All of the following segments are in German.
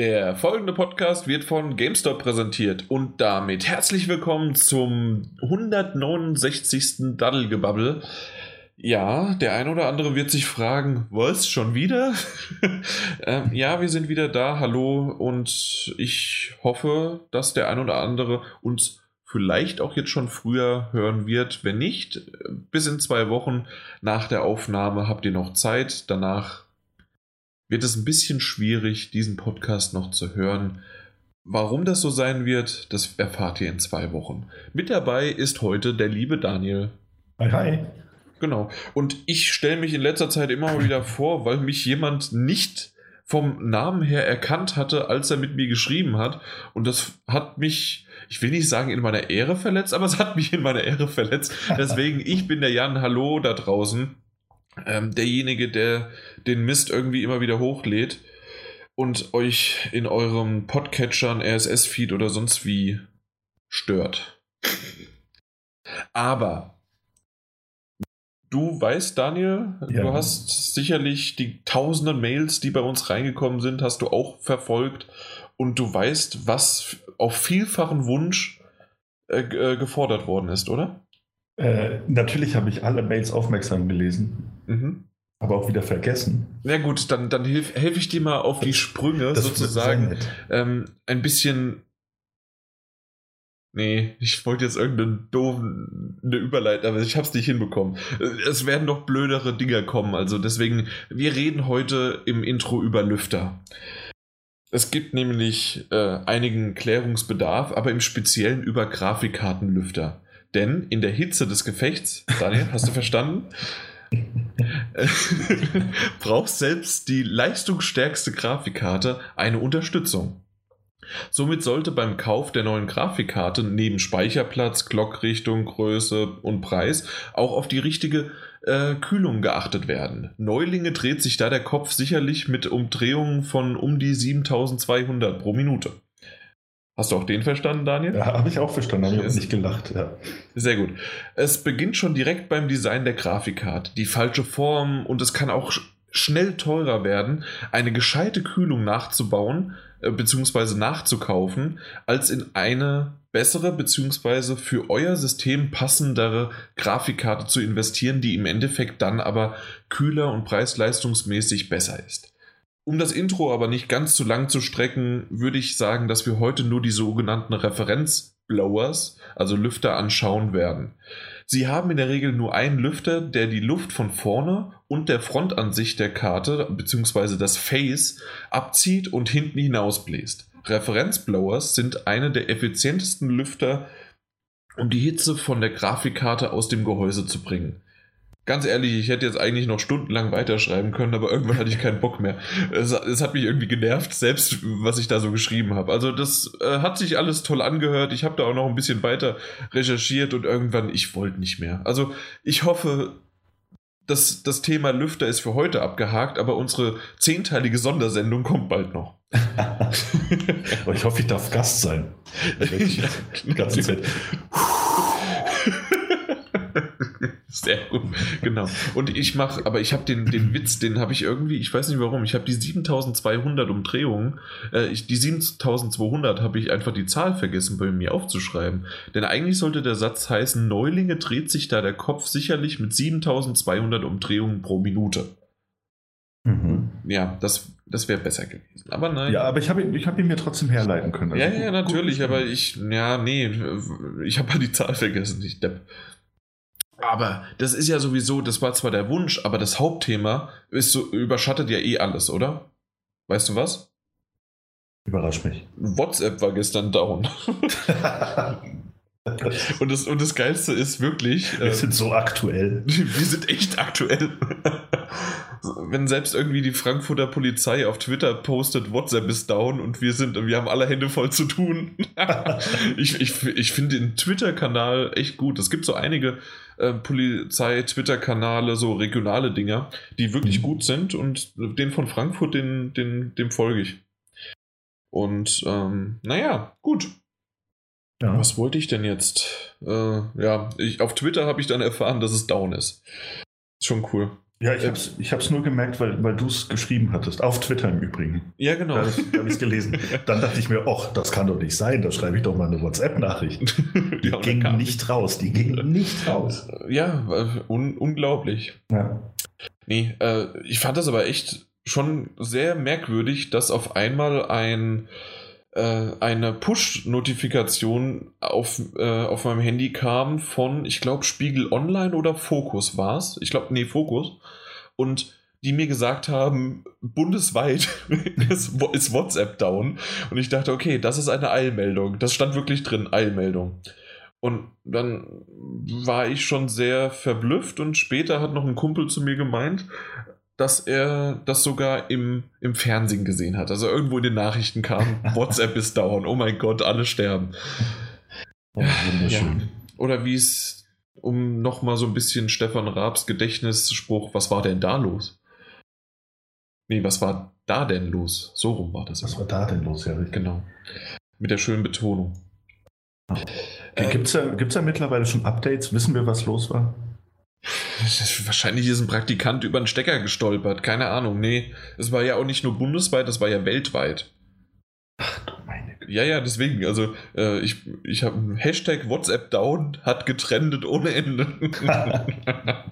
Der folgende Podcast wird von GameStop präsentiert und damit herzlich willkommen zum 169. Daddelgebabbel. Ja, der ein oder andere wird sich fragen, was, schon wieder? ähm, ja, wir sind wieder da, hallo und ich hoffe, dass der ein oder andere uns vielleicht auch jetzt schon früher hören wird. Wenn nicht, bis in zwei Wochen nach der Aufnahme habt ihr noch Zeit. Danach wird es ein bisschen schwierig, diesen Podcast noch zu hören. Warum das so sein wird, das erfahrt ihr in zwei Wochen. Mit dabei ist heute der liebe Daniel. Hi, hi. Genau. Und ich stelle mich in letzter Zeit immer mal wieder vor, weil mich jemand nicht vom Namen her erkannt hatte, als er mit mir geschrieben hat. Und das hat mich, ich will nicht sagen in meiner Ehre verletzt, aber es hat mich in meiner Ehre verletzt. Deswegen, ich bin der Jan, hallo da draußen ähm, derjenige, der den Mist irgendwie immer wieder hochlädt und euch in eurem Podcatchern, RSS-Feed oder sonst wie stört. Aber du weißt, Daniel, ja. du hast sicherlich die tausenden Mails, die bei uns reingekommen sind, hast du auch verfolgt und du weißt, was auf vielfachen Wunsch äh, äh gefordert worden ist, oder? Äh, natürlich habe ich alle Mails aufmerksam gelesen, mhm. Aber auch wieder vergessen. Na gut, dann, dann helfe helf ich dir mal auf die Sprünge das sozusagen. Ähm, ein bisschen. Nee, ich wollte jetzt irgendeine doofe Überleitung, aber ich habe es nicht hinbekommen. Es werden noch blödere Dinge kommen, also deswegen, wir reden heute im Intro über Lüfter. Es gibt nämlich äh, einigen Klärungsbedarf, aber im Speziellen über Grafikkartenlüfter. Denn in der Hitze des Gefechts, Daniel, hast du verstanden? braucht selbst die leistungsstärkste Grafikkarte eine Unterstützung. Somit sollte beim Kauf der neuen Grafikkarte neben Speicherplatz, Glockrichtung, Größe und Preis auch auf die richtige äh, Kühlung geachtet werden. Neulinge dreht sich da der Kopf sicherlich mit Umdrehungen von um die 7200 pro Minute. Hast du auch den verstanden, Daniel? Ja, habe ich auch verstanden, habe ich nicht gelacht. Ja. Sehr gut. Es beginnt schon direkt beim Design der Grafikkarte. Die falsche Form und es kann auch schnell teurer werden, eine gescheite Kühlung nachzubauen äh, bzw. nachzukaufen, als in eine bessere bzw. für euer System passendere Grafikkarte zu investieren, die im Endeffekt dann aber kühler und preis-leistungsmäßig besser ist. Um das Intro aber nicht ganz zu lang zu strecken, würde ich sagen, dass wir heute nur die sogenannten Referenzblowers, also Lüfter, anschauen werden. Sie haben in der Regel nur einen Lüfter, der die Luft von vorne und der Frontansicht der Karte bzw. das Face abzieht und hinten hinausbläst. Referenzblowers sind eine der effizientesten Lüfter, um die Hitze von der Grafikkarte aus dem Gehäuse zu bringen ganz ehrlich, ich hätte jetzt eigentlich noch stundenlang weiterschreiben können, aber irgendwann hatte ich keinen Bock mehr. Es, es hat mich irgendwie genervt, selbst was ich da so geschrieben habe. Also das äh, hat sich alles toll angehört. Ich habe da auch noch ein bisschen weiter recherchiert und irgendwann, ich wollte nicht mehr. Also ich hoffe, dass das Thema Lüfter ist für heute abgehakt, aber unsere zehnteilige Sondersendung kommt bald noch. ich hoffe, ich darf Gast sein. Die ganze Zeit. Sehr gut, genau. Und ich mache, aber ich habe den, den Witz, den habe ich irgendwie, ich weiß nicht warum, ich habe die 7200 Umdrehungen, äh, ich, die 7200 habe ich einfach die Zahl vergessen bei mir aufzuschreiben. Denn eigentlich sollte der Satz heißen, Neulinge dreht sich da der Kopf sicherlich mit 7200 Umdrehungen pro Minute. Mhm. Ja, das, das wäre besser gewesen. Aber nein. Ja, aber ich habe ich hab ihn mir trotzdem herleiten können. Also ja, ja, natürlich, gut. aber ich, ja, nee, ich habe halt die Zahl vergessen, ich Depp. Aber das ist ja sowieso, das war zwar der Wunsch, aber das Hauptthema ist so, überschattet ja eh alles, oder? Weißt du was? Überrasch mich. WhatsApp war gestern down. und, das, und das Geilste ist wirklich. Wir ähm, sind so aktuell. Wir sind echt aktuell. Wenn selbst irgendwie die Frankfurter Polizei auf Twitter postet, WhatsApp ist down und wir sind, wir haben alle Hände voll zu tun. ich ich, ich finde den Twitter-Kanal echt gut. Es gibt so einige äh, Polizei-Twitter-Kanale, so regionale Dinger, die wirklich mhm. gut sind und den von Frankfurt, den, den, dem folge ich. Und ähm, naja, gut. Ja. Was wollte ich denn jetzt? Äh, ja, ich, auf Twitter habe ich dann erfahren, dass es down. Ist schon cool. Ja, ich habe es ich hab's nur gemerkt, weil, weil du es geschrieben hattest. Auf Twitter im Übrigen. Ja, genau. Da habe ich es gelesen. Dann dachte ich mir, ach, das kann doch nicht sein. Da schreibe ich doch mal eine WhatsApp-Nachricht. Die ja, ging nicht raus. Die ging nicht raus. Ja, un unglaublich. Ja. Nee, äh, ich fand das aber echt schon sehr merkwürdig, dass auf einmal ein äh, eine Push-Notifikation auf, äh, auf meinem Handy kam von, ich glaube, Spiegel Online oder Focus war es. Ich glaube, nee, Focus. Und die mir gesagt haben, bundesweit ist, ist, WhatsApp down. Und ich dachte, okay, das ist eine Eilmeldung. Das stand wirklich drin, Eilmeldung. Und dann war ich schon sehr verblüfft und später hat noch ein Kumpel zu mir gemeint, dass er das sogar im, im Fernsehen gesehen hat. Also irgendwo in den Nachrichten kam, WhatsApp ist down, oh mein Gott, alle sterben. Oh, wunderschön. Ja. Oder wie es, um nochmal so ein bisschen Stefan Raabs Gedächtnisspruch, was war denn da los? Nee, was war da denn los? So rum war das. Was war da denn los, ja, richtig. Genau. Mit der schönen Betonung. Äh, Gibt es ja, gibt's ja mittlerweile schon Updates? Wissen wir, was los war? Wahrscheinlich ist ein Praktikant über einen Stecker gestolpert. Keine Ahnung. Nee, es war ja auch nicht nur bundesweit, das war ja weltweit. Ach du. Ja, ja, deswegen. Also, äh, ich, ich habe Hashtag WhatsApp down hat getrendet ohne Ende.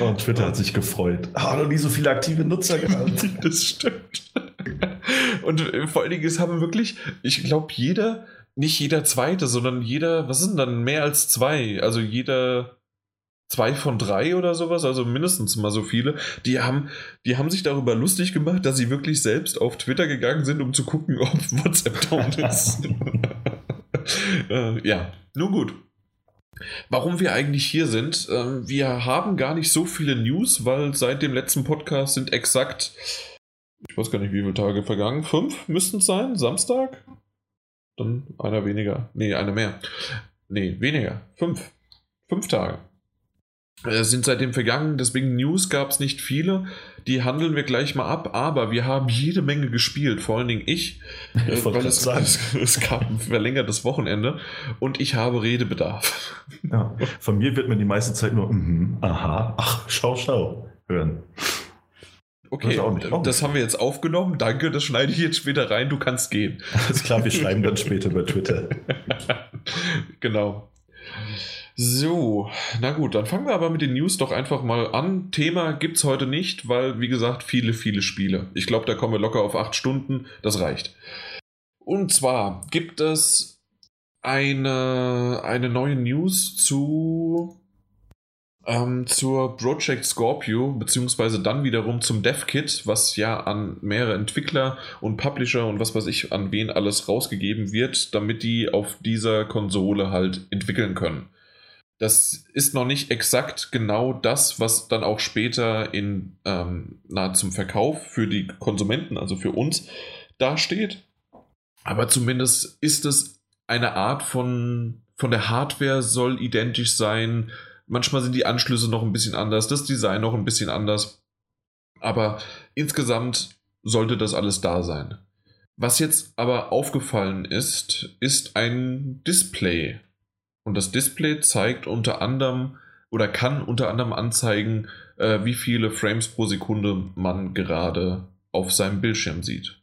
Und Twitter hat sich gefreut. Ah, noch nie so viele aktive Nutzer gehabt. das stimmt. Und äh, vor allen Dingen, es haben wirklich, ich glaube, jeder, nicht jeder zweite, sondern jeder, was sind dann mehr als zwei? Also jeder zwei von drei oder sowas, also mindestens mal so viele, die haben, die haben sich darüber lustig gemacht, dass sie wirklich selbst auf Twitter gegangen sind, um zu gucken, ob WhatsApp down ist. äh, ja, nun gut. Warum wir eigentlich hier sind, äh, wir haben gar nicht so viele News, weil seit dem letzten Podcast sind exakt, ich weiß gar nicht, wie viele Tage vergangen, fünf müssten es sein, Samstag? Dann einer weniger, nee, einer mehr. Nee, weniger, fünf. Fünf Tage. Äh, sind seitdem vergangen, deswegen News gab es nicht viele. Die handeln wir gleich mal ab, aber wir haben jede Menge gespielt, vor allen Dingen ich, ich äh, weil es, es, es, gab ein verlängertes Wochenende und ich habe Redebedarf. Ja, von mir wird man die meiste Zeit nur, mm, aha, ach, schau, schau, hören. Okay, das, nicht, das haben wir jetzt aufgenommen. Danke, das schneide ich jetzt später rein. Du kannst gehen. Alles klar, wir schreiben dann später bei Twitter. genau. So, na gut, dann fangen wir aber mit den News doch einfach mal an. Thema gibt es heute nicht, weil, wie gesagt, viele, viele Spiele. Ich glaube, da kommen wir locker auf acht Stunden. Das reicht. Und zwar gibt es eine, eine neue News zu ähm, zur Project Scorpio, beziehungsweise dann wiederum zum DevKit, was ja an mehrere Entwickler und Publisher und was weiß ich, an wen alles rausgegeben wird, damit die auf dieser Konsole halt entwickeln können. Das ist noch nicht exakt genau das, was dann auch später in, ähm, na, zum Verkauf für die Konsumenten, also für uns, dasteht. Aber zumindest ist es eine Art von, von der Hardware soll identisch sein. Manchmal sind die Anschlüsse noch ein bisschen anders, das Design noch ein bisschen anders. Aber insgesamt sollte das alles da sein. Was jetzt aber aufgefallen ist, ist ein Display. Und das Display zeigt unter anderem oder kann unter anderem anzeigen, äh, wie viele Frames pro Sekunde man gerade auf seinem Bildschirm sieht.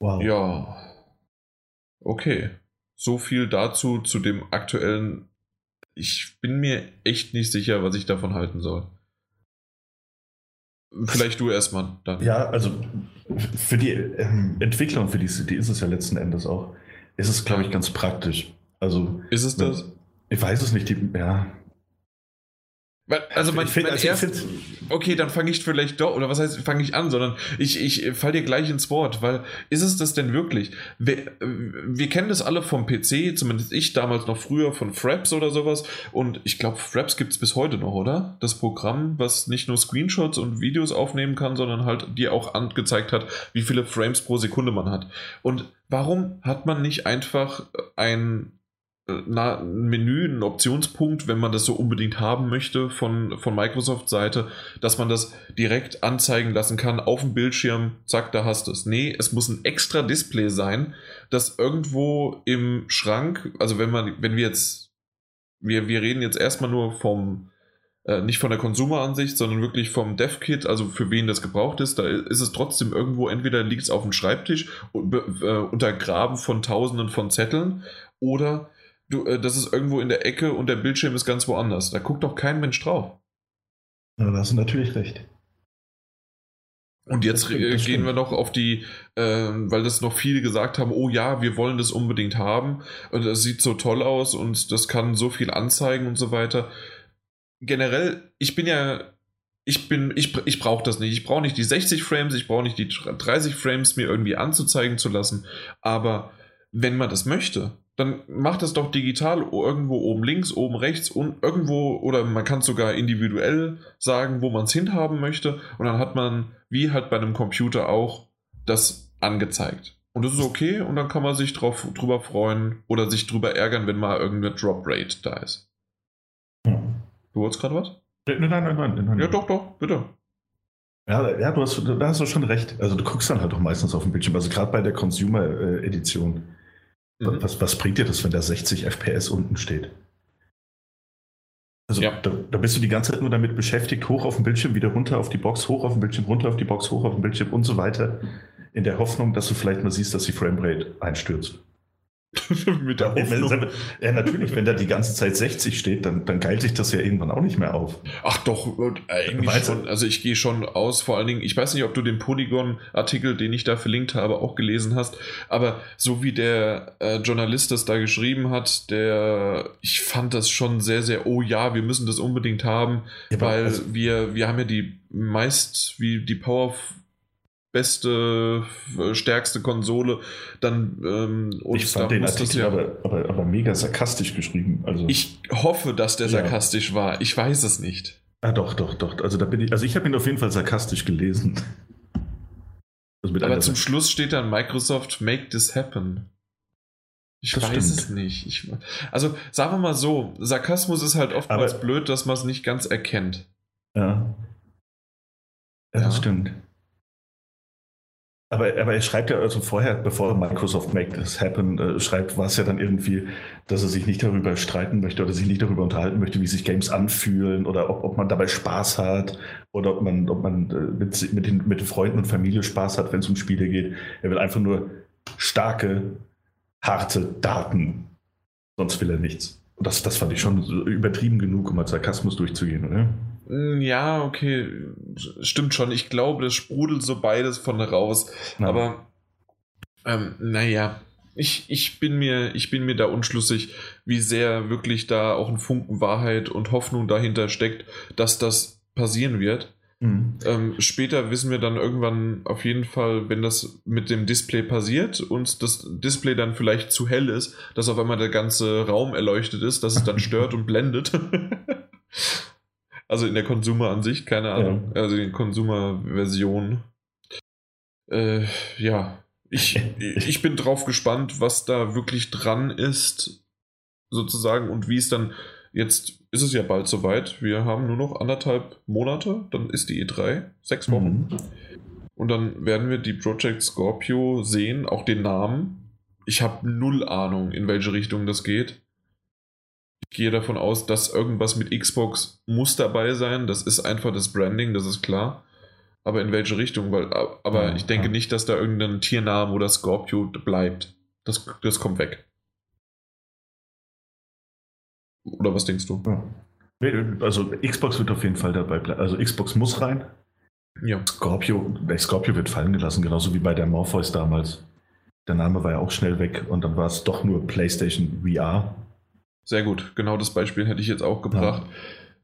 Wow. Ja. Okay. So viel dazu zu dem aktuellen. Ich bin mir echt nicht sicher, was ich davon halten soll. Vielleicht du erstmal dann. Ja, also für die ähm, Entwicklung, für die City ist es ja letzten Endes auch, ist es, glaube ich, ganz praktisch. Also. Ist es das? Ich weiß es nicht. Die, ja. Also mein, find, mein also erst, okay, dann fange ich vielleicht doch, oder was heißt, fange ich an, sondern ich, ich fall dir gleich ins Wort, weil ist es das denn wirklich? Wir, wir kennen das alle vom PC, zumindest ich damals noch früher von Fraps oder sowas und ich glaube, Fraps gibt es bis heute noch, oder? Das Programm, was nicht nur Screenshots und Videos aufnehmen kann, sondern halt dir auch angezeigt hat, wie viele Frames pro Sekunde man hat. Und warum hat man nicht einfach ein na, ein Menü, ein Optionspunkt, wenn man das so unbedingt haben möchte von, von Microsoft-Seite, dass man das direkt anzeigen lassen kann auf dem Bildschirm, zack, da hast du es. Nee, es muss ein extra Display sein, das irgendwo im Schrank, also wenn man, wenn wir jetzt, wir, wir reden jetzt erstmal nur vom, äh, nicht von der Konsumeransicht, sondern wirklich vom Dev-Kit, also für wen das gebraucht ist, da ist es trotzdem irgendwo, entweder liegt es auf dem Schreibtisch äh, untergraben von tausenden von Zetteln oder du, äh, das ist irgendwo in der Ecke und der Bildschirm ist ganz woanders. Da guckt doch kein Mensch drauf. Ja, da hast du natürlich recht. Und jetzt stimmt, gehen wir noch auf die, äh, weil das noch viele gesagt haben, oh ja, wir wollen das unbedingt haben und das sieht so toll aus und das kann so viel anzeigen und so weiter. Generell, ich bin ja, ich bin, ich, ich brauche das nicht. Ich brauche nicht die 60 Frames, ich brauche nicht die 30 Frames mir irgendwie anzuzeigen zu lassen. Aber wenn man das möchte, dann macht es doch digital irgendwo oben links, oben rechts und irgendwo, oder man kann sogar individuell sagen, wo man es hinhaben möchte. Und dann hat man, wie halt bei einem Computer auch, das angezeigt. Und das ist okay und dann kann man sich drauf, drüber freuen oder sich drüber ärgern, wenn mal irgendeine Drop Rate da ist. Hm. Du wolltest gerade was? Nein, nein, nein, nein, nein. Ja, doch, doch, bitte. Ja, ja du hast, da hast du schon recht. Also du guckst dann halt auch meistens auf dem Bildschirm. Also gerade bei der Consumer-Edition. Mhm. Was, was bringt dir das, wenn da 60 FPS unten steht? Also ja. da, da, bist du die ganze Zeit nur damit beschäftigt, hoch auf dem Bildschirm, wieder runter auf die Box, hoch auf dem Bildschirm, runter auf die Box, hoch auf dem Bildschirm und so weiter, in der Hoffnung, dass du vielleicht mal siehst, dass die Framerate einstürzt. Mit der Hoffnung. Ja, natürlich, wenn da die ganze Zeit 60 steht, dann, dann geilt sich das ja irgendwann auch nicht mehr auf. Ach doch, eigentlich schon. Also ich gehe schon aus, vor allen Dingen, ich weiß nicht, ob du den Polygon-Artikel, den ich da verlinkt habe, auch gelesen hast, aber so wie der äh, Journalist das da geschrieben hat, der, ich fand das schon sehr, sehr, oh ja, wir müssen das unbedingt haben, ja, weil also, wir, wir haben ja die meist, wie die Power beste, äh, stärkste Konsole, dann ähm, ich fand den Artikel ja, aber, aber, aber, mega sarkastisch geschrieben. Also, ich hoffe, dass der sarkastisch ja. war. Ich weiß es nicht. Ah, doch, doch, doch. Also da bin ich, also ich habe ihn auf jeden Fall sarkastisch gelesen. Also aber zum Schluss steht dann Microsoft Make this happen. Ich das weiß stimmt. es nicht. Ich, also sagen wir mal so, Sarkasmus ist halt oftmals aber, blöd, dass man es nicht ganz erkennt. Ja. Ja, das stimmt. Aber, aber er schreibt ja also vorher, bevor Microsoft Make This Happen äh, schreibt, war es ja dann irgendwie, dass er sich nicht darüber streiten möchte oder sich nicht darüber unterhalten möchte, wie sich Games anfühlen oder ob, ob man dabei Spaß hat oder ob man, ob man äh, mit, mit, den, mit den Freunden und Familie Spaß hat, wenn es um Spiele geht. Er will einfach nur starke, harte Daten. Sonst will er nichts. Und das, das fand ich schon übertrieben genug, um als Sarkasmus durchzugehen, oder? Hm, ja, okay, stimmt schon. Ich glaube, das sprudelt so beides von raus. Ja. Aber ähm, naja, ich, ich, bin mir, ich bin mir da unschlüssig, wie sehr wirklich da auch ein Funken Wahrheit und Hoffnung dahinter steckt, dass das passieren wird. Mhm. Ähm, später wissen wir dann irgendwann auf jeden Fall, wenn das mit dem Display passiert und das Display dann vielleicht zu hell ist, dass auf einmal der ganze Raum erleuchtet ist, dass es dann stört und blendet. Also in der Consumer-Ansicht, keine Ahnung. Ja. Also die Consumer-Version. Äh, ja, ich, ich bin drauf gespannt, was da wirklich dran ist, sozusagen, und wie es dann. Jetzt ist es ja bald soweit. Wir haben nur noch anderthalb Monate, dann ist die E3, sechs Wochen. Mhm. Und dann werden wir die Project Scorpio sehen, auch den Namen. Ich habe null Ahnung, in welche Richtung das geht gehe davon aus, dass irgendwas mit Xbox muss dabei sein. Das ist einfach das Branding, das ist klar. Aber in welche Richtung? Weil, aber ja, ich denke ja. nicht, dass da irgendein Tiernamen oder Scorpio bleibt. Das, das kommt weg. Oder was denkst du? Also Xbox wird auf jeden Fall dabei bleiben. Also Xbox muss rein. Ja. Scorpio, Scorpio wird fallen gelassen, genauso wie bei der Morpheus damals. Der Name war ja auch schnell weg und dann war es doch nur PlayStation VR. Sehr gut, genau das Beispiel hätte ich jetzt auch gebracht.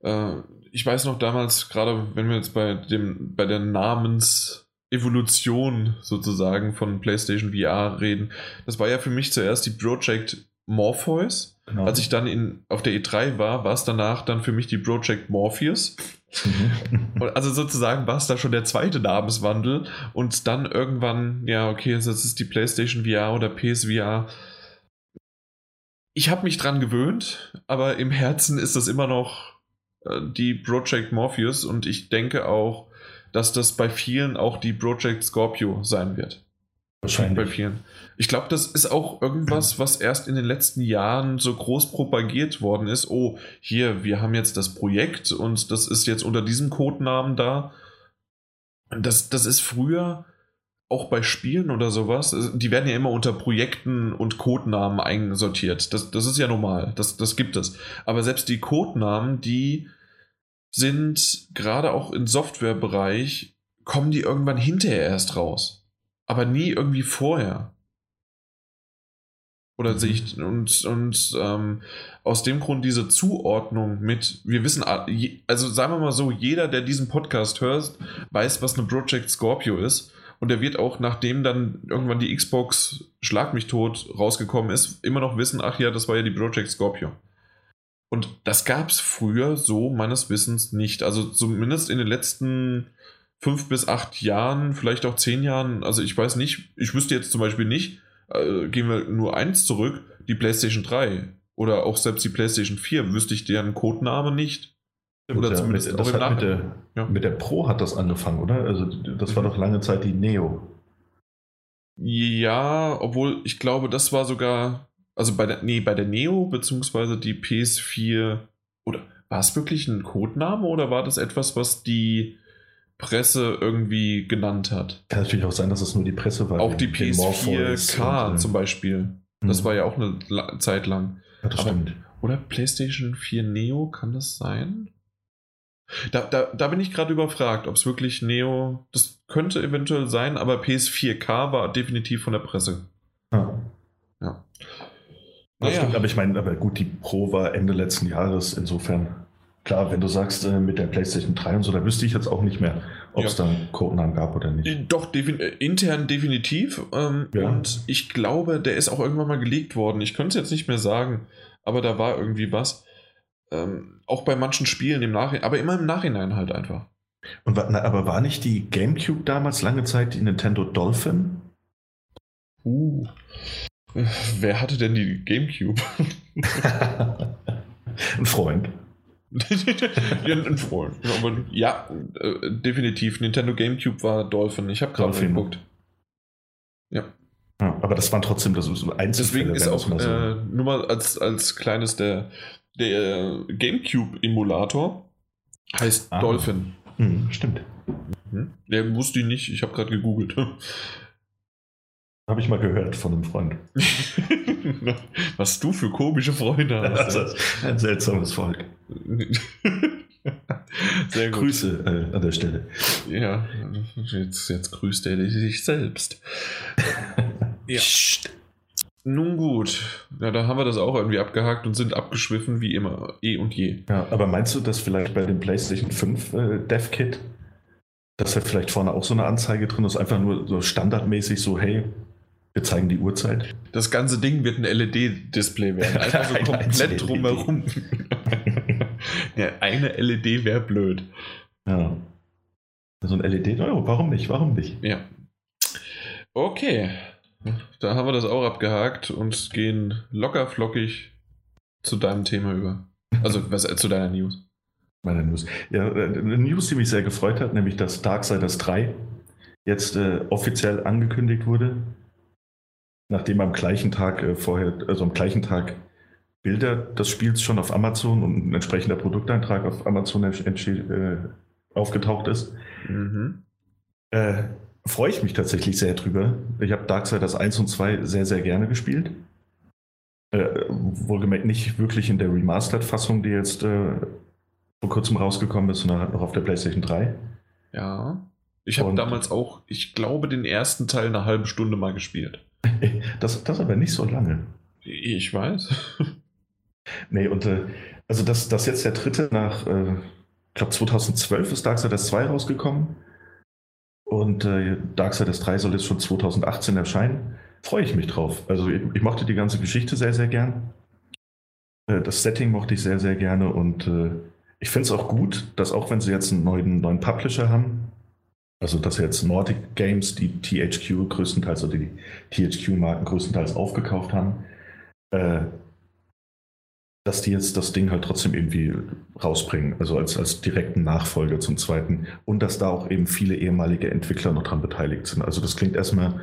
Ja. Äh, ich weiß noch damals, gerade wenn wir jetzt bei dem, bei der Namensevolution sozusagen von PlayStation VR reden, das war ja für mich zuerst die Project Morpheus. Genau. Als ich dann in, auf der E3 war, war es danach dann für mich die Project Morpheus. Mhm. also sozusagen war es da schon der zweite Namenswandel und dann irgendwann, ja, okay, das ist die PlayStation VR oder PSVR ich habe mich dran gewöhnt, aber im Herzen ist das immer noch äh, die Project Morpheus und ich denke auch, dass das bei vielen auch die Project Scorpio sein wird. Wahrscheinlich. Bei vielen. Ich glaube, das ist auch irgendwas, was erst in den letzten Jahren so groß propagiert worden ist. Oh, hier, wir haben jetzt das Projekt und das ist jetzt unter diesem Codenamen da. Das, das ist früher auch bei Spielen oder sowas, die werden ja immer unter Projekten und Codenamen einsortiert. Das, das ist ja normal, das, das gibt es. Aber selbst die Codenamen, die sind gerade auch im Softwarebereich, kommen die irgendwann hinterher erst raus. Aber nie irgendwie vorher. Oder mhm. sehe ich, und, und ähm, aus dem Grund diese Zuordnung mit, wir wissen, also sagen wir mal so, jeder, der diesen Podcast hört, weiß, was eine Project Scorpio ist. Und er wird auch, nachdem dann irgendwann die Xbox Schlag mich tot rausgekommen ist, immer noch wissen, ach ja, das war ja die Project Scorpio. Und das gab es früher so meines Wissens nicht. Also zumindest in den letzten fünf bis acht Jahren, vielleicht auch zehn Jahren. Also ich weiß nicht, ich wüsste jetzt zum Beispiel nicht, äh, gehen wir nur eins zurück, die PlayStation 3 oder auch selbst die PlayStation 4, wüsste ich deren Codename nicht. Oder zumindest mit, das hat mit, der, ja. mit der Pro hat das angefangen, oder? Also das war mhm. doch lange Zeit die Neo. Ja, obwohl ich glaube, das war sogar, also bei der, nee, bei der Neo, beziehungsweise die PS4, oder war es wirklich ein Codename oder war das etwas, was die Presse irgendwie genannt hat? Kann natürlich auch sein, dass es nur die Presse war. Auch die PS4K und, äh, zum Beispiel. Das hm. war ja auch eine Zeit lang. Ja, das Aber, stimmt. Oder PlayStation 4 Neo, kann das sein? Da, da, da bin ich gerade überfragt, ob es wirklich Neo, das könnte eventuell sein, aber PS4K war definitiv von der Presse. Ja. ja. Naja. stimmt, aber ich meine, aber gut, die Pro war Ende letzten Jahres, insofern. Klar, wenn du sagst, äh, mit der PlayStation 3 und so, da wüsste ich jetzt auch nicht mehr, ob es ja. da einen Codenamen gab oder nicht. Äh, doch, defin äh, intern definitiv. Ähm, ja. Und ich glaube, der ist auch irgendwann mal geleakt worden. Ich könnte es jetzt nicht mehr sagen, aber da war irgendwie was. Ähm, auch bei manchen Spielen im Nachhinein, aber immer im Nachhinein halt einfach. Und na, aber war nicht die GameCube damals lange Zeit die Nintendo Dolphin? Uh. Wer hatte denn die GameCube? Ein Freund. ja, ein Freund. Aber ja, äh, definitiv. Nintendo GameCube war Dolphin. Ich habe gerade geguckt. Ja. ja. Aber das waren trotzdem das Einzelfälle. Deswegen ist auch so. äh, nur mal als, als kleines der der GameCube-Emulator heißt ah. Dolphin. Hm, stimmt. Mhm. Der wusste ich nicht, ich habe gerade gegoogelt. Habe ich mal gehört von einem Freund. Was du für komische Freunde hast. Also, ein seltsames Volk. Sehr gut. Grüße äh, an der Stelle. Ja, jetzt, jetzt grüßt er sich selbst. ja. Nun gut, ja, da haben wir das auch irgendwie abgehakt und sind abgeschwiffen wie immer, eh und je. Ja, aber meinst du, dass vielleicht bei dem PlayStation 5 äh, Dev-Kit, dass da vielleicht vorne auch so eine Anzeige drin ist, einfach nur so standardmäßig so, hey, wir zeigen die Uhrzeit? Das ganze Ding wird ein LED-Display werden, einfach so komplett e drumherum. ja, eine LED wäre blöd. Ja. So ein LED, oh, warum nicht, warum nicht? Ja. Okay. Da haben wir das auch abgehakt und gehen locker flockig zu deinem Thema über. Also was, äh, zu deiner News. Meine News. Ja, äh, eine News, die mich sehr gefreut hat, nämlich dass Darksiders 3 jetzt äh, offiziell angekündigt wurde. Nachdem am gleichen Tag äh, vorher, also am gleichen Tag Bilder des Spiels schon auf Amazon und ein entsprechender Produkteintrag auf Amazon äh, aufgetaucht ist. Mhm. Freue ich mich tatsächlich sehr drüber. Ich habe Darksiders 1 und 2 sehr, sehr gerne gespielt. Äh, wohlgemerkt nicht wirklich in der Remastered-Fassung, die jetzt äh, vor kurzem rausgekommen ist, sondern halt noch auf der PlayStation 3. Ja. Ich habe damals auch, ich glaube, den ersten Teil eine halbe Stunde mal gespielt. das, das aber nicht so lange. Ich weiß. nee, und äh, also das, das jetzt der dritte nach, äh, ich glaube 2012 ist Darksiders 2 rausgekommen. Und äh, Darksiders 3 soll jetzt schon 2018 erscheinen. Freue ich mich drauf. Also ich, ich, mochte die ganze Geschichte sehr, sehr gern. Äh, das Setting mochte ich sehr, sehr gerne. Und äh, ich finde es auch gut, dass auch wenn sie jetzt einen neuen, neuen Publisher haben, also dass jetzt Nordic Games die THQ größtenteils oder die THQ-Marken größtenteils aufgekauft haben, äh, dass die jetzt das Ding halt trotzdem irgendwie rausbringen, also als, als direkten Nachfolger zum zweiten und dass da auch eben viele ehemalige Entwickler noch dran beteiligt sind. Also das klingt erstmal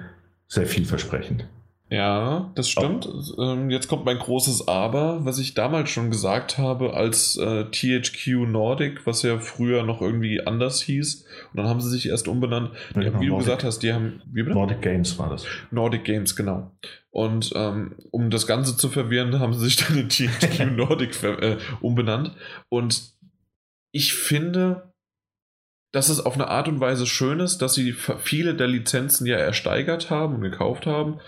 sehr vielversprechend. Ja, das stimmt. Oh. Jetzt kommt mein großes Aber, was ich damals schon gesagt habe, als äh, THQ Nordic, was ja früher noch irgendwie anders hieß. Und dann haben sie sich erst umbenannt. Ja, genau, wie du Nordic, gesagt hast, die haben. Nordic Games war das. Nordic Games, genau. Und ähm, um das Ganze zu verwirren, haben sie sich dann in THQ Nordic äh, umbenannt. Und ich finde, dass es auf eine Art und Weise schön ist, dass sie viele der Lizenzen ja ersteigert haben und gekauft haben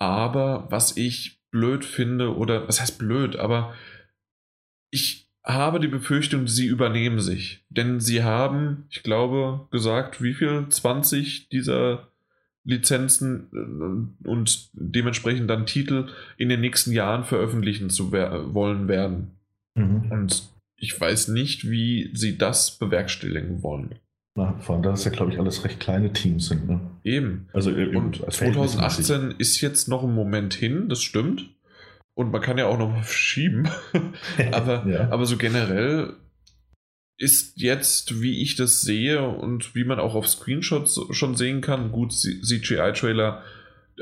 aber was ich blöd finde, oder was heißt blöd, aber ich habe die Befürchtung, sie übernehmen sich. Denn sie haben, ich glaube, gesagt, wie viel? 20 dieser Lizenzen äh, und dementsprechend dann Titel in den nächsten Jahren veröffentlichen zu wollen werden. Mhm. Und ich weiß nicht, wie sie das bewerkstelligen wollen. Vor allem, da es ja, glaube ich, alles recht kleine Teams sind. Ne? Eben. Also, und 2018 ist jetzt noch ein Moment hin, das stimmt. Und man kann ja auch noch mal verschieben. aber, ja. aber so generell ist jetzt, wie ich das sehe und wie man auch auf Screenshots schon sehen kann, gut, CGI-Trailer,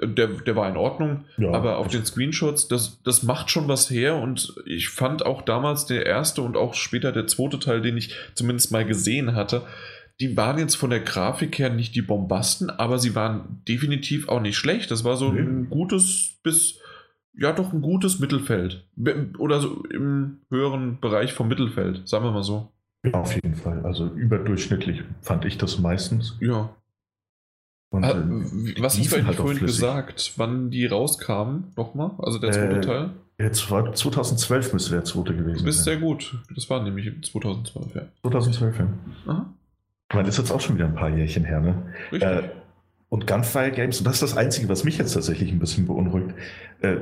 der, der war in Ordnung, ja, aber auf den Screenshots, das, das macht schon was her und ich fand auch damals der erste und auch später der zweite Teil, den ich zumindest mal gesehen hatte, die waren jetzt von der Grafik her nicht die Bombasten, aber sie waren definitiv auch nicht schlecht. Das war so mhm. ein gutes bis, ja doch ein gutes Mittelfeld. Oder so im höheren Bereich vom Mittelfeld, sagen wir mal so. Ja, auf jeden Fall. Also überdurchschnittlich fand ich das meistens. Ja. Und, ah, äh, was hast du eigentlich halt vorhin gesagt, wann die rauskamen? Nochmal? Also der zweite äh, Teil? Jetzt war 2012 müsste der zweite gewesen sein. Du bist sehr gut. Das war nämlich 2012, ja. 2012, ja. Aha. Man ist jetzt auch schon wieder ein paar Jährchen her, ne? Äh, und Gunfire Games, und das ist das Einzige, was mich jetzt tatsächlich ein bisschen beunruhigt, äh,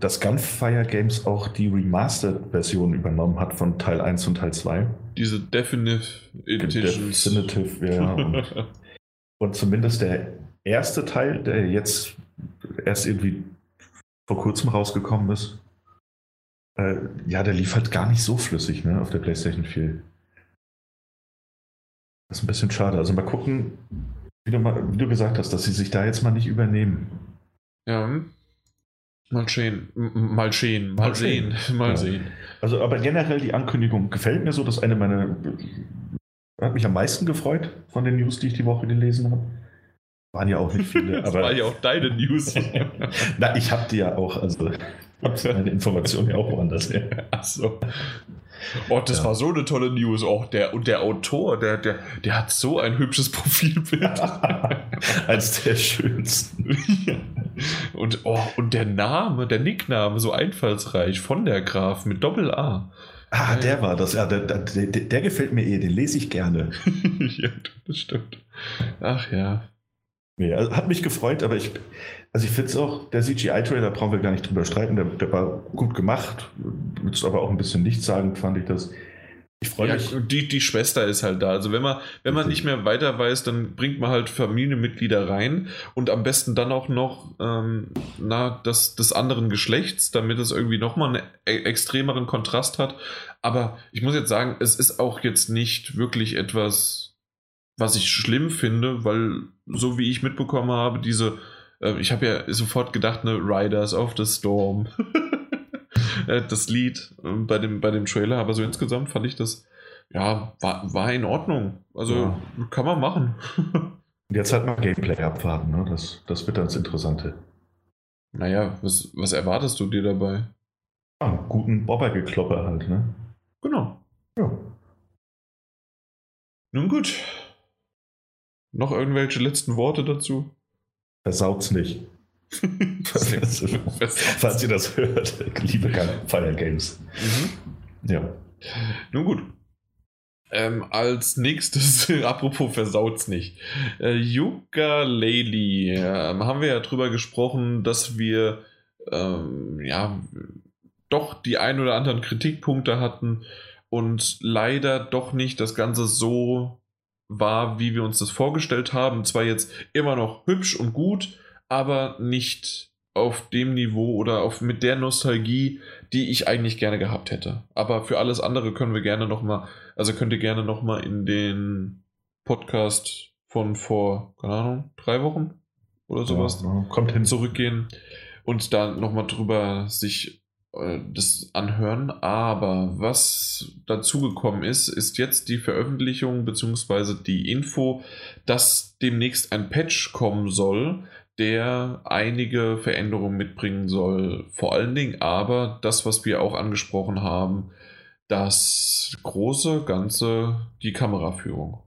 dass Gunfire Games auch die Remastered-Version übernommen hat von Teil 1 und Teil 2. Diese Definitive Editions. Definitive, ja. und, und zumindest der erste Teil, der jetzt erst irgendwie vor kurzem rausgekommen ist, äh, ja, der lief halt gar nicht so flüssig ne, auf der PlayStation 4. Das ist ein bisschen schade. Also mal gucken, wie du, mal, wie du gesagt hast, dass sie sich da jetzt mal nicht übernehmen. Ja. Mal sehen, mal sehen, mal, sehen, mal ja. sehen. Also, aber generell die Ankündigung gefällt mir so. Das ist eine meiner. Hat mich am meisten gefreut von den News, die ich die Woche gelesen habe. Waren ja auch nicht viele. das aber, war ja auch deine News. Na, ich habe die ja auch, also meine Informationen ja auch woanders her. Ach so. Oh, das ja. war so eine tolle News. Oh, der, und der Autor, der, der, der hat so ein hübsches Profilbild. Als der schönsten. und, oh, und der Name, der Nickname, so einfallsreich von der Graf mit Doppel-A. Ah, der war das. Ja, der, der, der, gefällt mir eh, den lese ich gerne. ja, das stimmt. Ach ja. Nee, also hat mich gefreut, aber ich, also ich finde es auch, der CGI-Trailer brauchen wir gar nicht drüber streiten, der, der war gut gemacht, jetzt aber auch ein bisschen nichtssagend, fand ich das. Ich freue ja, mich. Die, die Schwester ist halt da. Also wenn man, wenn man nicht mehr weiter weiß, dann bringt man halt Familienmitglieder rein und am besten dann auch noch ähm, na, das, des anderen Geschlechts, damit es irgendwie nochmal einen e extremeren Kontrast hat. Aber ich muss jetzt sagen, es ist auch jetzt nicht wirklich etwas, was ich schlimm finde, weil so wie ich mitbekommen habe, diese ähm, ich habe ja sofort gedacht, ne, Riders of the Storm. Äh, das Lied ähm, bei dem, bei dem Trailer, aber so insgesamt fand ich das, ja, war, war in Ordnung. Also ja. kann man machen. Jetzt halt mal Gameplay abwarten, ne? Das, das wird dann das Interessante. Naja, was, was erwartest du dir dabei? Ja, einen guten Bobber-Gekloppe halt, ne? Genau. Ja. Nun gut. Noch irgendwelche letzten Worte dazu? Versaut's nicht. Falls ihr das hört, liebe Fire Games. Mhm. Ja. Nun gut. Ähm, als nächstes, apropos versaut's nicht. Äh, Yuka Laylee, äh, haben wir ja drüber gesprochen, dass wir ähm, ja doch die ein oder anderen Kritikpunkte hatten und leider doch nicht das Ganze so war, wie wir uns das vorgestellt haben. Zwar jetzt immer noch hübsch und gut, aber nicht auf dem Niveau oder auf, mit der Nostalgie, die ich eigentlich gerne gehabt hätte. Aber für alles andere können wir gerne nochmal, also könnt ihr gerne nochmal in den Podcast von vor, keine Ahnung, drei Wochen oder sowas Ja, kommt hin. zurückgehen und da nochmal drüber sich das anhören. Aber was dazugekommen ist, ist jetzt die Veröffentlichung bzw. die Info, dass demnächst ein Patch kommen soll, der einige Veränderungen mitbringen soll. Vor allen Dingen aber das, was wir auch angesprochen haben, das große Ganze, die Kameraführung.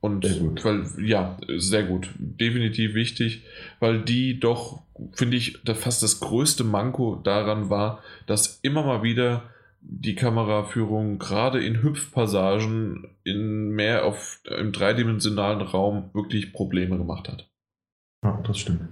Und Sehr weil, ja, sehr gut. Definitiv wichtig, weil die doch, finde ich, da fast das größte Manko daran war, dass immer mal wieder die Kameraführung gerade in Hüpfpassagen in mehr auf im dreidimensionalen Raum wirklich Probleme gemacht hat. Ja, das stimmt.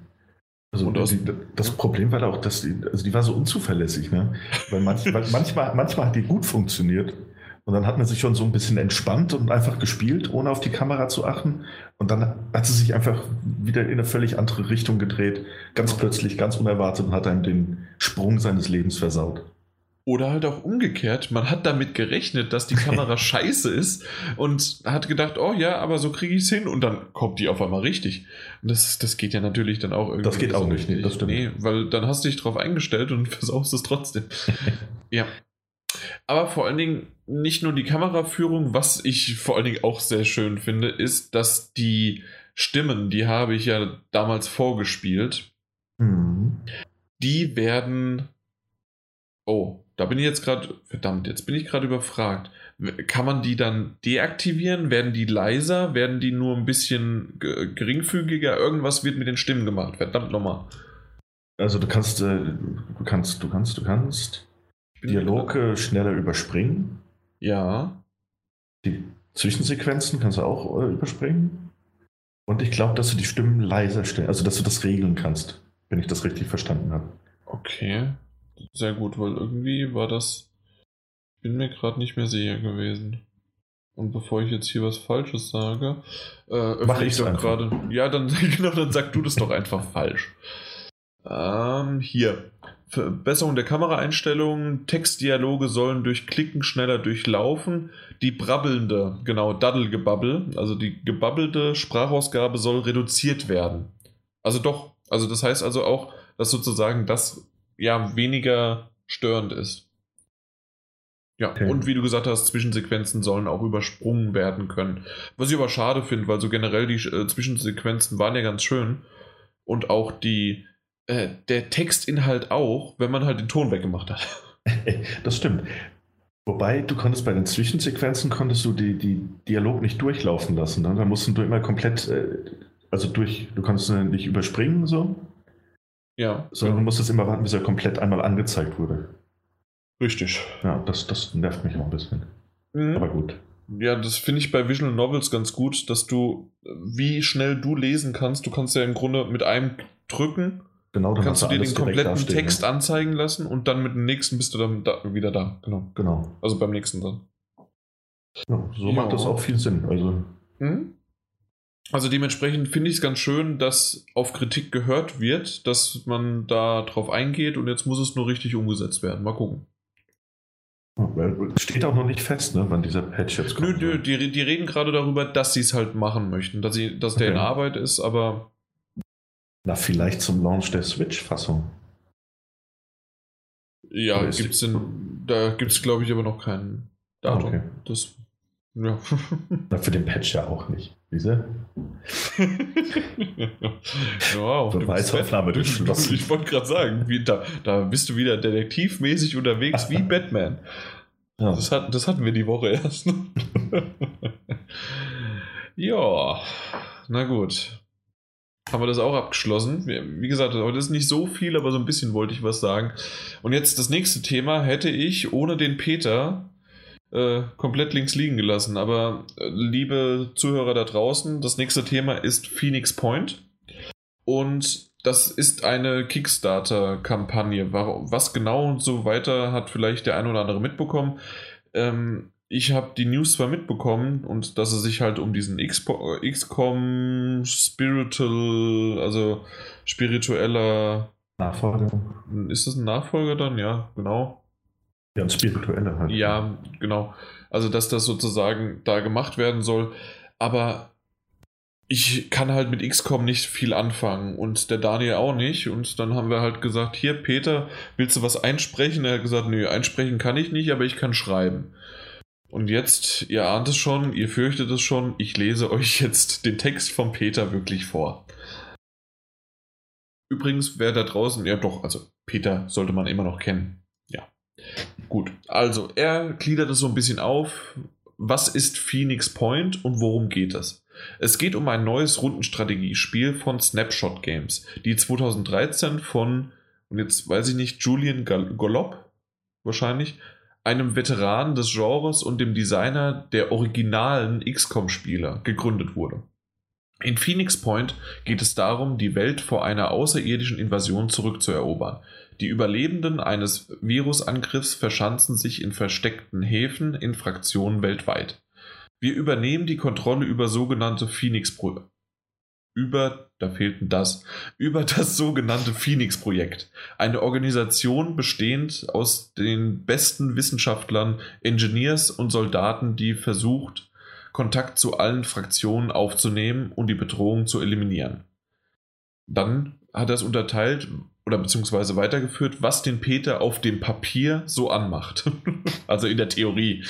Also Und die, das Problem war da auch, dass die, also die war so unzuverlässig, ne? Weil, manch, weil manchmal, manchmal hat die gut funktioniert und dann hat man sich schon so ein bisschen entspannt und einfach gespielt, ohne auf die Kamera zu achten. Und dann hat sie sich einfach wieder in eine völlig andere Richtung gedreht, ganz plötzlich, ganz unerwartet und hat einem den Sprung seines Lebens versaut. Oder halt auch umgekehrt, man hat damit gerechnet, dass die Kamera scheiße ist und hat gedacht, oh ja, aber so kriege ich es hin und dann kommt die auf einmal richtig. Und das, das geht ja natürlich dann auch irgendwie. Das geht auch nicht, nee, das stimmt. Nee, weil dann hast du dich drauf eingestellt und versaust es trotzdem. ja. Aber vor allen Dingen nicht nur die Kameraführung, was ich vor allen Dingen auch sehr schön finde, ist, dass die Stimmen, die habe ich ja damals vorgespielt, Mhm. die werden. Oh, da bin ich jetzt gerade. Verdammt, jetzt bin ich gerade überfragt. Kann man die dann deaktivieren? Werden die leiser? Werden die nur ein bisschen ge- geringfügiger? Irgendwas wird mit den Stimmen gemacht. Verdammt nochmal. Also du kannst, äh, du kannst, du kannst, du kannst Dialoge schneller überspringen. Ja. Die Zwischensequenzen kannst du auch äh, überspringen. Und ich glaube, dass du die Stimmen leiser stellen, also dass du das regeln kannst, wenn ich das richtig verstanden habe. Okay. Sehr gut, weil irgendwie war das. Ich bin mir gerade nicht mehr sicher gewesen. Und bevor ich jetzt hier was Falsches sage, äh, öffne Mach ich doch gerade. Ja, dann, genau, dann sag du das doch einfach falsch. Ähm, hier. Verbesserung der Kameraeinstellungen. Textdialoge sollen durch Klicken schneller durchlaufen. Die brabbelnde, genau, Daddelgebabbel, also die gebabbelte Sprachausgabe soll reduziert werden. Also doch, also das heißt also auch, dass sozusagen das ja weniger störend ist. Ja, Okay. und wie du gesagt hast, Zwischensequenzen sollen auch übersprungen werden können. Was ich aber schade finde, weil so generell die äh, Zwischensequenzen waren ja ganz schön. Und auch die, äh, der Textinhalt auch, wenn man halt den Ton weggemacht hat. Das stimmt. Wobei, du konntest bei den Zwischensequenzen konntest du die, die Dialog nicht durchlaufen lassen. Ne? Da mussten du immer komplett, äh, also durch, du konntest ihn nicht überspringen so, Ja, sondern du musstest immer warten, bis er komplett einmal angezeigt wurde. richtig. Ja, das, das nervt mich auch ein bisschen. Mhm. Aber gut. Ja, das finde ich bei Visual Novels ganz gut, dass du, äh, wie schnell du lesen kannst, du kannst ja im Grunde mit einem drücken, Genau, dann kannst du dir den kompletten Text ne? anzeigen lassen und dann mit dem nächsten bist du dann da, wieder da. Genau. Genau. Also beim nächsten dann. Ja, so Ja. macht das auch viel Sinn. Also, Mhm. Also dementsprechend finde ich es ganz schön, dass auf Kritik gehört wird, dass man da drauf eingeht und jetzt muss es nur richtig umgesetzt werden. Mal gucken. steht auch noch nicht fest, ne, wann dieser Patch jetzt Nö, kommt. nö, die, die reden gerade darüber, dass sie es halt machen möchten, dass, sie, dass der Okay. in Arbeit ist, aber Na, vielleicht zum Launch der Switch-Fassung. ja, gibt's in, da gibt es glaube ich aber noch kein Datum. Okay. Das, ja. Na, für den Patch ja auch nicht. Diese? bist Beweisaufnahme geschlossen. Ich wollte gerade sagen, wie, da, da bist du wieder detektivmäßig unterwegs wie Batman. Ja. Das, hat, das hatten wir die Woche erst. ja, na gut. Haben wir das auch abgeschlossen. Wie gesagt, heute ist nicht so viel, aber so ein bisschen wollte ich was sagen. Und jetzt das nächste Thema hätte ich ohne den Peter äh, komplett links liegen gelassen. Aber äh, liebe Zuhörer da draußen, das nächste Thema ist Phoenix Point. Und das ist eine Kickstarter-Kampagne. Was genau und so weiter hat vielleicht der ein oder andere mitbekommen. Ähm, ich habe die News zwar mitbekommen und dass es sich halt um diesen XCOM Spiritual, also spiritueller, Nachfolger. ist das ein Nachfolger dann? Ja, genau. Ja, und spirituelle halt. Ja, genau. Also, dass das sozusagen da gemacht werden soll. Aber ich kann halt mit XCOM nicht viel anfangen und der Daniel auch nicht. Und dann haben wir halt gesagt, hier Peter, willst du was einsprechen? Er hat gesagt, nö, einsprechen kann ich nicht, aber ich kann schreiben. Und jetzt, ihr ahnt es schon, ihr fürchtet es schon, ich lese euch jetzt den Text von Peter wirklich vor. Übrigens, wer da draußen, ja doch, also Peter sollte man immer noch kennen. Ja. Gut, also er gliedert es so ein bisschen auf. Was ist Phoenix Point und worum geht es? Es geht um ein neues Rundenstrategiespiel von Snapshot Games, die 2013 von, und jetzt weiß ich nicht, Julian Golob wahrscheinlich, einem Veteran des Genres und dem Designer der originalen XCOM-Spieler gegründet wurde. In Phoenix Point geht es darum, die Welt vor einer außerirdischen Invasion zurückzuerobern. Die Überlebenden eines Virusangriffs verschanzen sich in versteckten Häfen in Fraktionen weltweit. Wir übernehmen die Kontrolle über sogenannte Phoenix-Projekte. Über, da fehlten das, über das sogenannte Phoenix-Projekt. Eine Organisation bestehend aus den besten Wissenschaftlern, Engineers und Soldaten, die versucht, Kontakt zu allen Fraktionen aufzunehmen und die Bedrohung zu eliminieren. Dann hat er es unterteilt oder beziehungsweise weitergeführt, was den Peter auf dem Papier so anmacht. also in der Theorie.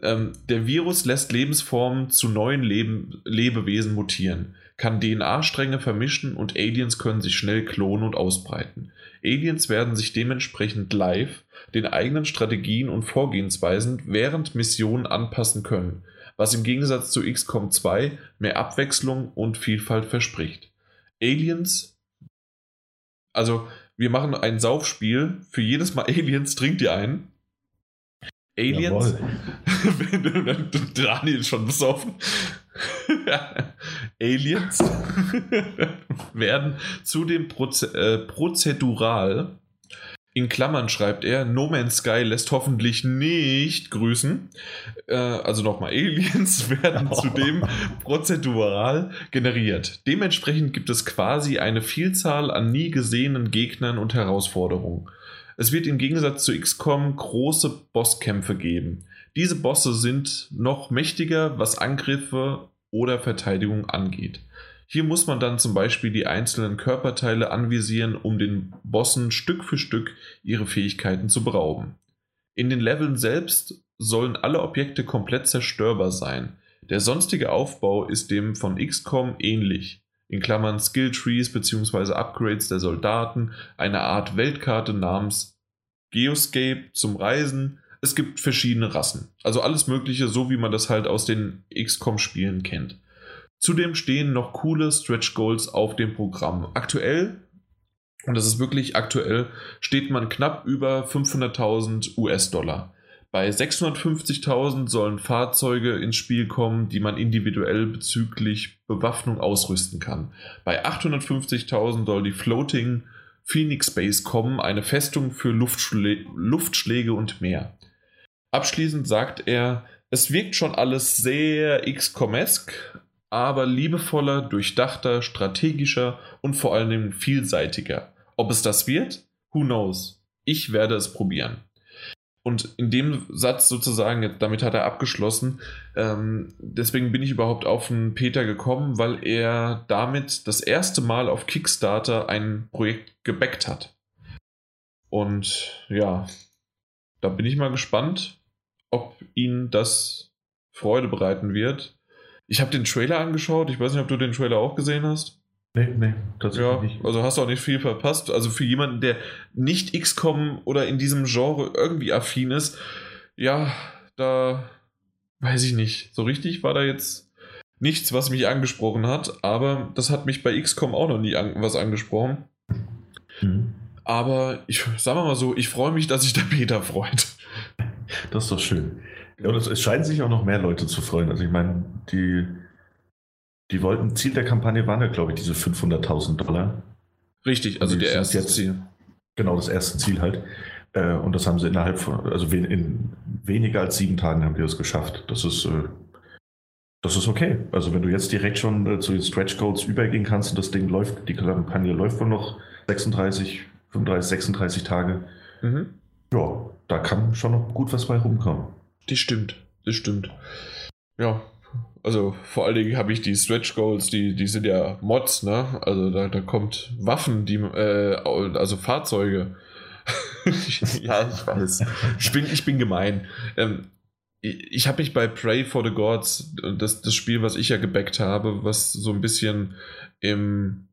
Ähm, der Virus lässt Lebensformen zu neuen Leben, Lebewesen mutieren, kann DNA-Stränge vermischen und Aliens können sich schnell klonen und ausbreiten. Aliens werden sich dementsprechend live den eigenen Strategien und Vorgehensweisen während Missionen anpassen können, was im Gegensatz zu XCOM 2 mehr Abwechslung und Vielfalt verspricht. Aliens, also wir machen ein Saufspiel, für jedes Mal Aliens trinkt ihr einen Aliens. Daniel ist schon besoffen. Aliens werden zudem Proze äh, prozedural, in Klammern schreibt er, No Man's Sky lässt hoffentlich nicht grüßen. Äh, also nochmal, Aliens werden zudem prozedural generiert. Dementsprechend gibt es quasi eine Vielzahl an nie gesehenen Gegnern und Herausforderungen. Es wird im Gegensatz zu XCOM große Bosskämpfe geben. Diese Bosse sind noch mächtiger, was Angriffe oder Verteidigung angeht. Hier muss man dann zum Beispiel die einzelnen Körperteile anvisieren, um den Bossen Stück für Stück ihre Fähigkeiten zu berauben. In den Leveln selbst sollen alle Objekte komplett zerstörbar sein. Der sonstige Aufbau ist dem von XCOM ähnlich in Klammern Skill Trees bzw. Upgrades der Soldaten, eine Art Weltkarte namens Geoscape zum Reisen. Es gibt verschiedene Rassen. Also alles Mögliche, so wie man das halt aus den XCOM-Spielen kennt. Zudem stehen noch coole Stretch Goals auf dem Programm. Aktuell, und das ist wirklich aktuell, steht man knapp über 500.000 US-Dollar. Bei 650.000 sollen Fahrzeuge ins Spiel kommen, die man individuell bezüglich Bewaffnung ausrüsten kann. Bei 850.000 soll die Floating Phoenix Base kommen, eine Festung für Luftschlä Luftschläge und mehr. Abschließend sagt er, es wirkt schon alles sehr XCOM-esk, aber liebevoller, durchdachter, strategischer und vor allem vielseitiger. Ob es das wird? Who knows? Ich werde es probieren. Und in dem Satz sozusagen, damit hat er abgeschlossen. Ähm, deswegen bin ich überhaupt auf den Peter gekommen, weil er damit das erste Mal auf Kickstarter ein Projekt gebackt hat. Und ja, da bin ich mal gespannt, ob ihn das Freude bereiten wird. Ich habe den Trailer angeschaut. Ich weiß nicht, ob du den Trailer auch gesehen hast. Nee, nee, tatsächlich ja, nicht. Also hast du auch nicht viel verpasst. Also für jemanden, der nicht XCOM oder in diesem Genre irgendwie affin ist, ja, da weiß ich nicht. So richtig war da jetzt nichts, was mich angesprochen hat, aber das hat mich bei XCOM auch noch nie an, was angesprochen. Mhm. Aber ich sag mal so, ich freue mich, dass sich der Peter freut. Das ist doch schön. Und es scheinen sich auch noch mehr Leute zu freuen. Also ich meine, die die wollten, Ziel der Kampagne waren ja, glaube ich, diese 500.000 Dollar. Richtig, also der erste jetzt, Ziel. Genau, das erste Ziel halt. Äh, und das haben sie innerhalb von, also in weniger als sieben Tagen haben die das geschafft. Das ist, äh, das ist okay. Also wenn du jetzt direkt schon äh, zu den Stretch Codes übergehen kannst und das Ding läuft, die Kampagne läuft wohl noch 36, 35, 36 Tage. Mhm. Ja, da kann schon noch gut was bei rumkommen. Das stimmt, das stimmt. Ja, Also vor allen Dingen habe ich die Stretch Goals, die, die sind ja Mods, ne? Also da, da kommt Waffen, die, äh, also Fahrzeuge. ja, ich weiß. Ich bin, ich bin gemein. Ähm, ich, ich habe mich bei Pray for the Gods, das, das Spiel, was ich ja gebackt habe, was so ein bisschen im,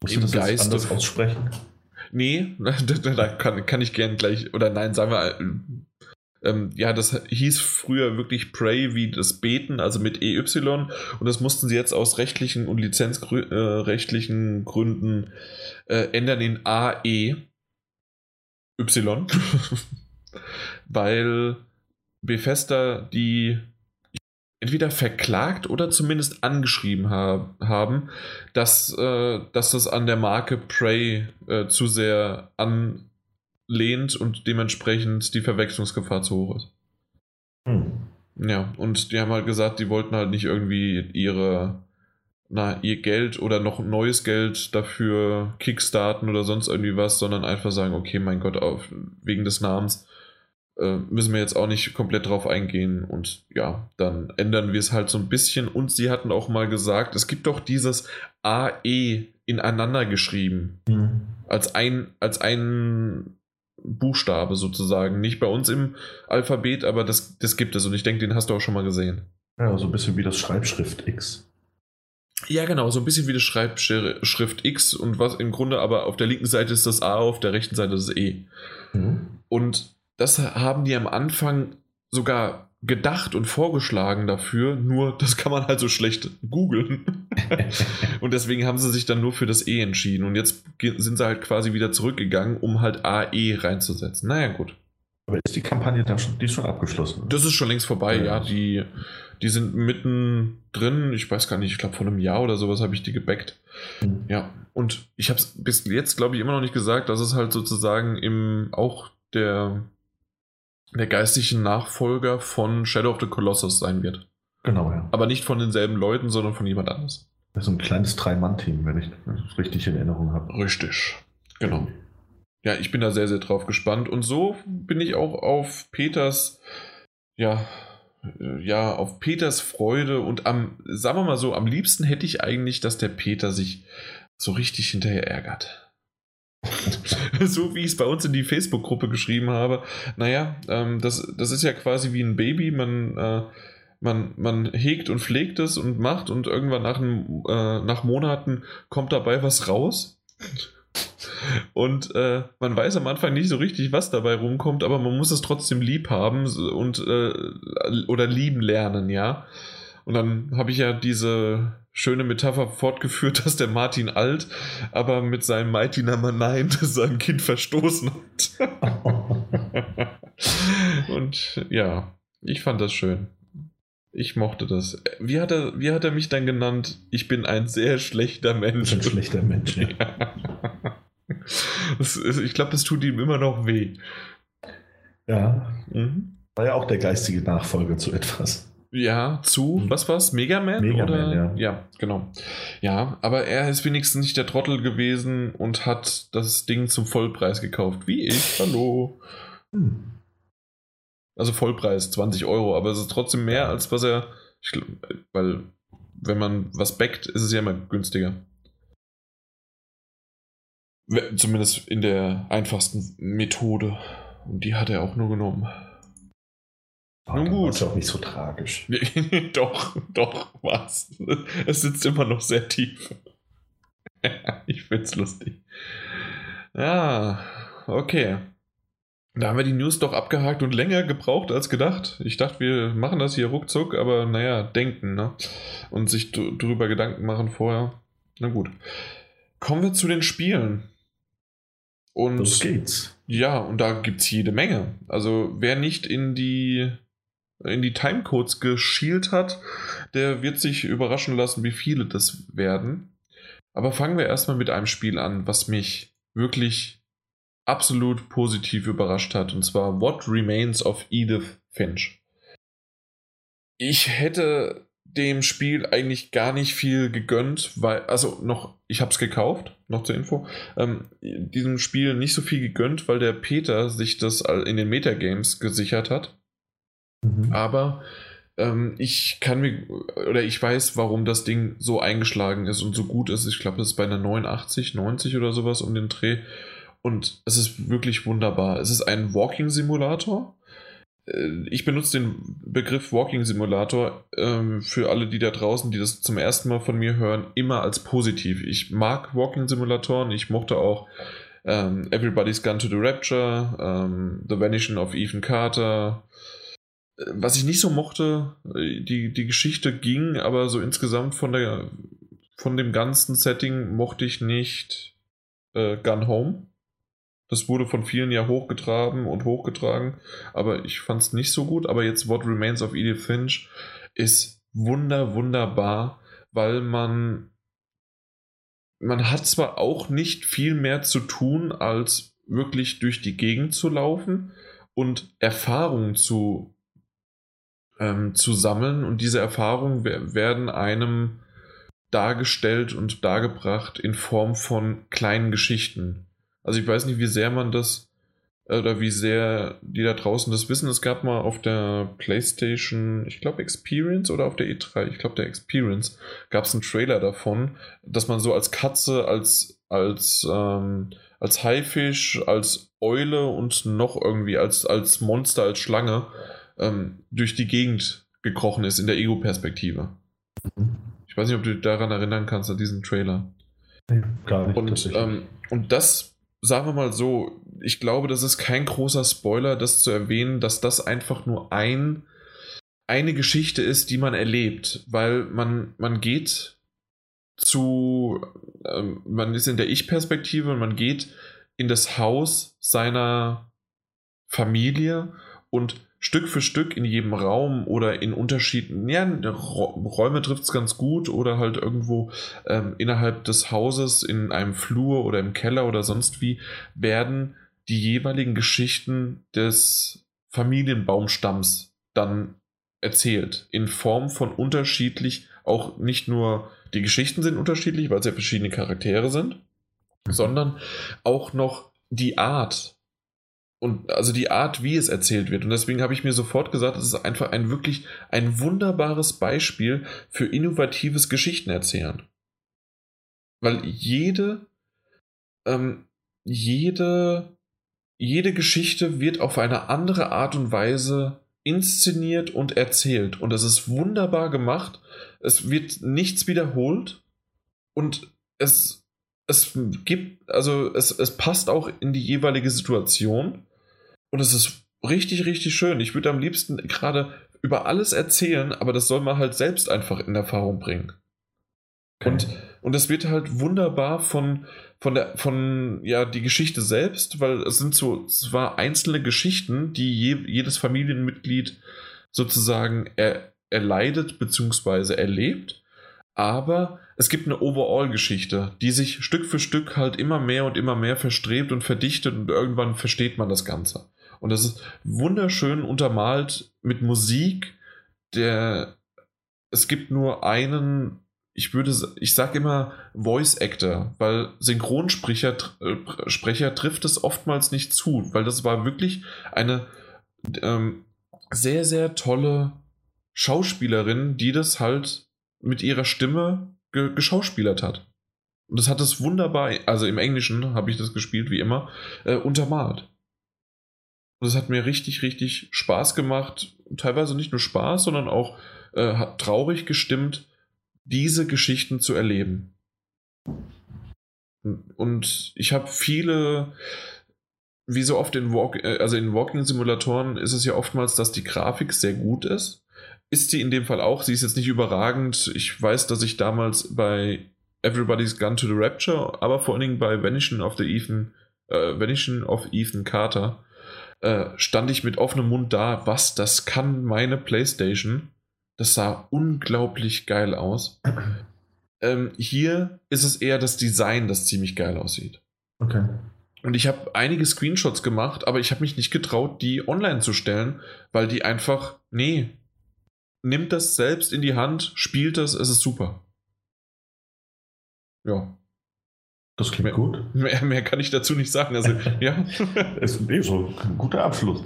Musst im du das Geist. anders aussprechen? Nee, da, da kann, kann ich gern gleich, oder nein, sagen wir, ähm, ja, das hieß früher wirklich Pray wie das Beten, also mit EY. Und das mussten sie jetzt aus rechtlichen und lizenzrechtlichen äh, Gründen äh, ändern in AE. Y. Weil Bethesda die entweder verklagt oder zumindest angeschrieben ha haben, dass, äh, dass das an der Marke Prey äh, zu sehr anlehnt und dementsprechend die Verwechslungsgefahr zu hoch ist. Hm. Ja, und die haben halt gesagt, die wollten halt nicht irgendwie ihre, na, ihr Geld oder noch neues Geld dafür kickstarten oder sonst irgendwie was, sondern einfach sagen, okay, mein Gott, auf, wegen des Namens äh, müssen wir jetzt auch nicht komplett drauf eingehen. Und ja, dann ändern wir es halt so ein bisschen. Und sie hatten auch mal gesagt, es gibt doch dieses AE ineinander geschrieben. Mhm. Als ein, als ein Buchstabe sozusagen. Nicht bei uns im Alphabet, aber das, das gibt es. Und ich denke, den hast du auch schon mal gesehen. Ja, so ein bisschen wie das Schreibschrift X. Ja, genau, so ein bisschen wie das Schreibschrift X und was im Grunde aber auf der linken Seite ist das A, auf der rechten Seite das E. Mhm. Und das haben die am Anfang sogar gedacht und vorgeschlagen dafür, nur das kann man halt so schlecht googeln. und deswegen haben sie sich dann nur für das E entschieden. Und jetzt sind sie halt quasi wieder zurückgegangen, um halt AE reinzusetzen. Naja, gut. Aber ist die Kampagne dann schon, die ist schon abgeschlossen? Das ist schon längst vorbei, ja. ja. Die, die sind mitten drin. Ich weiß gar nicht, ich glaube vor einem Jahr oder sowas habe ich die gebackt. Mhm. Ja, und ich habe es bis jetzt, glaube ich, immer noch nicht gesagt, dass es halt sozusagen im auch der der geistliche Nachfolger von Shadow of the Colossus sein wird. Genau, ja. Aber nicht von denselben Leuten, sondern von jemand anders. Das ist ein kleines Drei-Mann-Team, wenn ich das richtig in Erinnerung habe. Richtig, genau. Ja, ich bin da sehr, sehr drauf gespannt. Und so bin ich auch auf Peters, ja, äh, ja, auf Peters Freude und am, sagen wir mal so, am liebsten hätte ich eigentlich, dass der Peter sich so richtig hinterher ärgert. so wie ich es bei uns in die Facebook-Gruppe geschrieben habe. Naja, ähm, das, das ist ja quasi wie ein Baby. Man, äh, man, man hegt und pflegt es und macht und irgendwann nach, äh, nach Monaten kommt dabei was raus. Und äh, man weiß am Anfang nicht so richtig, was dabei rumkommt, aber man muss es trotzdem lieb haben und äh, oder lieben lernen, ja. Und dann habe ich ja diese schöne Metapher fortgeführt, dass der Martin alt, aber mit seinem Mighty Number 9 sein Kind verstoßen hat. Und ja, ich fand das schön. Ich mochte das. Wie hat, er, wie hat er mich dann genannt? Ich bin ein sehr schlechter Mensch. Ein schlechter Mensch, ja. Das, ich glaube, das tut ihm immer noch weh. Ja. Mhm. War ja auch der geistige Nachfolger zu etwas. Ja, zu, hm. was war's? Mega Man? Mega oder? Man, ja. ja, genau. Ja, aber er ist wenigstens nicht der Trottel gewesen und hat das Ding zum Vollpreis gekauft. Wie ich. Hallo. Hm. Also Vollpreis, 20 Euro, aber es ist trotzdem mehr, als was er. Ich, weil, wenn man was backt, ist es ja immer günstiger. Zumindest in der einfachsten Methode. Und die hat er auch nur genommen. Oh, Nun gut. Ist auch nicht so tragisch. doch, doch, was. Es sitzt immer noch sehr tief. ich find's lustig. Ja, okay. Da haben wir die News doch abgehakt und länger gebraucht als gedacht. Ich dachte, wir machen das hier ruckzuck, aber naja, denken, ne? Und sich drüber Gedanken machen vorher. Na gut. Kommen wir zu den Spielen. Und Los geht's. Ja, und da gibt's jede Menge. Also, wer nicht in die in die Timecodes geschielt hat, der wird sich überraschen lassen, wie viele das werden. Aber fangen wir erstmal mit einem Spiel an, was mich wirklich absolut positiv überrascht hat, und zwar What Remains of Edith Finch. Ich hätte dem Spiel eigentlich gar nicht viel gegönnt, weil, also noch, ich habe es gekauft, noch zur Info, ähm, diesem Spiel nicht so viel gegönnt, weil der Peter sich das in den Metagames gesichert hat. Mhm. Aber Ähm, ich kann mir, oder ich weiß, warum das Ding so eingeschlagen ist und so gut ist. Ich glaube, das ist bei einer 89, 90 oder sowas um den Dreh. Und es ist wirklich wunderbar. Es ist ein Walking-Simulator. Äh, ich benutze den Begriff Walking Simulator ähm, für alle, die da draußen, die das zum ersten Mal von mir hören, immer als positiv. Ich mag Walking Simulatoren. Ich mochte auch ähm, Everybody's Gone to the Rapture, ähm, The Vanishing of Ethan Carter. Was ich nicht so mochte, äh, die, die Geschichte ging, aber so insgesamt von der von dem ganzen Setting mochte ich nicht äh, Gun Home. Das wurde von vielen ja hochgetragen und hochgetragen, aber ich fand es nicht so gut. Aber jetzt What Remains of Edith Finch ist wunder, wunderbar, weil man man hat zwar auch nicht viel mehr zu tun, als wirklich durch die Gegend zu laufen und Erfahrungen zu, ähm, zu sammeln. Und diese Erfahrungen werden einem dargestellt und dargebracht in Form von kleinen Geschichten. Also ich weiß nicht, wie sehr man das äh, oder wie sehr die da draußen das wissen. Es gab mal auf der PlayStation, ich glaube Experience oder auf der E3, ich glaube der Experience, gab es einen Trailer davon, dass man so als Katze, als, als, ähm, als Haifisch, als Eule und noch irgendwie als, als Monster, als Schlange ähm, durch die Gegend gekrochen ist in der Ego-Perspektive. Ich weiß nicht, ob du dich daran erinnern kannst, an diesen Trailer. Gar nicht. Und, ähm, und das sagen wir mal so, ich glaube, das ist kein großer Spoiler, das zu erwähnen, dass das einfach nur ein, eine Geschichte ist, die man erlebt, weil man, man geht zu, ähm, man ist in der Ich-Perspektive und man geht in das Haus seiner Familie und Stück für Stück in jedem Raum oder in Unterschieden, ja, Räume trifft es ganz gut oder halt irgendwo ähm, innerhalb des Hauses in einem Flur oder im Keller oder sonst wie, werden die jeweiligen Geschichten des Familienbaumstamms dann erzählt. In Form von unterschiedlich, auch nicht nur die Geschichten sind unterschiedlich, weil es ja verschiedene Charaktere sind, sondern auch noch die Art, und also die Art, wie es erzählt wird. Und deswegen habe ich mir sofort gesagt, es ist einfach ein wirklich ein wunderbares Beispiel für innovatives Geschichtenerzählen. Weil jede, ähm, jede, jede Geschichte wird auf eine andere Art und Weise inszeniert und erzählt. Und es ist wunderbar gemacht. Es wird nichts wiederholt. Und es, es gibt, also es, es passt auch in die jeweilige Situation. Und es ist richtig, richtig schön. Ich würde am liebsten gerade über alles erzählen, aber das soll man halt selbst einfach in Erfahrung bringen. Okay. Und, und das wird halt wunderbar von, von der, von, ja, die Geschichte selbst, weil es sind so zwar einzelne Geschichten, die je, jedes Familienmitglied sozusagen er, erleidet bzw. erlebt, aber es gibt eine Overall-Geschichte, die sich Stück für Stück halt immer mehr und immer mehr verstrebt und verdichtet und irgendwann versteht man das Ganze. Und das ist wunderschön untermalt mit Musik. Der, es gibt nur einen, ich würde, ich sage immer Voice Actor, weil Synchronsprecher äh, Sprecher trifft es oftmals nicht zu, weil das war wirklich eine ähm, sehr, sehr tolle Schauspielerin, die das halt mit ihrer Stimme ge geschauspielert hat. Und das hat es wunderbar, also im Englischen habe ich das gespielt, wie immer, äh, untermalt. Und es hat mir richtig, richtig Spaß gemacht. Teilweise nicht nur Spaß, sondern auch äh, traurig gestimmt, diese Geschichten zu erleben. Und ich habe viele, wie so oft in, Walk, äh, also in Walking-Simulatoren ist es ja oftmals, dass die Grafik sehr gut ist. Ist sie in dem Fall auch. Sie ist jetzt nicht überragend. Ich weiß, dass ich damals bei Everybody's Gone to the Rapture, aber vor allen Dingen bei Vanishing of the Ethan, äh, Vanishing of Ethan Carter äh, stand ich mit offenem Mund da, was, das kann meine Playstation. Das sah unglaublich geil aus. Ähm, hier ist es eher das Design, das ziemlich geil aussieht. Okay. Und ich habe einige Screenshots gemacht, aber ich habe mich nicht getraut, die online zu stellen, weil die einfach, nee, nimmt das selbst in die Hand, spielt das, es ist super. Ja. Das klingt mehr, gut. Mehr, mehr, kann ich dazu nicht sagen. Also, ja. ist nee, so ein guter Abschluss.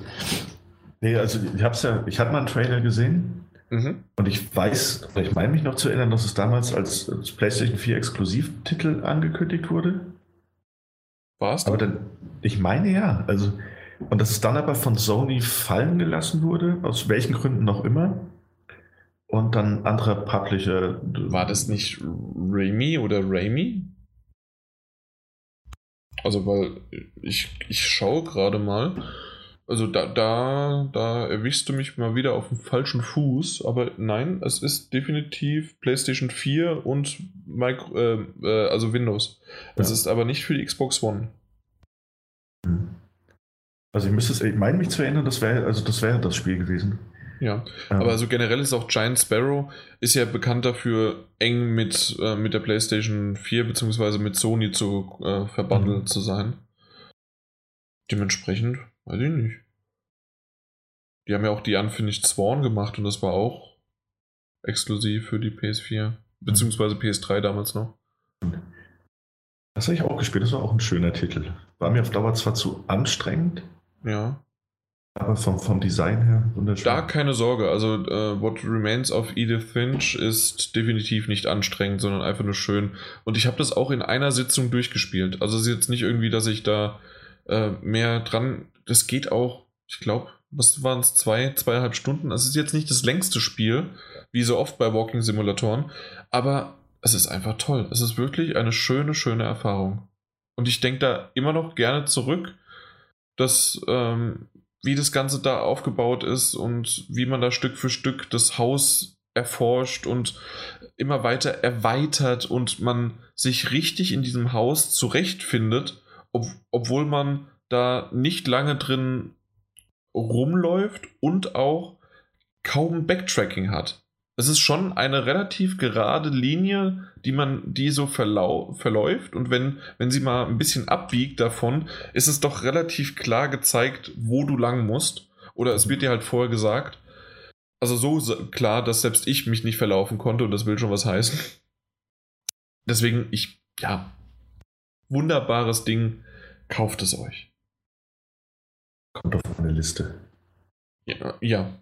Nee, also ich hab's ja, ich hatte mal einen Trailer gesehen Mhm. Und ich weiß, ich meine mich noch zu erinnern, dass es damals als, als PlayStation 4 Exklusivtitel angekündigt wurde. War es? Aber dann, ich meine ja. Also, und dass es dann aber von Sony fallen gelassen wurde, aus welchen Gründen noch immer. Und dann anderer Publisher. War das nicht Raimi oder Raimi? Also, weil ich, ich schaue gerade mal. Also da, da, da erwischst du mich mal wieder auf dem falschen Fuß, aber nein, es ist definitiv PlayStation 4 und Micro, äh, äh, also Windows. Ja. Es ist aber nicht für die Xbox One. Hm. Also ich müsste es, ich meine mich zu erinnern, das wäre also das wäre das Spiel gewesen. Ja, aber also generell ist auch Giant Sparrow ist ja bekannt dafür, eng mit, äh, mit der PlayStation 4 bzw. mit Sony zu äh, verbandelt mhm. zu sein. Dementsprechend, weiß ich nicht. Die haben ja auch die Unfinished Sworn gemacht und das war auch exklusiv für die PS4 bzw. PS3 damals noch. Das habe ich auch gespielt, das war auch ein schöner Titel. War mir auf Dauer zwar zu anstrengend. Ja. Aber vom, vom Design her wunderschön. Da keine Sorge. Also, uh, What Remains of Edith Finch ist definitiv nicht anstrengend, sondern einfach nur schön. Und ich habe das auch in einer Sitzung durchgespielt. Also, es ist jetzt nicht irgendwie, dass ich da uh, mehr dran. Das geht auch, ich glaube, was waren es, zwei, zweieinhalb Stunden. Es ist jetzt nicht das längste Spiel, wie so oft bei Walking Simulatoren, aber es ist einfach toll. Es ist wirklich eine schöne, schöne Erfahrung. Und ich denke da immer noch gerne zurück, dass ähm, wie das Ganze da aufgebaut ist und wie man da Stück für Stück das Haus erforscht und immer weiter erweitert und man sich richtig in diesem Haus zurechtfindet, ob, obwohl man da nicht lange drin rumläuft und auch kaum Backtracking hat. Es ist schon eine relativ gerade Linie, die man, die so verläuft und wenn, wenn sie mal ein bisschen abbiegt davon, ist es doch relativ klar gezeigt, wo du lang musst. Oder es wird dir halt vorher gesagt. Also so klar, dass selbst ich mich nicht verlaufen konnte und das will schon was heißen. Deswegen, ich, ja, wunderbares Ding, kauft es euch. Kommt auf meine Liste. Ja. ja.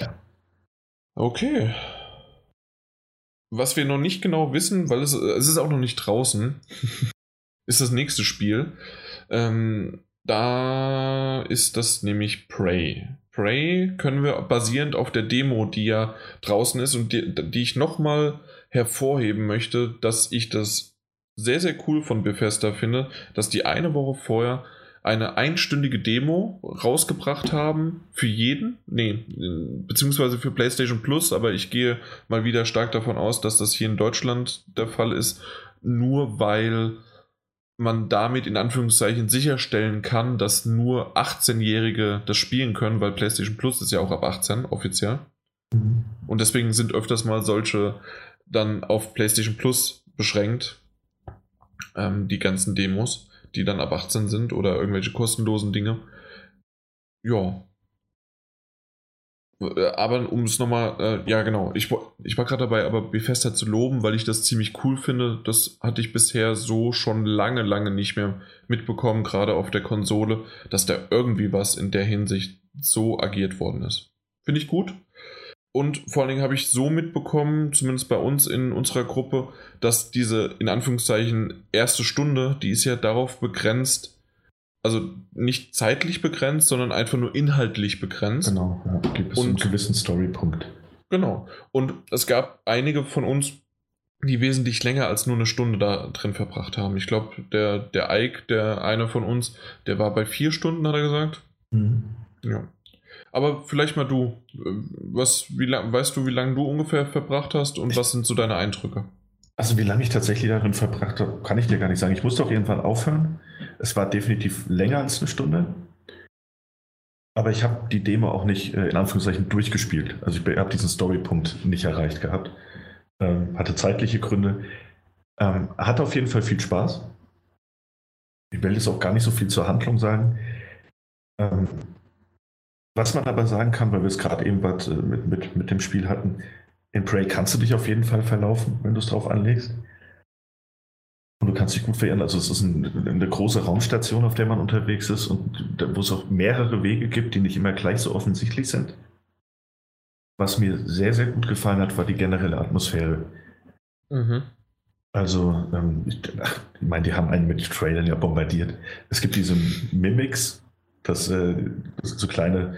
ja. Okay was wir noch nicht genau wissen, weil es, es ist auch noch nicht draußen, ist das nächste Spiel. Ähm, da ist das nämlich Prey. Prey können wir basierend auf der Demo, die ja draußen ist und die, die ich nochmal hervorheben möchte, dass ich das sehr, sehr cool von Bethesda finde, dass die eine Woche vorher eine einstündige Demo rausgebracht haben für jeden. Nee, beziehungsweise für PlayStation Plus, aber ich gehe mal wieder stark davon aus, dass das hier in Deutschland der Fall ist, nur weil man damit in Anführungszeichen sicherstellen kann, dass nur 18-Jährige das spielen können, weil PlayStation Plus ist ja auch ab 18 offiziell. Mhm. Und deswegen sind öfters mal solche dann auf PlayStation Plus beschränkt, ähm, die ganzen Demos die dann ab 18 sind oder irgendwelche kostenlosen Dinge. Ja. Äh, aber um es nochmal, äh, ja genau, ich, ich war gerade dabei, aber Bethesda zu loben, weil ich das ziemlich cool finde. Das hatte ich bisher so schon lange, lange nicht mehr mitbekommen, gerade auf der Konsole, dass da irgendwie was in der Hinsicht so agiert worden ist. Finde ich gut. Und vor allen Dingen habe ich so mitbekommen, zumindest bei uns in unserer Gruppe, dass diese in Anführungszeichen erste Stunde, die ist ja darauf begrenzt, also nicht zeitlich begrenzt, sondern einfach nur inhaltlich begrenzt. Genau, ja, gibt es und, einen gewissen Storypunkt. Genau. Und es gab einige von uns, die wesentlich länger als nur eine Stunde da drin verbracht haben. Ich glaube, der, der Ike, der eine von uns, der war bei vier Stunden, hat er gesagt. Mhm. Ja. Aber vielleicht mal du, was, wie lang, weißt du, wie lange du ungefähr verbracht hast und was sind so deine Eindrücke? Also wie lange ich tatsächlich darin verbracht habe, kann ich dir gar nicht sagen. Ich musste auf jeden Fall aufhören. Es war definitiv länger als eine Stunde. Aber ich habe die Demo auch nicht äh, in Anführungszeichen durchgespielt. Also ich habe diesen Storypunkt nicht erreicht gehabt. Ähm, hatte zeitliche Gründe. Ähm, hatte auf jeden Fall viel Spaß. Ich will jetzt auch gar nicht so viel zur Handlung sagen. Ähm, was man aber sagen kann, weil wir es gerade eben äh, mit, mit, mit dem Spiel hatten, in Prey kannst du dich auf jeden Fall verlaufen, wenn du es drauf anlegst. Und du kannst dich gut verirren. Also es ist ein, eine große Raumstation, auf der man unterwegs ist und wo es auch mehrere Wege gibt, die nicht immer gleich so offensichtlich sind. was mir sehr, sehr gut gefallen hat, war die generelle Atmosphäre. Mhm. Also, ähm, ich, ach, ich meine, die haben einen mit Trailern ja bombardiert. Es gibt diese Mimics, das, äh, das sind so kleine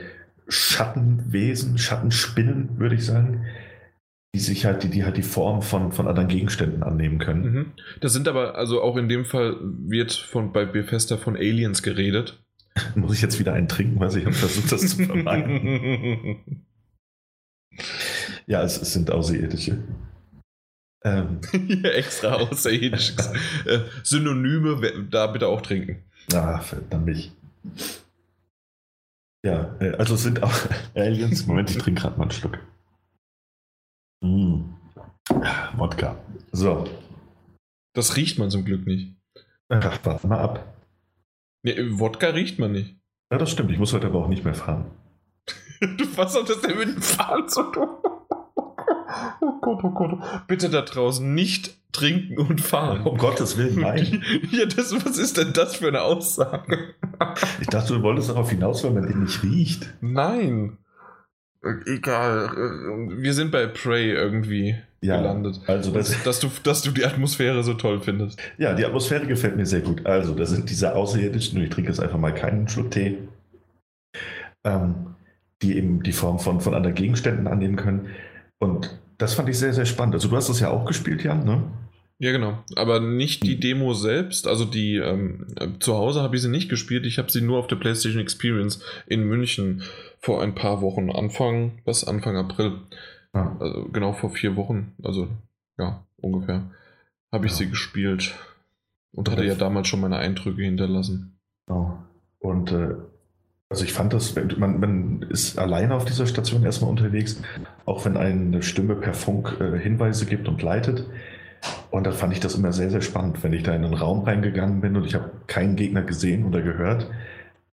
Schattenwesen, Schattenspinnen, würde ich sagen, die sich halt, die, die halt die Form von, von anderen Gegenständen annehmen können. Mhm. Das sind aber, also auch in dem Fall wird von, bei Bethesda von Aliens geredet. Muss ich jetzt wieder einen trinken, weil ich habe versucht, das zu vermeiden. ja, es, es sind Außerirdische. Ähm. Hier extra Außerirdische. äh, Synonyme, da bitte auch trinken. Ah, verdammt mich. Ja, äh, also sind auch Aliens. Moment, ich trinke gerade mal einen Schluck. Mm. Wodka. So. Das riecht man zum Glück nicht. Ach, warte mal ab. Nee, Wodka riecht man nicht. Ja, das stimmt. Ich muss heute aber auch nicht mehr fahren. du, was hat das denn mit dem Fahren zu tun? Oh Gott, oh Gott. Bitte da draußen nicht trinken und fahren. Um Gottes Willen, nein. ja, das, was ist denn das für eine Aussage? ich dachte, du wolltest darauf hinaus, weil man den nicht riecht. Nein. Egal. Wir sind bei Prey irgendwie ja, gelandet. Also das, dass, du, dass du die Atmosphäre so toll findest. Ja, die Atmosphäre gefällt mir sehr gut. Also, da sind diese Außerirdischen, ich trinke jetzt einfach mal keinen Schluck Tee, ähm, die eben die Form von, von anderen Gegenständen annehmen können. Und das fand ich sehr, sehr spannend. Also, du hast das ja auch gespielt, Jan, ne? Ja, genau. Aber nicht die Demo selbst. Also die ähm, zu Hause habe ich sie nicht gespielt. Ich habe sie nur auf der PlayStation Experience in München vor ein paar Wochen. Anfang, was? Anfang April. Ja. Also genau vor vier Wochen. Also ja, ungefähr. Habe ich ja. sie gespielt. Und hatte ja damals schon meine Eindrücke hinterlassen. Genau. Und äh, also ich fand das, man, man ist alleine auf dieser Station erstmal unterwegs, auch wenn eine Stimme per Funk äh, Hinweise gibt und leitet und da fand ich das immer sehr, sehr spannend, wenn ich da in einen Raum reingegangen bin und ich habe keinen Gegner gesehen oder gehört.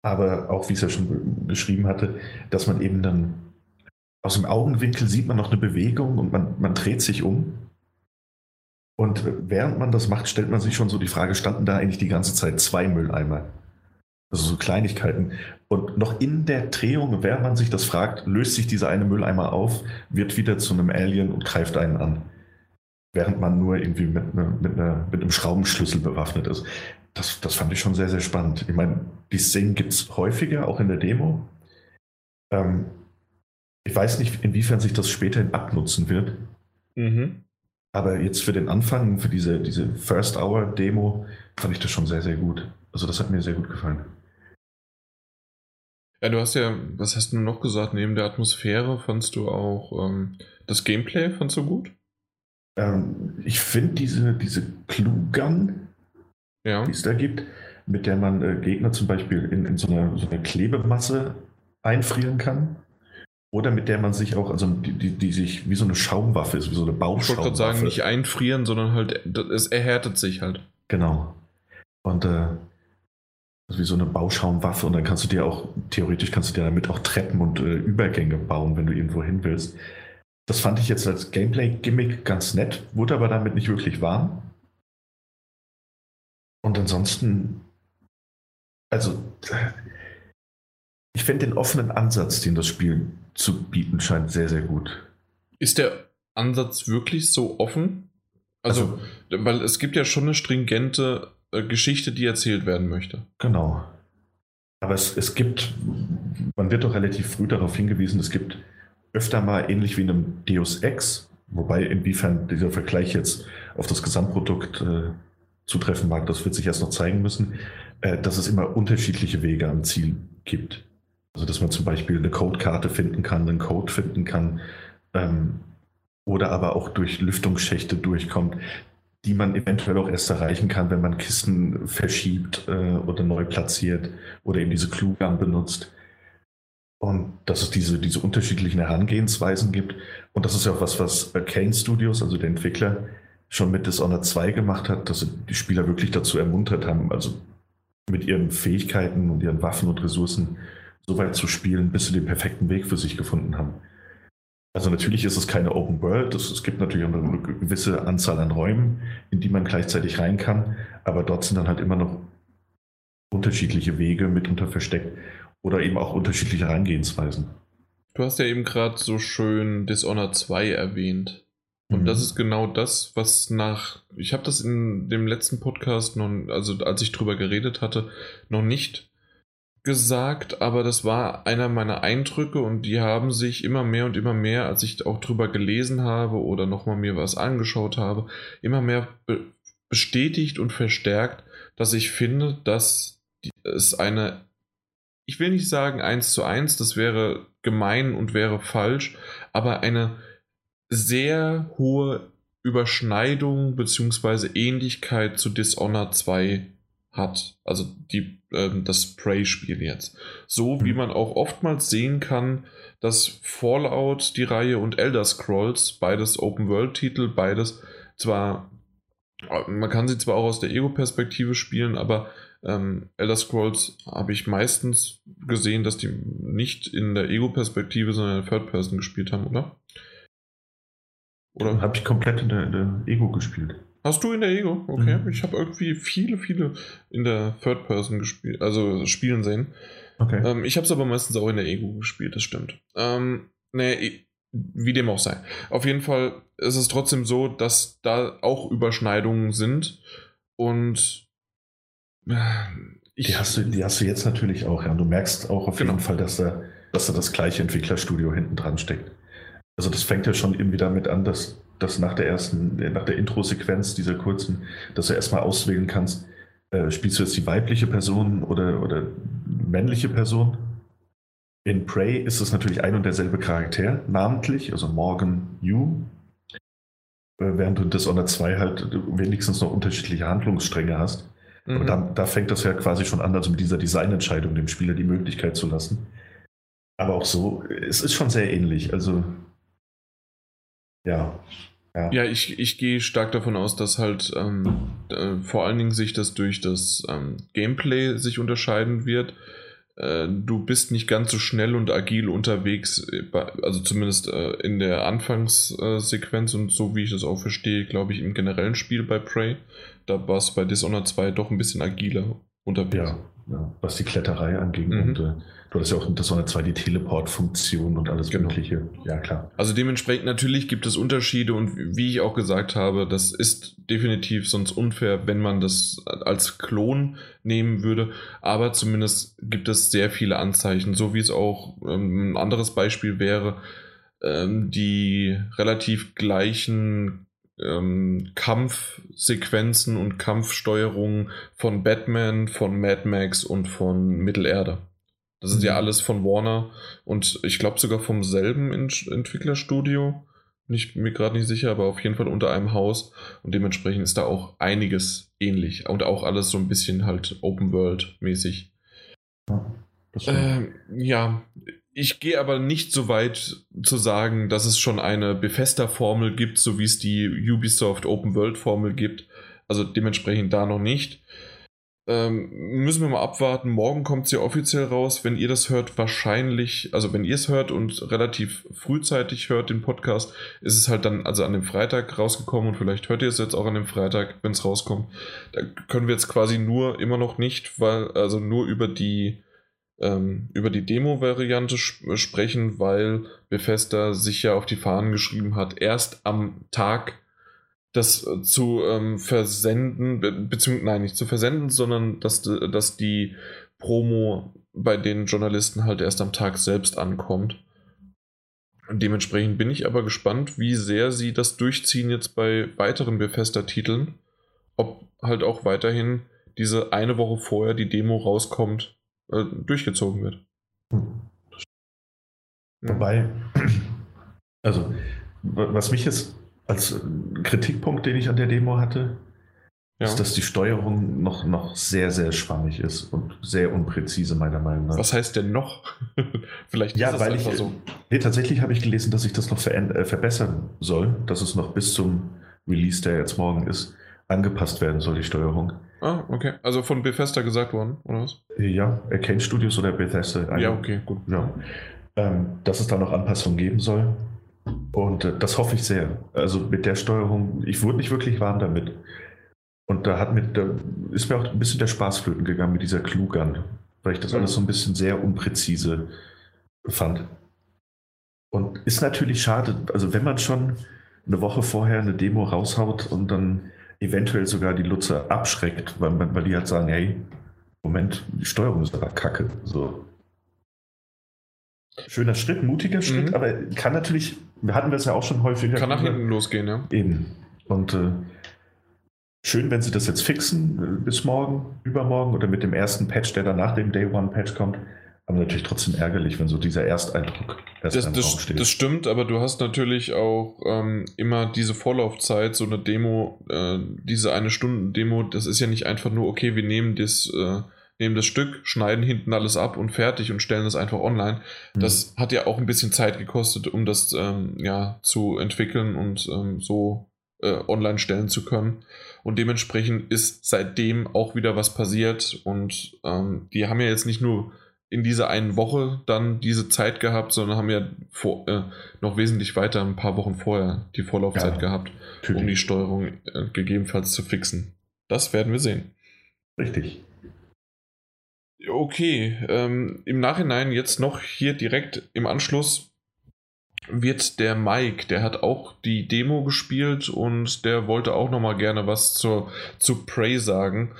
Aber auch, wie es ja schon geschrieben hatte, dass man eben dann aus dem Augenwinkel sieht man noch eine Bewegung und man, man dreht sich um. Und während man das macht, stellt man sich schon so die Frage, standen da eigentlich die ganze Zeit zwei Mülleimer? Also so Kleinigkeiten. Und noch in der Drehung, während man sich das fragt, löst sich dieser eine Mülleimer auf, wird wieder zu einem Alien und greift einen an während man nur irgendwie mit, ne, mit, einer, mit einem Schraubenschlüssel bewaffnet ist. Das, das fand ich schon sehr, sehr spannend. Ich meine, die Szenen gibt es häufiger, auch in der Demo. Ähm, ich weiß nicht, inwiefern sich das später abnutzen wird. Mhm. Aber jetzt für den Anfang, für diese, diese First Hour Demo, fand ich das schon sehr, sehr gut. Also das hat mir sehr gut gefallen. Ja, du hast ja, was hast du noch gesagt? Neben der Atmosphäre fandst du auch ähm, das Gameplay, fandst du gut? Ähm, ich finde diese, diese Clue-Gun, ja. die es da gibt, mit der man äh, Gegner zum Beispiel in, in so, einer, so einer Klebemasse einfrieren kann. Oder mit der man sich auch, also die, die, die sich wie so eine Schaumwaffe ist, wie so eine Baumschaumwaffe. Ich wollte gerade sagen, nicht einfrieren, sondern halt, es erhärtet sich halt. Genau. Und äh, wie so eine Bauschaumwaffe und dann kannst du dir auch, theoretisch kannst du dir damit auch Treppen und äh, Übergänge bauen, wenn du irgendwo hin willst. Das fand ich jetzt als Gameplay-Gimmick ganz nett, wurde aber damit nicht wirklich warm. Und ansonsten, also, ich finde den offenen Ansatz, den das Spiel zu bieten scheint, sehr, sehr gut. Ist der Ansatz wirklich so offen? Also, also weil es gibt ja schon eine stringente Geschichte, die erzählt werden möchte. Genau. Aber es, es gibt, man wird doch relativ früh darauf hingewiesen, es gibt öfter mal ähnlich wie in einem Deus Ex, wobei inwiefern dieser Vergleich jetzt auf das Gesamtprodukt äh, zutreffen mag, das wird sich erst noch zeigen müssen, äh, dass es immer unterschiedliche Wege am Ziel gibt. Also dass man zum Beispiel eine Codekarte finden kann, einen Code finden kann ähm, oder aber auch durch Lüftungsschächte durchkommt, die man eventuell auch erst erreichen kann, wenn man Kisten verschiebt äh, oder neu platziert oder eben diese Clue-Gun benutzt. Und dass es diese, diese unterschiedlichen Herangehensweisen gibt. Und das ist ja auch was, was Kane Studios, also der Entwickler, schon mit Dishonored 2 gemacht hat, dass sie die Spieler wirklich dazu ermuntert haben, also mit ihren Fähigkeiten und ihren Waffen und Ressourcen so weit zu spielen, bis sie den perfekten Weg für sich gefunden haben. Also natürlich ist es keine Open World, es, es gibt natürlich eine gewisse Anzahl an Räumen, in die man gleichzeitig rein kann, aber dort sind dann halt immer noch unterschiedliche Wege mitunter versteckt oder eben auch unterschiedliche Herangehensweisen. Du hast ja eben gerade so schön Dishonored 2 erwähnt. Und mhm. das ist genau das, was nach. Ich habe das in dem letzten Podcast noch, also als ich drüber geredet hatte, noch nicht gesagt, aber das war einer meiner Eindrücke und die haben sich immer mehr und immer mehr, als ich auch drüber gelesen habe oder nochmal mir was angeschaut habe, immer mehr be bestätigt und verstärkt, dass ich finde, dass es eine, ich will nicht sagen eins zu eins, das wäre gemein und wäre falsch, aber eine sehr hohe Überschneidung bzw. Ähnlichkeit zu Dishonored 2 hat. Also die, ähm, das Prey-Spiel jetzt. So wie mhm. man auch oftmals sehen kann, dass Fallout, die Reihe und Elder Scrolls, beides Open-World-Titel, beides zwar, man kann sie zwar auch aus der Ego-Perspektive spielen, aber ähm, Elder Scrolls habe ich meistens gesehen, dass die nicht in der Ego-Perspektive, sondern in der Third-Person gespielt haben, oder? Oder habe ich komplett in der, in der Ego gespielt? Hast du in der Ego? Okay. Mhm. Ich habe irgendwie viele, viele in der Third Person gespielt, also spielen sehen. Okay. Ähm, ich habe es aber meistens auch in der Ego gespielt, das stimmt. Ähm, nee, wie dem auch sei. Auf jeden Fall ist es trotzdem so, dass da auch Überschneidungen sind und äh, ich, die, hast du, die hast du jetzt natürlich auch, ja. Und du merkst auch auf genau. jeden Fall, dass da, dass da das gleiche Entwicklerstudio hinten dran steckt. Also das fängt ja schon irgendwie damit an, dass, dass nach der ersten, nach der Intro-Sequenz dieser kurzen, dass du erstmal auswählen kannst, äh, spielst du jetzt die weibliche Person oder, oder männliche Person? In Prey ist es natürlich ein und derselbe Charakter, namentlich, also Morgan Yu, äh, während du in Dishonored 2 halt wenigstens noch unterschiedliche Handlungsstränge hast. Mhm. Aber da, da fängt das ja quasi schon an, also mit dieser Designentscheidung dem Spieler die Möglichkeit zu lassen. Aber auch so, es ist schon sehr ähnlich. Also ja. Ja, ja ich, ich gehe stark davon aus, dass halt ähm, äh, vor allen Dingen sich das durch das ähm, Gameplay sich unterscheiden wird. Äh, du bist nicht ganz so schnell und agil unterwegs, äh, also zumindest äh, in der Anfangssequenz und so wie ich das auch verstehe, glaube ich, im generellen Spiel bei Prey. Da war es bei Dishonored 2 doch ein bisschen agiler unterwegs. Ja, ja was die Kletterei anging mhm. und Du hast ja auch das Sonne 2 die Teleport-Funktion und alles genau. Mögliche. Ja, klar. Also dementsprechend natürlich gibt es Unterschiede und wie ich auch gesagt habe, das ist definitiv sonst unfair, wenn man das als Klon nehmen würde. Aber zumindest gibt es sehr viele Anzeichen, so wie es auch ähm, ein anderes Beispiel wäre, ähm, die relativ gleichen ähm, Kampfsequenzen und Kampfsteuerungen von Batman, von Mad Max und von Mittelerde. Das ist ja mhm. alles von Warner und ich glaube sogar vom selben Entwicklerstudio. Nicht, mir gerade nicht sicher, aber auf jeden Fall unter einem Haus. Und dementsprechend ist da auch einiges ähnlich. Und auch alles so ein bisschen halt Open World-mäßig. Ja, äh, ja, ich gehe aber nicht so weit zu sagen, dass es schon eine Bethesda-Formel gibt, so wie es die Ubisoft Open World-Formel gibt. Also dementsprechend da noch nicht. Ähm, müssen wir mal abwarten. Morgen kommt sie offiziell raus. Wenn ihr das hört, wahrscheinlich, also wenn ihr es hört und relativ frühzeitig hört den Podcast, ist es halt dann also an dem Freitag rausgekommen und vielleicht hört ihr es jetzt auch an dem Freitag, wenn es rauskommt. Da können wir jetzt quasi nur immer noch nicht, weil, also nur über die ähm, über die Demo-Variante sp sprechen, weil Bethesda sich ja auf die Fahnen geschrieben hat, erst am Tag das äh, zu ähm, versenden, be beziehungsweise, nein, nicht zu versenden, sondern dass, dass die Promo bei den Journalisten halt erst am Tag selbst ankommt. Dementsprechend bin ich aber gespannt, wie sehr sie das durchziehen jetzt bei weiteren Bethesda-Titeln. Ob halt auch weiterhin diese eine Woche vorher die Demo rauskommt, äh, durchgezogen wird. Wobei, also, was mich jetzt als Kritikpunkt, den ich an der Demo hatte, ja. ist, dass die Steuerung noch, noch sehr, sehr schwammig ist und sehr unpräzise, meiner Meinung nach. Was heißt denn noch? Vielleicht ja, weil ich, so. Nee, tatsächlich habe ich gelesen, dass ich das noch ver äh, verbessern soll, dass es noch bis zum Release, der jetzt morgen ist, angepasst werden soll, die Steuerung. Ah, okay. Also von Bethesda gesagt worden, oder was? Ja, Arcane Studios oder Bethesda. Eine, ja, okay, gut. Ja. Ähm, dass es da noch Anpassungen geben soll. Und äh, das hoffe ich sehr. Also mit der Steuerung, ich wurde nicht wirklich warm damit. Und da hat mir, da ist mir auch ein bisschen der Spaß flöten gegangen mit dieser Klugan, weil ich das alles so ein bisschen sehr unpräzise fand. Und ist natürlich schade, also wenn man schon eine Woche vorher eine Demo raushaut und dann eventuell sogar die Nutzer abschreckt, weil, weil die halt sagen, hey, Moment, die Steuerung ist aber kacke. So. Schöner Schritt, mutiger Schritt, mhm. aber kann natürlich, wir hatten das ja auch schon häufiger. Kann nach hinten losgehen, ja. Eben. Und äh, schön, wenn sie das jetzt fixen, äh, bis morgen, übermorgen oder mit dem ersten Patch, der dann nach dem Day One Patch kommt. Aber natürlich trotzdem ärgerlich, wenn so dieser Ersteindruck erst das, das, steht. Das stimmt, aber du hast natürlich auch ähm, immer diese Vorlaufzeit, so eine Demo, äh, diese eine Stunden Demo, das ist ja nicht einfach nur, okay, wir nehmen das, äh, nehmen das Stück, schneiden hinten alles ab und fertig und stellen das einfach online. Mhm. Das hat ja auch ein bisschen Zeit gekostet, um das ähm, ja, zu entwickeln und ähm, so äh, online stellen zu können. Und dementsprechend ist seitdem auch wieder was passiert. Und ähm, die haben ja jetzt nicht nur in dieser einen Woche dann diese Zeit gehabt, sondern haben ja vor, äh, noch wesentlich weiter, ein paar Wochen vorher, die Vorlaufzeit ja, gehabt, natürlich. um die Steuerung äh, gegebenenfalls zu fixen. Das werden wir sehen. Richtig. Okay, ähm, im Nachhinein jetzt noch hier direkt im Anschluss wird der Mike, der hat auch die Demo gespielt und der wollte auch noch mal gerne was zur, zu Prey sagen.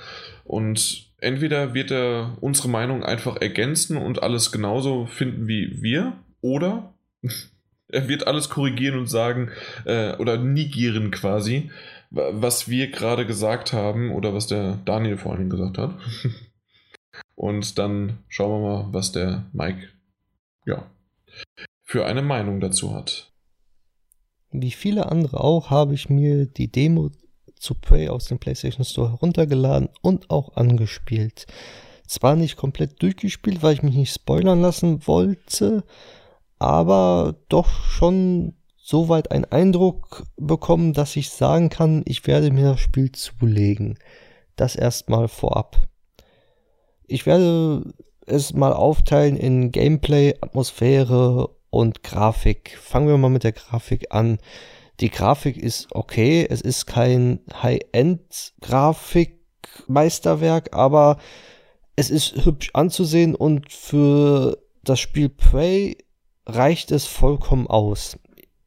Und entweder wird er unsere Meinung einfach ergänzen und alles genauso finden wie wir, oder er wird alles korrigieren und sagen äh, oder negieren quasi, was wir gerade gesagt haben oder was der Daniel vor allem gesagt hat. und dann schauen wir mal, was der Mike ja, für eine Meinung dazu hat. Wie viele andere auch habe ich mir die Demo zu Prey aus dem PlayStation Store heruntergeladen und auch angespielt. Zwar nicht komplett durchgespielt, weil ich mich nicht spoilern lassen wollte, aber doch schon soweit einen Eindruck bekommen, dass ich sagen kann, ich werde mir das Spiel zulegen. Das erstmal vorab. Ich werde es mal aufteilen in Gameplay, Atmosphäre und Grafik. Fangen wir mal mit der Grafik an. Die Grafik ist okay, es ist kein High-End-Grafik-Meisterwerk, aber es ist hübsch anzusehen und für das Spiel Prey reicht es vollkommen aus.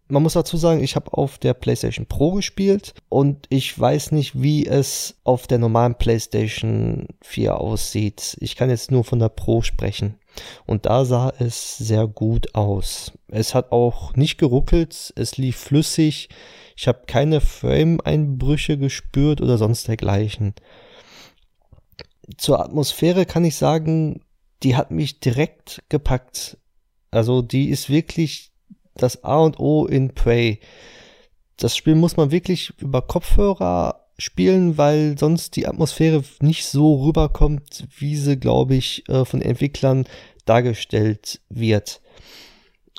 Man muss dazu sagen, ich habe auf der PlayStation Pro gespielt und ich weiß nicht, wie es auf der normalen PlayStation 4 aussieht. Ich kann jetzt nur von der Pro sprechen. Und da sah es sehr gut aus. Es hat auch nicht geruckelt, es lief flüssig. Ich habe keine Frame-Einbrüche gespürt oder sonst dergleichen. Zur Atmosphäre kann ich sagen, die hat mich direkt gepackt. Also die ist wirklich das A und O in Prey. Das Spiel muss man wirklich über Kopfhörer spielen, weil sonst die Atmosphäre nicht so rüberkommt, wie sie, glaube ich, äh, von Entwicklern dargestellt wird.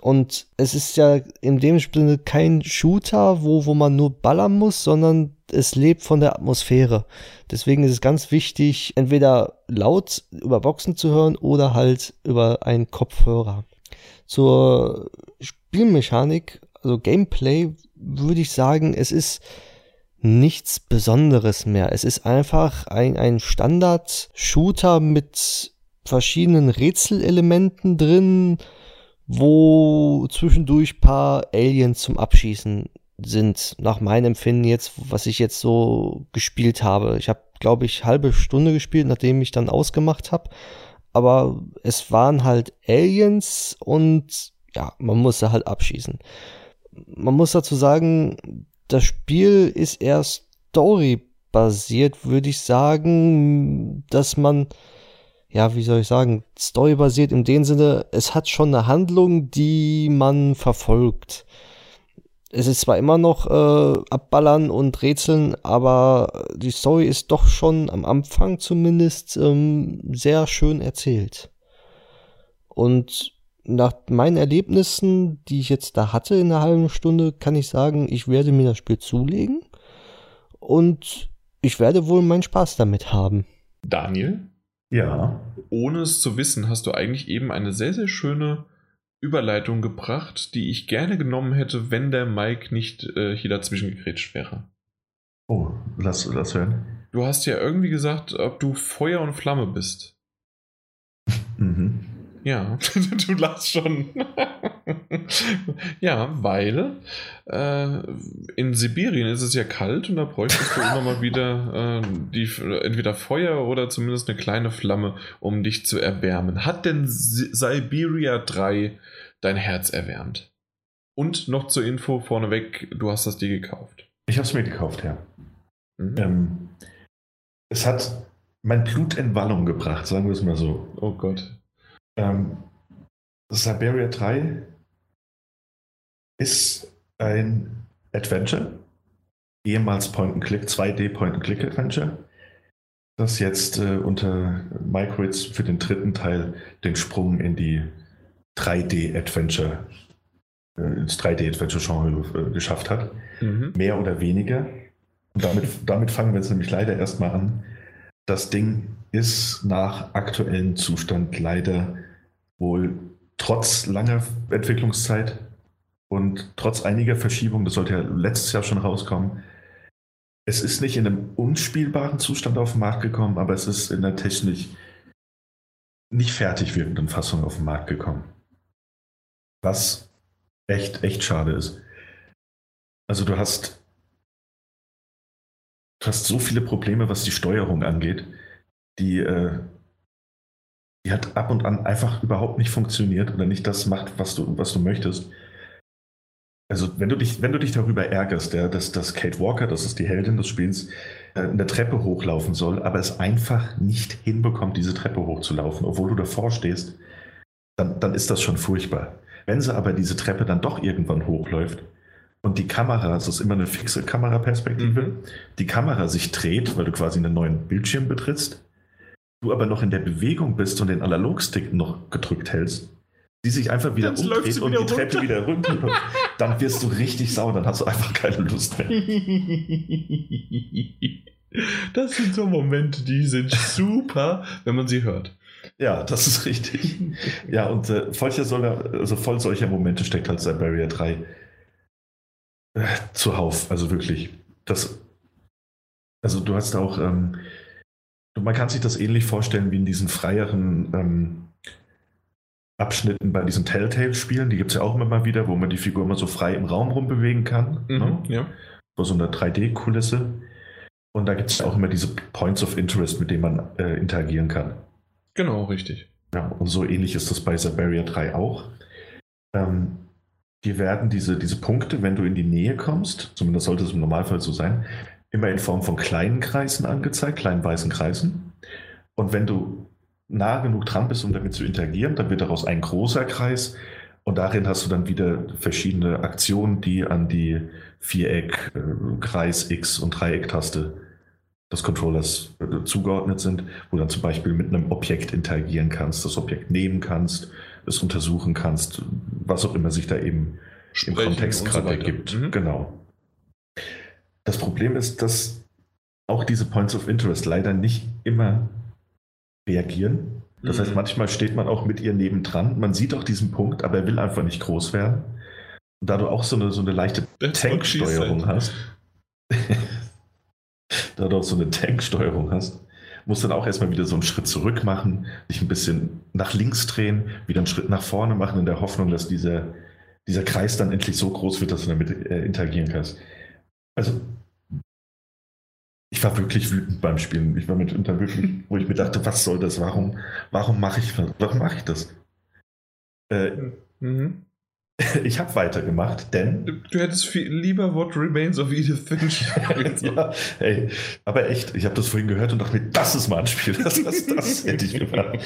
Und es ist ja in dem Sinne kein Shooter, wo, wo man nur ballern muss, sondern es lebt von der Atmosphäre. Deswegen ist es ganz wichtig, entweder laut über Boxen zu hören oder halt über einen Kopfhörer. Zur Spielmechanik, also Gameplay, würde ich sagen, es ist nichts Besonderes mehr. Es ist einfach ein, ein Standard-Shooter mit verschiedenen Rätselelementen drin, wo zwischendurch paar Aliens zum Abschießen sind. Nach meinem Empfinden jetzt, was ich jetzt so gespielt habe. Ich habe, glaube ich, halbe Stunde gespielt, nachdem ich dann ausgemacht habe. Aber es waren halt Aliens und ja, man musste halt abschießen. Man muss dazu sagen, das Spiel ist eher storybasiert, würde ich sagen, dass man, ja, wie soll ich sagen, storybasiert in dem Sinne, es hat schon eine Handlung, die man verfolgt. Es ist zwar immer noch äh, abballern und rätseln, aber die Story ist doch schon am Anfang zumindest ähm, sehr schön erzählt. Und nach meinen Erlebnissen, die ich jetzt da hatte in einer halben Stunde, kann ich sagen, ich werde mir das Spiel zulegen und ich werde wohl meinen Spaß damit haben. Daniel? Ja. Ohne es zu wissen, hast du eigentlich eben eine sehr, sehr schöne Überleitung gebracht, die ich gerne genommen hätte, wenn der Mike nicht äh, hier dazwischen gegrätscht wäre. Oh, lass, lass hören. Du hast ja irgendwie gesagt, ob du Feuer und Flamme bist. mhm. Ja, du lachst schon. ja, weil äh, in Sibirien ist es ja kalt und da bräuchtest du immer mal wieder äh, die, entweder Feuer oder zumindest eine kleine Flamme, um dich zu erwärmen. Hat denn Siberia 3 dein Herz erwärmt? Und noch zur Info vorneweg, du hast das dir gekauft. Ich habe es mir gekauft, ja. Mhm. Ähm, es hat mein Blut in Wallung gebracht, sagen wir es mal so. Oh Gott. Ähm, Siberia 3 ist ein Adventure, ehemals Point-and-Click, 2D Point-and-Click-Adventure, das jetzt äh, unter Microids für den dritten Teil den Sprung in die 3D-Adventure, äh, ins 3D-Adventure-Genre äh, geschafft hat. Mhm. Mehr oder weniger. Und damit, damit fangen wir jetzt nämlich leider erstmal an. Das Ding ist nach aktuellem Zustand leider wohl trotz langer Entwicklungszeit und trotz einiger Verschiebungen, das sollte ja letztes Jahr schon rauskommen, es ist nicht in einem unspielbaren Zustand auf den Markt gekommen, aber es ist in einer technisch nicht fertig wirkenden Fassung auf den Markt gekommen. Was echt, echt schade ist. Also du hast, du hast so viele Probleme, was die Steuerung angeht, die äh, die hat ab und an einfach überhaupt nicht funktioniert oder nicht das macht, was du, was du möchtest. Also wenn du dich, wenn du dich darüber ärgerst, ja, dass, dass Kate Walker, das ist die Heldin des Spiels, äh, eine Treppe hochlaufen soll, aber es einfach nicht hinbekommt, diese Treppe hochzulaufen, obwohl du davor stehst, dann, dann ist das schon furchtbar. Wenn sie aber diese Treppe dann doch irgendwann hochläuft und die Kamera, es ist immer eine fixe Kameraperspektive, mhm. die Kamera sich dreht, weil du quasi einen neuen Bildschirm betrittst, du aber noch in der Bewegung bist und den Analogstick noch gedrückt hältst, die sich einfach wieder dann umdreht und die runter. Treppe wieder runter, dann wirst du richtig sauer, dann hast du einfach keine Lust mehr. Das sind so Momente, die sind super, wenn man sie hört. Ja, das ist richtig. Ja, und äh, voll, solcher, also voll solcher Momente steckt halt Siberia 3 äh, zuhauf. Also wirklich. Das, also du hast auch ähm, man kann sich das ähnlich vorstellen wie in diesen freieren ähm, Abschnitten bei diesen Telltale-Spielen. Die gibt es ja auch immer mal wieder, wo man die Figur immer so frei im Raum rumbewegen kann. Mhm, ne? Ja. Vor so einer 3D-Kulisse. Und da gibt es auch immer diese Points of Interest, mit denen man äh, interagieren kann. Genau, richtig. Ja, und so ähnlich ist das bei Siberia 3 auch. Ähm, die werden diese, diese Punkte, wenn du in die Nähe kommst, zumindest sollte es im Normalfall so sein, immer in Form von kleinen Kreisen angezeigt, kleinen weißen Kreisen. Und wenn du nah genug dran bist, um damit zu interagieren, dann wird daraus ein großer Kreis. Und darin hast du dann wieder verschiedene Aktionen, die an die Viereck, äh, Kreis, X und Dreieck-Taste des Controllers äh, zugeordnet sind, wo du dann zum Beispiel mit einem Objekt interagieren kannst, das Objekt nehmen kannst, es untersuchen kannst, was auch immer sich da eben Sprechen im Kontext gerade so ergibt. Mhm. Genau. Das Problem ist, dass auch diese Points of Interest leider nicht immer reagieren. Das mhm. heißt, manchmal steht man auch mit ihr nebendran. Man sieht auch diesen Punkt, aber er will einfach nicht groß werden. Und da du auch so eine, so eine leichte Tanksteuerung hast, da du auch so eine Tanksteuerung hast, musst du dann auch erstmal wieder so einen Schritt zurück machen, dich ein bisschen nach links drehen, wieder einen Schritt nach vorne machen, in der Hoffnung, dass dieser, dieser Kreis dann endlich so groß wird, dass du damit äh, interagieren kannst. Also, ich war wirklich wütend beim Spielen. Ich war mitunter wirklich, wo ich mir dachte, was soll das? Warum, warum mache ich, warum mache ich das? Äh, mhm. Ich habe weitergemacht, denn. Du, du, hättest viel lieber What Remains of Edith Finch. ja, hey, aber echt, ich habe das vorhin gehört und dachte mir, das ist mal ein Spiel. Das, das, das hätte ich mir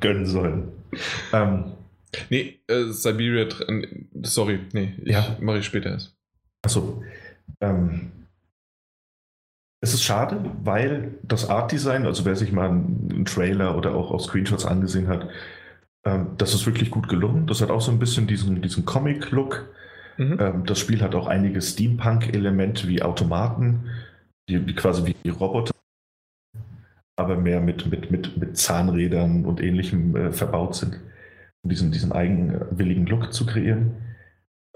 gönnen sollen. Ähm, nee, äh, Siberia. Sorry, nee, ja. mache ich später erst. Achso. Ähm, es ist schade, weil das Art Design, also wer sich mal einen Trailer oder auch, auch Screenshots angesehen hat, ähm, das ist wirklich gut gelungen. Das hat auch so ein bisschen diesen, diesen Comic-Look. Mhm. Ähm, das Spiel hat auch einige Steampunk-Elemente wie Automaten, die, die, quasi wie Roboter, aber mehr mit, mit, mit, mit Zahnrädern und ähnlichem äh, verbaut sind, um diesen, diesen eigenwilligen Look zu kreieren.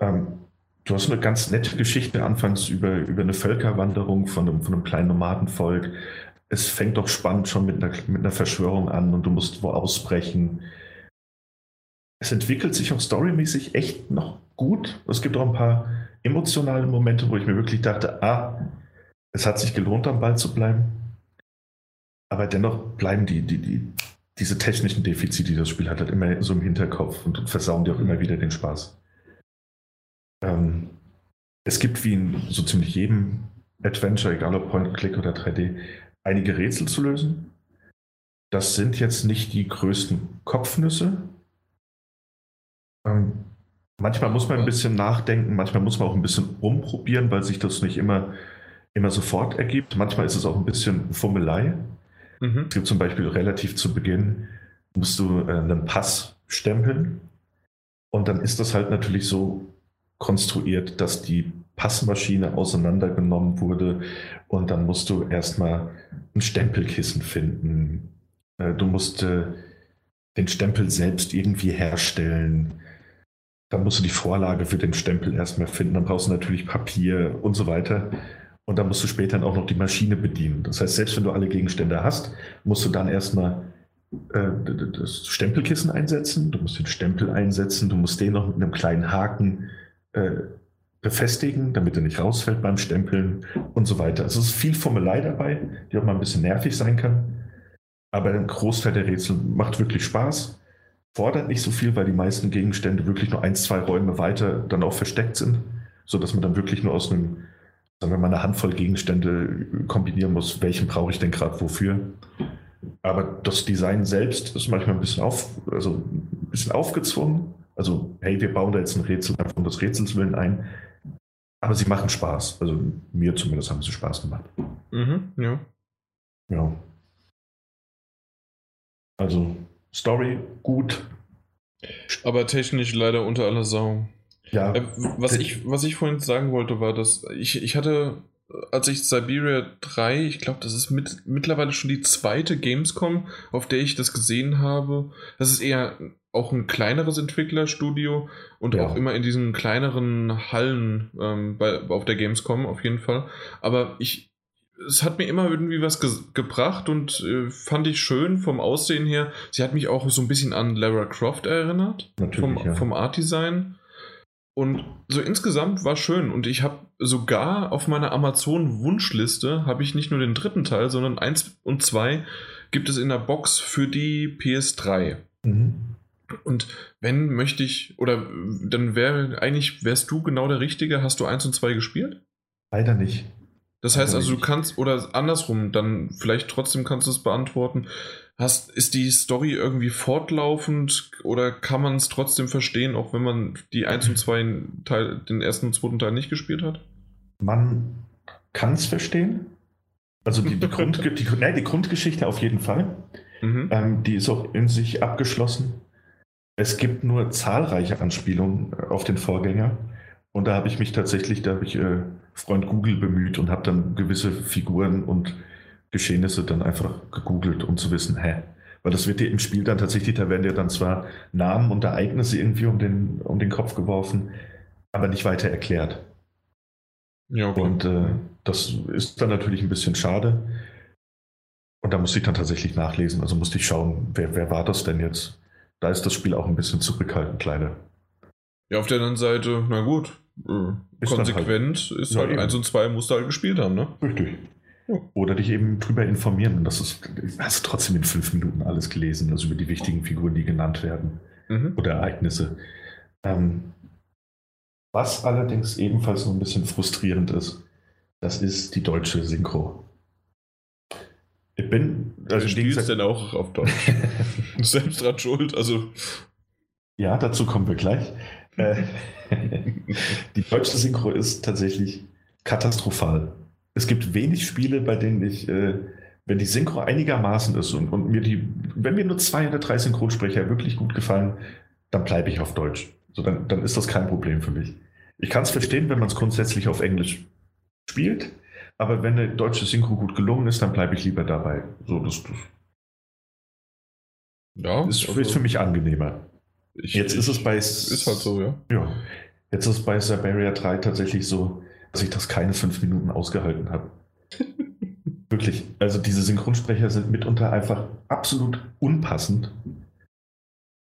Ähm, Du hast eine ganz nette Geschichte anfangs über, über eine Völkerwanderung von einem, von einem kleinen Nomadenvolk. Es fängt doch spannend schon mit einer, mit einer Verschwörung an und du musst wo ausbrechen. es entwickelt sich auch storymäßig echt noch gut. Es gibt auch ein paar emotionale Momente, wo ich mir wirklich dachte, ah, es hat sich gelohnt, am Ball zu bleiben. Aber dennoch bleiben die, die, die, diese technischen Defizite, die das Spiel hat, halt immer so im Hinterkopf und, versauen dir auch immer wieder den Spaß. Ähm, es gibt wie in so ziemlich jedem Adventure, egal ob Point-Click oder 3D, einige Rätsel zu lösen. Das sind jetzt nicht die größten Kopfnüsse. Ähm, manchmal muss man ein bisschen nachdenken, manchmal muss man auch ein bisschen rumprobieren, weil sich das nicht immer, immer sofort ergibt. Manchmal ist es auch ein bisschen Fummelei. Mhm. Es gibt zum Beispiel relativ zu Beginn, musst du äh, einen Pass stempeln und dann ist das halt natürlich so konstruiert, dass die Passmaschine auseinandergenommen wurde und dann musst du erstmal ein Stempelkissen finden. Äh, du musst äh, den Stempel selbst irgendwie herstellen. Dann musst du die Vorlage für den Stempel erstmal finden. Dann brauchst du natürlich Papier und so weiter. Und dann musst du später auch noch die Maschine bedienen. Das heißt, selbst wenn du alle Gegenstände hast, musst du dann erstmal äh, das Stempelkissen einsetzen. Du musst den Stempel einsetzen. Du musst den noch mit einem kleinen Haken äh, befestigen, damit er nicht rausfällt beim Stempeln und so weiter. Also es ist viel Formelei dabei, die auch mal ein bisschen nervig sein kann. Aber ein Großteil der Rätsel macht wirklich Spaß. Fordert nicht so viel, weil die meisten Gegenstände wirklich nur ein, zwei Räume weiter dann auch versteckt sind, sodass man dann wirklich nur aus einem sagen wir mal, eine Handvoll Gegenstände kombinieren muss, welchen brauche ich denn gerade wofür. Aber das Design selbst ist manchmal ein bisschen, auf, also ein bisschen aufgezwungen. Also, hey, wir bauen da jetzt ein Rätsel einfach um des Rätsels willen ein. Aber sie machen Spaß. Also mir zumindest haben sie Spaß gemacht. Mhm, ja. Ja. Also, Story gut. Aber technisch leider unter aller Sau. Ja. Äh, was, ich, was ich vorhin sagen wollte, war, dass ich, ich hatte, als ich Siberia 3, ich glaube, das ist mit, mittlerweile schon die zweite Gamescom, auf der ich das gesehen habe. Das ist eher auch ein kleineres Entwicklerstudio und ja. auch immer in diesen kleineren Hallen ähm, bei, auf der Gamescom auf jeden Fall. Aber ich, es hat mir immer irgendwie was ge gebracht und äh, fand ich schön vom Aussehen her. Sie hat mich auch so ein bisschen an Lara Croft erinnert. Natürlich, vom, ja. vom Art-Design. Und so insgesamt war schön und ich habe sogar auf meiner Amazon-Wunschliste habe ich nicht nur den dritten Teil, sondern eins und zwei gibt es in der Box für die PS3. Mhm. Und wenn möchte ich, oder dann wäre eigentlich, wärst du genau der Richtige, hast du eins und zwei gespielt? Leider nicht. Das heißt also, du kannst, oder andersrum, dann vielleicht trotzdem kannst du es beantworten. Hast, ist die Story irgendwie fortlaufend oder kann man es trotzdem verstehen, auch wenn man die 1 und 2 Teil, den ersten und zweiten Teil nicht gespielt hat? Man kann es verstehen. Also die, die, Grund, die, nee, die, Grundgeschichte auf jeden Fall. Mhm. Ähm, die ist auch in sich abgeschlossen. Es gibt nur zahlreiche Anspielungen auf den Vorgänger. Und da habe ich mich tatsächlich, da habe ich äh, Freund Google bemüht und habe dann gewisse Figuren und Geschehnisse dann einfach gegoogelt, um zu wissen, hä? Weil das wird dir im Spiel dann tatsächlich, da werden dir dann zwar Namen und Ereignisse irgendwie um den, um den Kopf geworfen, aber nicht weiter erklärt. Ja, okay. Und äh, das ist dann natürlich ein bisschen schade. Und da musste ich dann tatsächlich nachlesen. Also musste ich schauen, wer, wer war das denn jetzt? Da ist das Spiel auch ein bisschen zurückhaltend, leider. Ja, auf der anderen Seite, na gut, äh, konsequent halt, ist halt ja, 1 und 2 musst du halt gespielt haben, ne? Richtig. Oder dich eben drüber informieren. Das ist, hast du trotzdem in fünf Minuten alles gelesen, also über die wichtigen Figuren, die genannt werden. Mhm. Oder Ereignisse. Ähm, was allerdings ebenfalls so ein bisschen frustrierend ist, das ist die deutsche Synchro. Ich bin. Also du spielst denn auch auf Deutsch? Selbst dran schuld, also. Ja, dazu kommen wir gleich. Äh, die deutsche Synchro ist tatsächlich katastrophal es gibt wenig Spiele, bei denen ich, äh, wenn die Synchro einigermaßen ist und, und, mir die, wenn mir nur zwei oder drei Synchronsprecher wirklich gut gefallen, dann bleibe ich auf Deutsch. So, dann, dann ist das kein Problem für mich. Ich kann es verstehen, wenn man es grundsätzlich auf Englisch spielt, aber wenn eine deutsche Synchro gut gelungen ist, dann bleibe ich lieber dabei. So, das, das ja, ist, also, ist für mich angenehmer. Ich, Jetzt ist es bei. Ist halt so, ja. Ja. Jetzt ist es bei Siberia 3 tatsächlich so, dass ich das keine fünf Minuten ausgehalten habe. Wirklich. Also diese Synchronsprecher sind mitunter einfach absolut unpassend.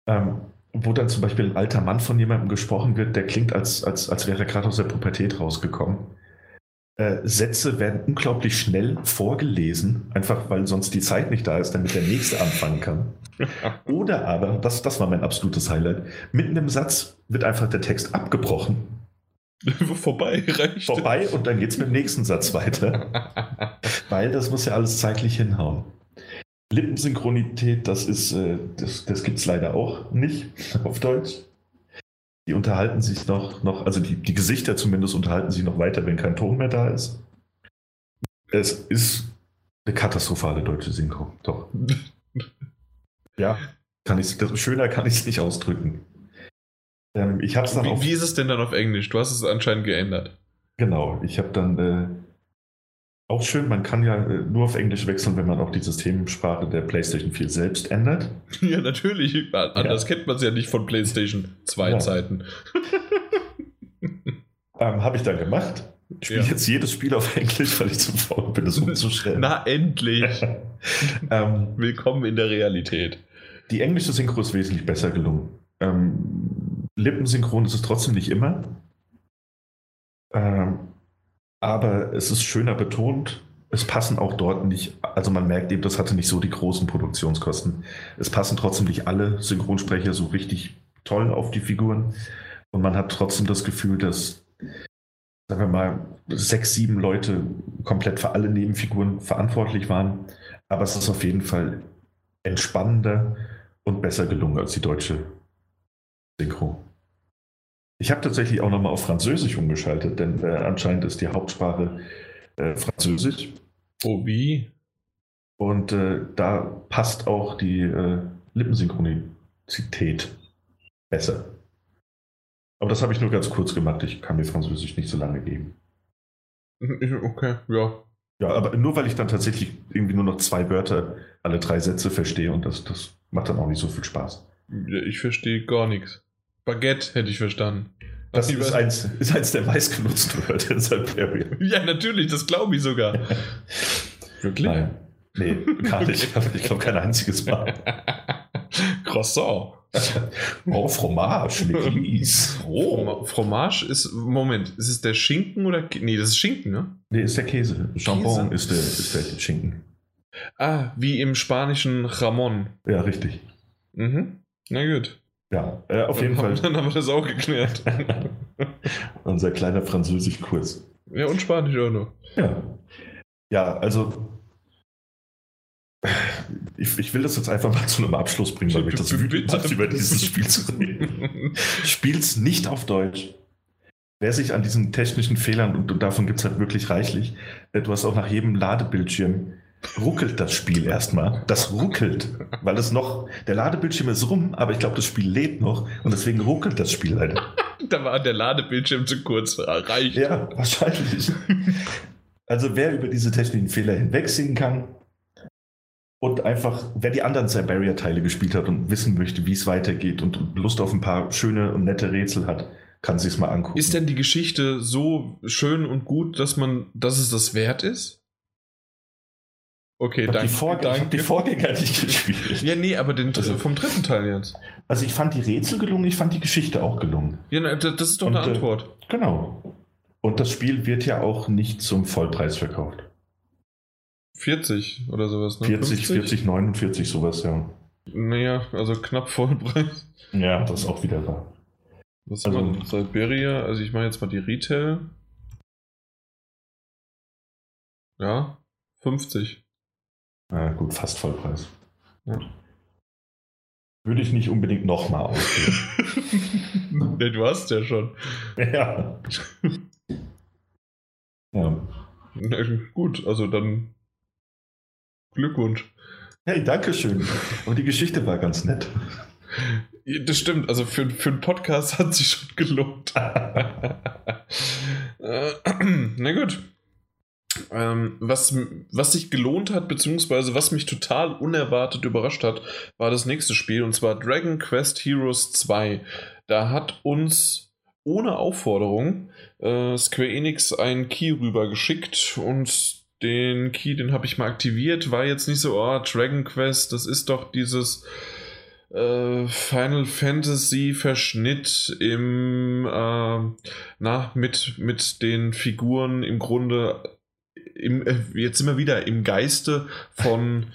Ähm, wo dann zum Beispiel ein alter Mann von jemandem gesprochen wird, der klingt, als, als, als wäre er gerade aus der Pubertät rausgekommen. Äh, Sätze werden unglaublich schnell vorgelesen, einfach weil sonst die Zeit nicht da ist, damit der nächste anfangen kann. Oder aber, das, das war mein absolutes Highlight, mitten im Satz wird einfach der Text abgebrochen. Vorbei, reicht. Vorbei und dann geht es mit dem nächsten Satz weiter. weil das muss ja alles zeitlich hinhauen. Lippensynchronität, das ist, äh, das, das gibt es leider auch nicht auf Deutsch. Die unterhalten sich noch, noch also die, die Gesichter zumindest unterhalten sich noch weiter, wenn kein Ton mehr da ist. Es ist eine katastrophale deutsche Synchro, doch. ja, kann ich, schöner kann ich es nicht ausdrücken. Ähm, ich hab's dann wie, auf, wie ist es denn dann auf Englisch? Du hast es anscheinend geändert. Genau, ich habe dann äh, auch schön, man kann ja äh, nur auf Englisch wechseln, wenn man auch die Systemsprache der PlayStation 4 selbst ändert. Ja, natürlich. Anders ja. kennt man es ja nicht von PlayStation 2 ja. Zeiten. ähm, Habe ich dann gemacht. Ich spiele ja. jetzt jedes Spiel auf Englisch, weil ich zu faul bin, es umzustellen. Na, endlich. ähm, Willkommen in der Realität. Die englische Synchro ist wesentlich besser gelungen. Ähm, Lippensynchron ist es trotzdem nicht immer. Ähm, aber es ist schöner betont. Es passen auch dort nicht, also man merkt eben, das hatte nicht so die großen Produktionskosten. Es passen trotzdem nicht alle Synchronsprecher so richtig toll auf die Figuren. Und man hat trotzdem das Gefühl, dass, sagen wir mal, sechs, sieben Leute komplett für alle Nebenfiguren verantwortlich waren. Aber es ist auf jeden Fall entspannender und besser gelungen als die deutsche Synchro. Ich habe tatsächlich auch nochmal auf Französisch umgeschaltet, denn äh, anscheinend ist die Hauptsprache äh, Französisch. Oh, wie? Und äh, da passt auch die äh, Lippensynchronizität besser. Aber das habe ich nur ganz kurz gemacht. Ich kann mir Französisch nicht so lange geben. Okay, ja. Ja, aber nur weil ich dann tatsächlich irgendwie nur noch zwei Wörter, alle drei Sätze verstehe und das, das macht dann auch nicht so viel Spaß. Ich verstehe gar nichts. Baguette hätte ich verstanden. Das ist eins, ist eins der meistgenutzten Wörter in Siberia. Ja, natürlich, das glaube ich sogar. Wirklich? Nein. Nee, gar nicht. Ich glaube kein einziges Mal. Croissant. Oh, Fromage Kies. Oh. Fromage ist, Moment, ist es der Schinken oder, nee, das ist Schinken, ne? Nee, ist der Käse. Jambon ist der, ist der Schinken. Ah, wie im spanischen Ramon. Ja, richtig. Mhm. Na gut. Ja, äh, auf jeden Fall. Haben, dann haben wir das auch geklärt. Unser kleiner Französischkurs. Ja, und Spanisch auch noch. Ja. Ja, also. Ich, ich will das jetzt einfach mal zu einem Abschluss bringen, weil mich das wütend macht, über dieses Spiel zu reden. Spiel's nicht auf Deutsch. Wer sich an diesen technischen Fehlern, und davon gibt es halt wirklich reichlich, du hast auch nach jedem Ladebildschirm ruckelt das Spiel erstmal. Das ruckelt, weil es noch, der Ladebildschirm ist rum, aber ich glaube, das Spiel lebt noch und deswegen ruckelt das Spiel leider. da war der Ladebildschirm zu kurz erreicht. Ja, wahrscheinlich. Also wer über diese technischen Fehler hinwegsehen kann und einfach, wer die anderen Cyberia-Teile gespielt hat und wissen möchte, wie es weitergeht und Lust auf ein paar schöne und nette Rätsel hat, kann sich mal angucken. Ist denn die Geschichte so schön und gut, dass man, dass es das wert ist? Okay, danke. Die Vorg danke. Die Vorgänger nicht gespielt. Ja, nee, aber den, also, vom dritten Teil jetzt. Also ich fand die Rätsel gelungen, ich fand die Geschichte auch gelungen. Ja, das ist doch Und, eine äh, Antwort. Genau. Und das Spiel wird ja auch nicht zum Vollpreis verkauft. 40 oder sowas, ne? 40, 50? 40, 49, sowas, ja. Naja, also knapp Vollpreis. Ja, das ist auch wieder wahr. Was also, haben wir? Siberia, also ich mache jetzt mal die Retail. Ja, 50. Ja, gut, fast Vollpreis. Ja. Würde ich nicht unbedingt nochmal ausgeben. nee, du hast ja schon. Ja. ja. Na, gut, also dann Glückwunsch. Hey, danke schön. Und die Geschichte war ganz nett. Das stimmt, also für, für einen Podcast hat sich schon gelohnt. Äh, na gut. Ähm, was, was sich gelohnt hat, beziehungsweise was mich total unerwartet überrascht hat, war das nächste Spiel, und zwar Dragon Quest Heroes 2. Da hat uns ohne Aufforderung äh, Square Enix einen Key rübergeschickt und den Key, den habe ich mal aktiviert, war jetzt nicht so, oh, Dragon Quest, das ist doch dieses äh, Final Fantasy Verschnitt im äh, na mit mit den Figuren im Grunde im, äh, jetzt sind wir wieder im Geiste von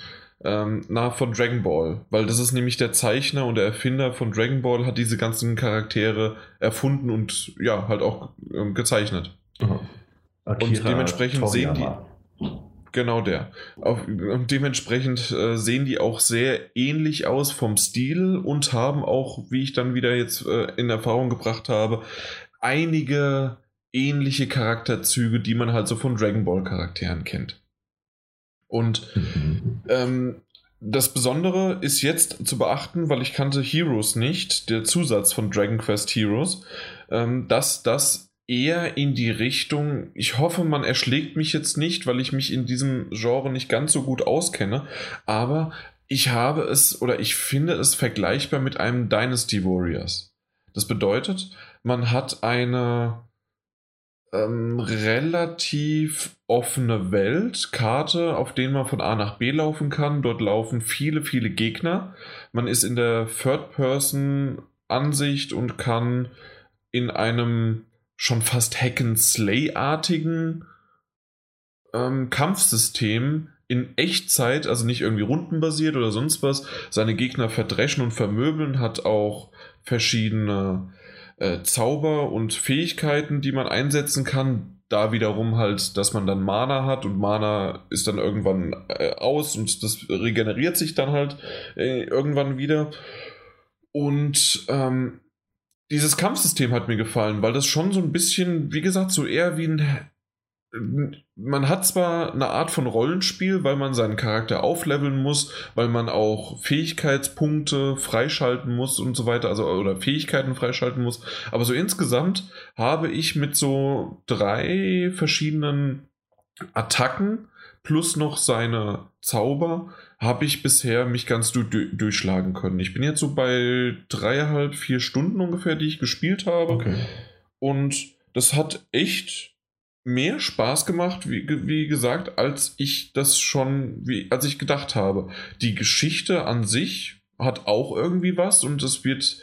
ähm, na von Dragon Ball, weil das ist nämlich der Zeichner und der Erfinder von Dragon Ball hat diese ganzen Charaktere erfunden und ja halt auch ähm, gezeichnet. und dementsprechend Toriyama. sehen die Genau der. Auf, und dementsprechend äh, sehen die auch sehr ähnlich aus vom Stil und haben auch, wie ich dann wieder jetzt äh, in Erfahrung gebracht habe, einige ähnliche Charakterzüge, die man halt so von Dragon Ball Charakteren kennt. Und mhm. ähm, das Besondere ist jetzt zu beachten, weil ich kannte Heroes nicht, der Zusatz von Dragon Quest Heroes, ähm, dass das eher in die Richtung, ich hoffe, man erschlägt mich jetzt nicht, weil ich mich in diesem Genre nicht ganz so gut auskenne, aber ich habe es oder ich finde es vergleichbar mit einem Dynasty Warriors. Das bedeutet, man hat eine ähm, relativ offene Welt, Karte, auf denen man von A nach B laufen kann. Dort laufen viele, viele Gegner. Man ist in der Third-Person-Ansicht und kann in einem schon fast Hack-and-Slay-artigen ähm, Kampfsystem in Echtzeit, also nicht irgendwie rundenbasiert oder sonst was, seine Gegner verdreschen und vermöbeln, hat auch verschiedene äh, Zauber und Fähigkeiten, die man einsetzen kann. Da wiederum halt, dass man dann Mana hat und Mana ist dann irgendwann äh, aus und das regeneriert sich dann halt äh, irgendwann wieder. Und ähm, dieses Kampfsystem hat mir gefallen, weil das schon so ein bisschen, wie gesagt, so eher wie ein. Man hat zwar eine Art von Rollenspiel, weil man seinen Charakter aufleveln muss, weil man auch Fähigkeitspunkte freischalten muss und so weiter, also oder Fähigkeiten freischalten muss, aber so insgesamt habe ich mit so drei verschiedenen Attacken plus noch seine Zauber habe ich bisher mich ganz du durchschlagen können. Ich bin jetzt so bei dreieinhalb, vier Stunden ungefähr, die ich gespielt habe. Okay. Und das hat echt mehr Spaß gemacht, wie, wie gesagt, als ich das schon, wie, als ich gedacht habe. Die Geschichte an sich hat auch irgendwie was und es wird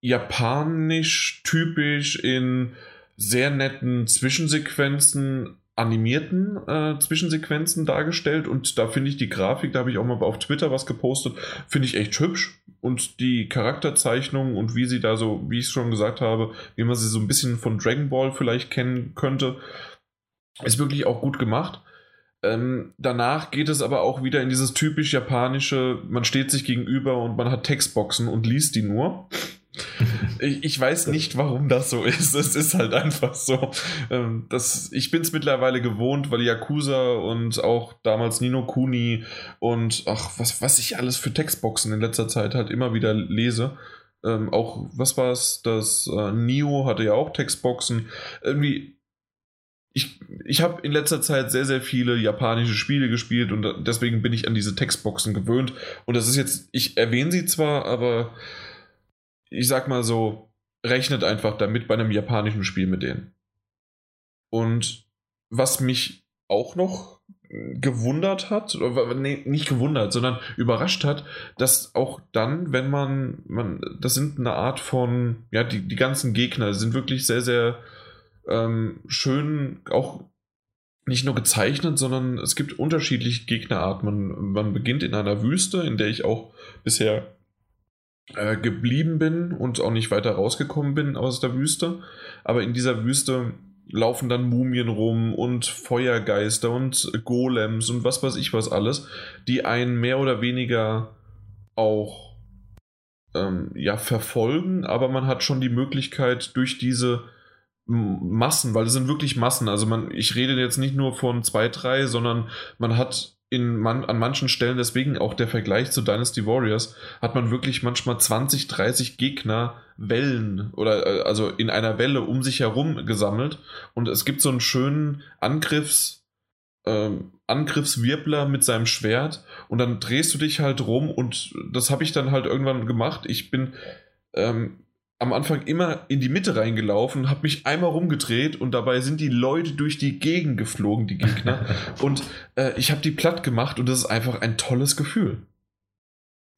japanisch typisch in sehr netten Zwischensequenzen animierten äh, Zwischensequenzen dargestellt und da finde ich die Grafik, da habe ich auch mal auf Twitter was gepostet, finde ich echt hübsch und die Charakterzeichnung und wie sie da so, wie ich schon gesagt habe, wie man sie so ein bisschen von Dragon Ball vielleicht kennen könnte, ist wirklich auch gut gemacht. Ähm, danach geht es aber auch wieder in dieses typisch japanische, man steht sich gegenüber und man hat Textboxen und liest die nur. Ich, ich, weiß nicht, warum das so ist. Es ist halt einfach so. Ähm, das, ich bin es mittlerweile gewohnt, weil Yakuza und auch damals Nino Kuni und ach, was, was ich alles für Textboxen in letzter Zeit halt immer wieder lese. Ähm, auch, was war es? Das äh, Nio hatte ja auch Textboxen. Irgendwie. Ich, ich habe in letzter Zeit sehr, sehr viele japanische Spiele gespielt und deswegen bin ich an diese Textboxen gewöhnt. Und das ist jetzt, ich erwähne sie zwar, aber ich sag mal so, rechnet einfach damit bei einem japanischen Spiel mit denen. Und was mich auch noch gewundert hat, oder nee, nicht gewundert, sondern überrascht hat, dass auch dann, wenn man, man, das sind eine Art von, ja, die, die ganzen Gegner sind wirklich sehr, sehr ähm, schön, auch nicht nur gezeichnet, sondern es gibt unterschiedliche Gegnerarten. Man, man beginnt in einer Wüste, in der ich auch bisher äh, geblieben bin und auch nicht weiter rausgekommen bin aus der Wüste. Aber in dieser Wüste laufen dann Mumien rum und Feuergeister und Golems und was weiß ich was alles, die einen mehr oder weniger auch ähm, ja, verfolgen, aber man hat schon die Möglichkeit durch diese Massen, weil es sind wirklich Massen, also man, ich rede jetzt nicht nur von zwei, drei, sondern man hat in man, an manchen Stellen, deswegen auch der Vergleich zu Dynasty Warriors, hat man wirklich manchmal 20, 30 Gegner Wellen oder äh, also in einer Welle um sich herum gesammelt. Und es gibt so einen schönen Angriffs ähm, Angriffswirbler mit seinem Schwert. Und dann drehst du dich halt rum und das habe ich dann halt irgendwann gemacht. Ich bin ähm, am Anfang immer in die Mitte reingelaufen, habe mich einmal rumgedreht und dabei sind die Leute durch die Gegend geflogen, die Gegner. und äh, ich habe die platt gemacht und das ist einfach ein tolles Gefühl.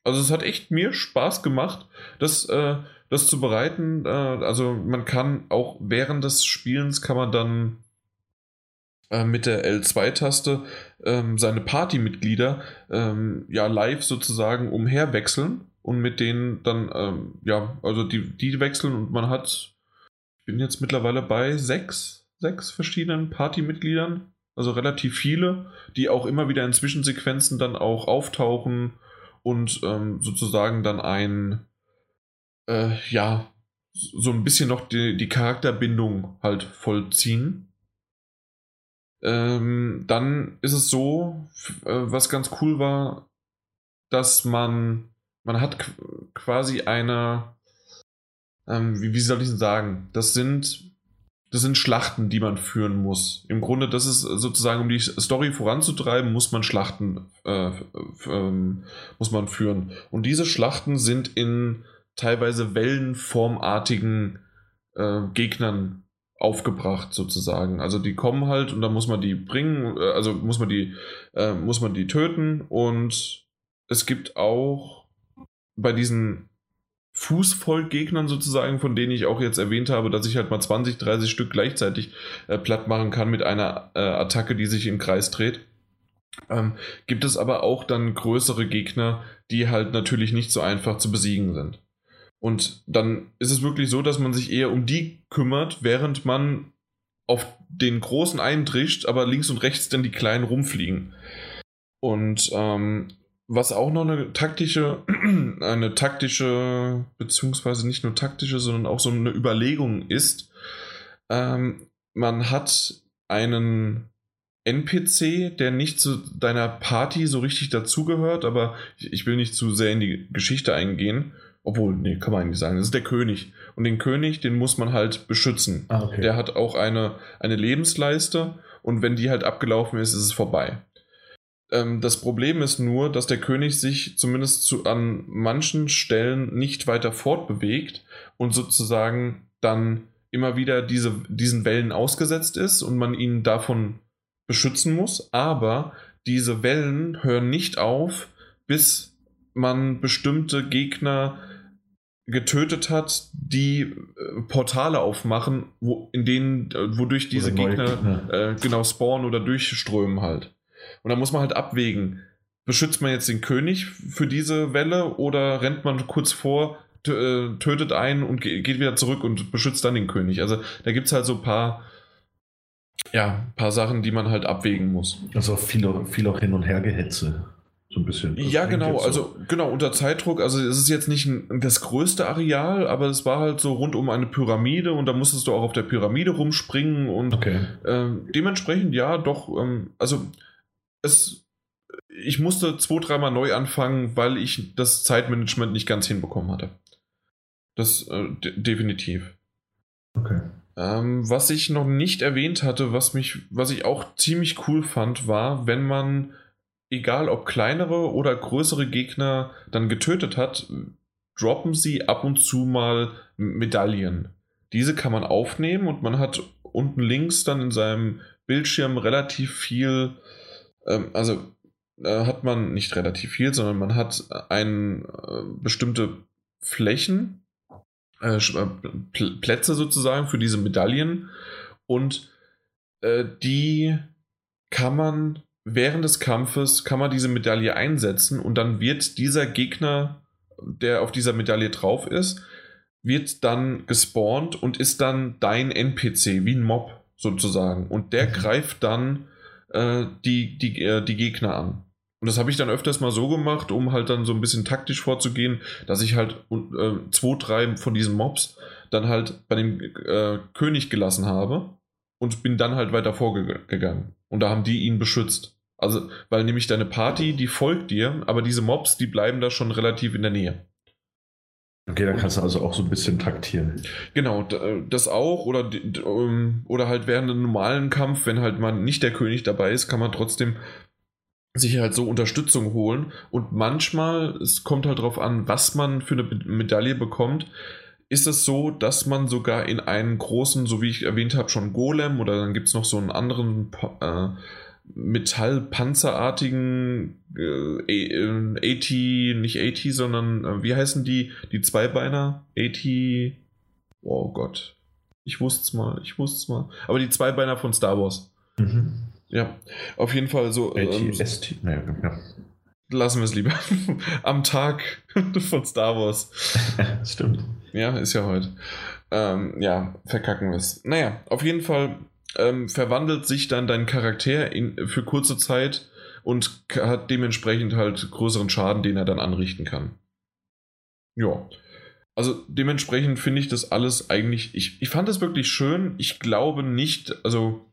Also es hat echt mir Spaß gemacht, das, äh, das zu bereiten. Äh, also man kann auch während des Spielens kann man dann äh, mit der L2-Taste ähm, seine Partymitglieder ähm, ja live sozusagen umherwechseln und mit denen dann, ähm, ja, also die, die wechseln und man hat, ich bin jetzt mittlerweile bei sechs, sechs verschiedenen Partymitgliedern, also relativ viele, die auch immer wieder in Zwischensequenzen dann auch auftauchen und ähm, sozusagen dann ein, äh, ja, so ein bisschen noch die, die Charakterbindung halt vollziehen. Ähm, dann ist es so, äh, was ganz cool war, dass man, man hat quasi eine, ähm, wie, wie soll ich denn sagen, das sind, das sind Schlachten, die man führen muss. Im Grunde, das ist sozusagen, um die Story voranzutreiben, muss man Schlachten, äh, ähm, muss man führen. Und diese Schlachten sind in teilweise wellenformartigen äh, Gegnern aufgebracht sozusagen. Also die kommen halt und dann muss man die bringen, äh, also muss man die, äh, muss man die töten und es gibt auch bei diesen Fußvollgegnern sozusagen, von denen ich auch jetzt erwähnt habe, dass ich halt mal 20, 30 Stück gleichzeitig äh, platt machen kann mit einer äh, Attacke, die sich im Kreis dreht. Ähm, gibt es aber auch dann größere Gegner, die halt natürlich nicht so einfach zu besiegen sind. Und dann ist es wirklich so, dass man sich eher um die kümmert, während man auf den großen eindrischt, aber links und rechts dann die kleinen rumfliegen. Und ähm, was auch noch eine taktische, eine taktische, beziehungsweise nicht nur taktische, sondern auch so eine Überlegung ist, ähm, man hat einen NPC, der nicht zu deiner Party so richtig dazugehört, aber ich will nicht zu sehr in die Geschichte eingehen. Obwohl, nee, kann man eigentlich sagen. Das ist der König. Und den König, den muss man halt beschützen. Ah, okay. Der hat auch eine, eine Lebensleiste und wenn die halt abgelaufen ist, ist es vorbei. Ähm, das Problem ist nur, dass der König sich zumindest zu, an manchen Stellen nicht weiter fortbewegt und sozusagen dann immer wieder diese, diesen Wellen ausgesetzt ist und man ihn davon beschützen muss. Aber diese Wellen hören nicht auf, bis man bestimmte Gegner getötet hat, die äh, Portale aufmachen, wo, in denen, äh, wodurch diese Gegner, Gegner. Äh, genau spawnen oder durchströmen halt. Und da muss man halt abwägen, beschützt man jetzt den König für diese Welle oder rennt man kurz vor, äh, tötet einen und geht wieder zurück und beschützt dann den König. Also da gibt es halt so ein paar, ja, paar Sachen, die man halt abwägen muss. Also viel, viel auch hin und her gehetze. So ein bisschen. Das ja, genau, also genau, unter Zeitdruck, also es ist jetzt nicht ein, das größte Areal, aber es war halt so rund um eine Pyramide und da musstest du auch auf der Pyramide rumspringen und okay. ähm, dementsprechend ja, doch, ähm, also es, ich musste zwei, dreimal neu anfangen, weil ich das Zeitmanagement nicht ganz hinbekommen hatte. Das äh, definitiv. Okay. Ähm, was ich noch nicht erwähnt hatte, was mich, was ich auch ziemlich cool fand, war, wenn man egal ob kleinere oder größere Gegner dann getötet hat, droppen sie ab und zu mal Medaillen. Diese kann man aufnehmen und man hat unten links dann in seinem Bildschirm relativ viel, ähm, also äh, hat man nicht relativ viel, sondern man hat ein, äh, bestimmte Flächen, äh, äh Plätze sozusagen für diese Medaillen und äh, die kann man während des Kampfes kann man diese Medaille einsetzen und dann wird dieser Gegner, der auf dieser Medaille drauf ist, wird dann gespawnt und ist dann dein NPC, wie ein Mob sozusagen. Und der mhm. greift dann äh, die, die, äh, die Gegner an. Und das habe ich dann öfters mal so gemacht, um halt dann so ein bisschen taktisch vorzugehen, dass ich halt äh, zwei, drei von diesen Mobs dann halt bei dem äh, König gelassen habe und bin dann halt weiter vorgegangen. Und da haben die ihn beschützt. Also, weil nämlich deine Party, die folgt dir, aber diese Mobs, die bleiben da schon relativ in der Nähe. Okay, dann kannst du also auch so ein bisschen taktieren. Genau, äh, das auch. Oder, ähm, oder halt während einem normalen Kampf, wenn halt man nicht der König dabei ist, kann man trotzdem sich halt so Unterstützung holen. Und manchmal, es kommt halt darauf an, was man für eine Medaille bekommt, ist es so, dass man sogar in einen großen, so wie ich erwähnt habe, schon Golem oder dann gibt es noch so einen anderen äh, Metallpanzerartigen äh, AT, nicht AT, sondern äh, wie heißen die? Die Zweibeiner? AT. Oh Gott. Ich wusste es mal, ich wusste es mal. Aber die Zweibeiner von Star Wars. Mhm. Ja, auf jeden Fall so. Ähm, AT, ja, ja. Lassen wir es lieber. Am Tag von Star Wars. Stimmt. Ja, ist ja heute. Ähm, ja, verkacken wir es. Naja, auf jeden Fall ähm, verwandelt sich dann dein Charakter in, für kurze Zeit und hat dementsprechend halt größeren Schaden, den er dann anrichten kann. Ja. Also dementsprechend finde ich das alles eigentlich, ich, ich fand das wirklich schön. Ich glaube nicht, also,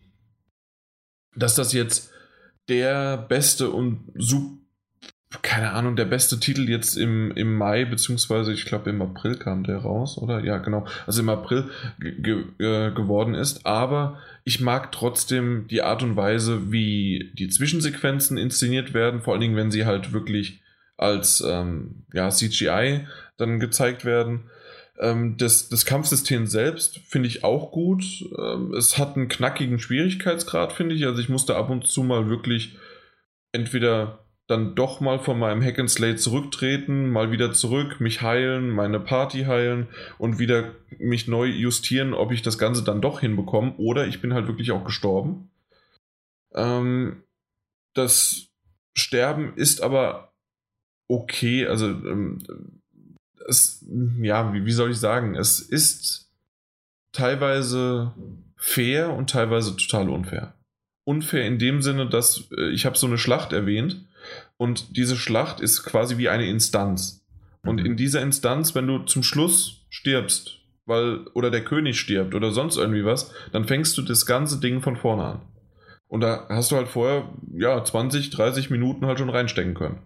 dass das jetzt der beste und super keine Ahnung, der beste Titel jetzt im, im Mai, beziehungsweise ich glaube im April kam der raus, oder? Ja, genau. Also im April ge äh, geworden ist. Aber ich mag trotzdem die Art und Weise, wie die Zwischensequenzen inszeniert werden, vor allen Dingen, wenn sie halt wirklich als ähm, ja, CGI dann gezeigt werden. Ähm, das, das Kampfsystem selbst finde ich auch gut. Ähm, es hat einen knackigen Schwierigkeitsgrad, finde ich. Also ich musste ab und zu mal wirklich entweder dann doch mal von meinem Hack and Slate zurücktreten, mal wieder zurück, mich heilen, meine Party heilen und wieder mich neu justieren, ob ich das Ganze dann doch hinbekomme oder ich bin halt wirklich auch gestorben. Ähm, das Sterben ist aber okay, also ähm, es, ja, wie, wie soll ich sagen, es ist teilweise fair und teilweise total unfair. Unfair in dem Sinne, dass äh, ich habe so eine Schlacht erwähnt und diese Schlacht ist quasi wie eine Instanz. Und mhm. in dieser Instanz, wenn du zum Schluss stirbst, weil, oder der König stirbt oder sonst irgendwie was, dann fängst du das ganze Ding von vorne an. Und da hast du halt vorher, ja, 20, 30 Minuten halt schon reinstecken können.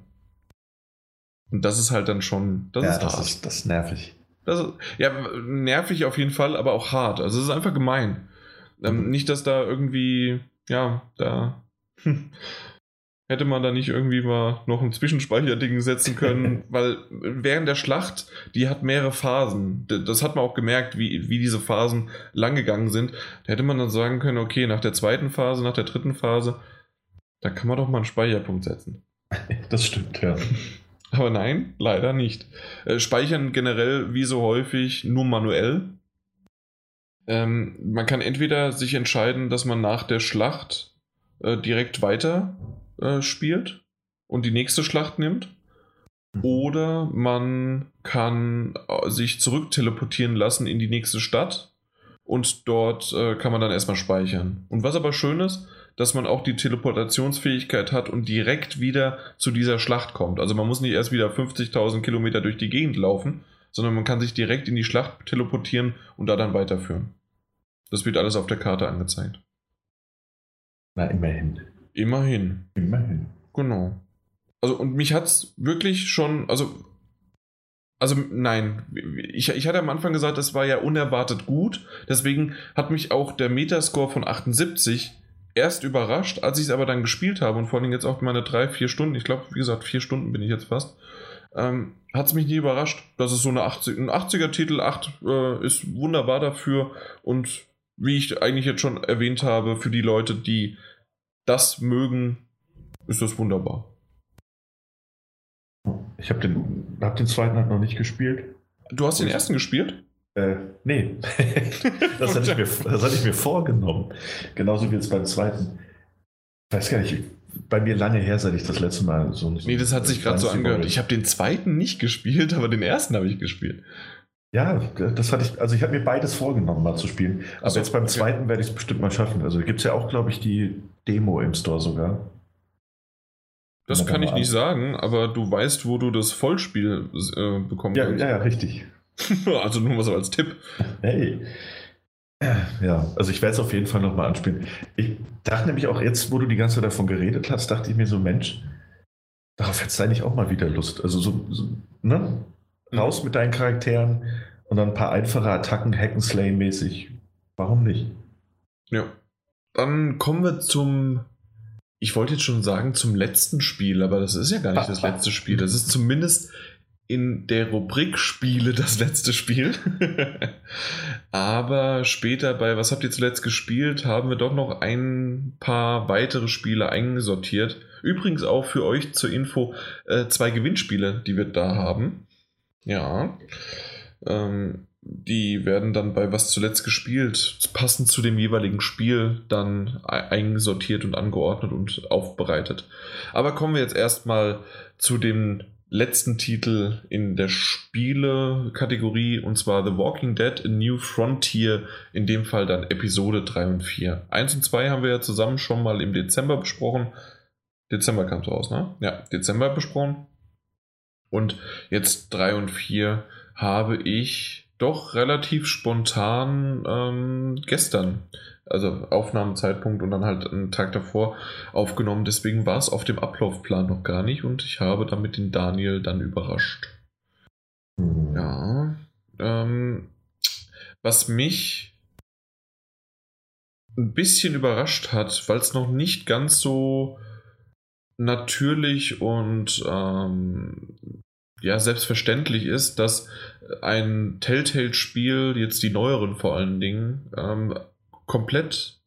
Und das ist halt dann schon, das ja, ist das hart. Ist, das ist nervig. Das ist, ja, nervig auf jeden Fall, aber auch hart. Also es ist einfach gemein. Ähm, mhm. Nicht, dass da irgendwie, ja, da Hätte man da nicht irgendwie mal noch ein Zwischenspeicherding setzen können, weil während der Schlacht, die hat mehrere Phasen. Das hat man auch gemerkt, wie, wie diese Phasen lang gegangen sind. Da hätte man dann sagen können, okay, nach der zweiten Phase, nach der dritten Phase, da kann man doch mal einen Speicherpunkt setzen. Das stimmt, ja. Aber nein, leider nicht. Äh, speichern generell wie so häufig nur manuell. Ähm, man kann entweder sich entscheiden, dass man nach der Schlacht äh, direkt weiter äh, spielt und die nächste Schlacht nimmt. Mhm. Oder man kann äh, sich zurück teleportieren lassen in die nächste Stadt und dort äh, kann man dann erstmal speichern. Und was aber schön ist, dass man auch die Teleportationsfähigkeit hat und direkt wieder zu dieser Schlacht kommt. Also man muss nicht erst wieder 50.000 Kilometer durch die Gegend laufen, sondern man kann sich direkt in die Schlacht teleportieren und da dann weiterführen. Das wird alles auf der Karte angezeigt. Na, immerhin. Immerhin. Immerhin. Genau. Also, und mich hat es wirklich schon, also, also nein, ich, ich hatte am Anfang gesagt, es war ja unerwartet gut, deswegen hat mich auch der Metascore von 78 erst überrascht, als ich es aber dann gespielt habe und vor allem jetzt auch meine drei, vier Stunden, ich glaube, wie gesagt, vier Stunden bin ich jetzt fast, ähm, hat es mich nie überrascht, dass es so eine 80, ein 80er-Titel 8 äh, ist wunderbar dafür und wie ich eigentlich jetzt schon erwähnt habe, für die Leute, die das mögen, ist das wunderbar. Ich habe den, hab den zweiten halt noch nicht gespielt. Du hast den ersten gespielt? Äh, nee. das, hatte ich mir, das hatte ich mir vorgenommen. Genauso wie jetzt beim zweiten. Ich weiß gar nicht, bei mir lange her, seit ich das letzte Mal so. so nee, das hat sich gerade so angehört. Ich habe den zweiten nicht gespielt, aber den ersten habe ich gespielt. Ja, das hatte ich, also ich habe mir beides vorgenommen, mal zu spielen. Aber so, jetzt beim okay. zweiten werde ich es bestimmt mal schaffen. Also gibt es ja auch, glaube ich, die Demo im Store sogar. Das kann ich nicht sagen, aber du weißt, wo du das Vollspiel äh, bekommen ja, kannst. Ja, ja, richtig. also nur mal so als Tipp. Hey. Ja, also ich werde es auf jeden Fall nochmal anspielen. Ich dachte nämlich auch jetzt, wo du die ganze Zeit davon geredet hast, dachte ich mir so, Mensch, darauf hättest du eigentlich auch mal wieder Lust. Also so, so ne? Raus mhm. mit deinen Charakteren und dann ein paar einfache Attacken, Hackenslay-mäßig. Warum nicht? Ja. Dann kommen wir zum, ich wollte jetzt schon sagen, zum letzten Spiel, aber das ist ja gar nicht das letzte Spiel. Das ist zumindest in der Rubrik Spiele das letzte Spiel. Aber später bei Was habt ihr zuletzt gespielt, haben wir doch noch ein paar weitere Spiele eingesortiert. Übrigens auch für euch zur Info äh, zwei Gewinnspiele, die wir da haben. Ja. Ähm, die werden dann bei Was zuletzt gespielt, passend zu dem jeweiligen Spiel, dann einsortiert und angeordnet und aufbereitet. Aber kommen wir jetzt erstmal zu dem letzten Titel in der Spiele-Kategorie und zwar The Walking Dead A New Frontier, in dem Fall dann Episode 3 und 4. 1 und 2 haben wir ja zusammen schon mal im Dezember besprochen. Dezember kam es raus, ne? Ja, Dezember besprochen. Und jetzt 3 und 4 habe ich doch relativ spontan ähm, gestern also Aufnahmezeitpunkt und dann halt einen Tag davor aufgenommen. Deswegen war es auf dem Ablaufplan noch gar nicht und ich habe damit den Daniel dann überrascht. Mhm. Ja. Ähm, was mich ein bisschen überrascht hat, weil es noch nicht ganz so natürlich und ähm, ja, selbstverständlich ist, dass ein Telltale-Spiel, jetzt die neueren vor allen Dingen, ähm, komplett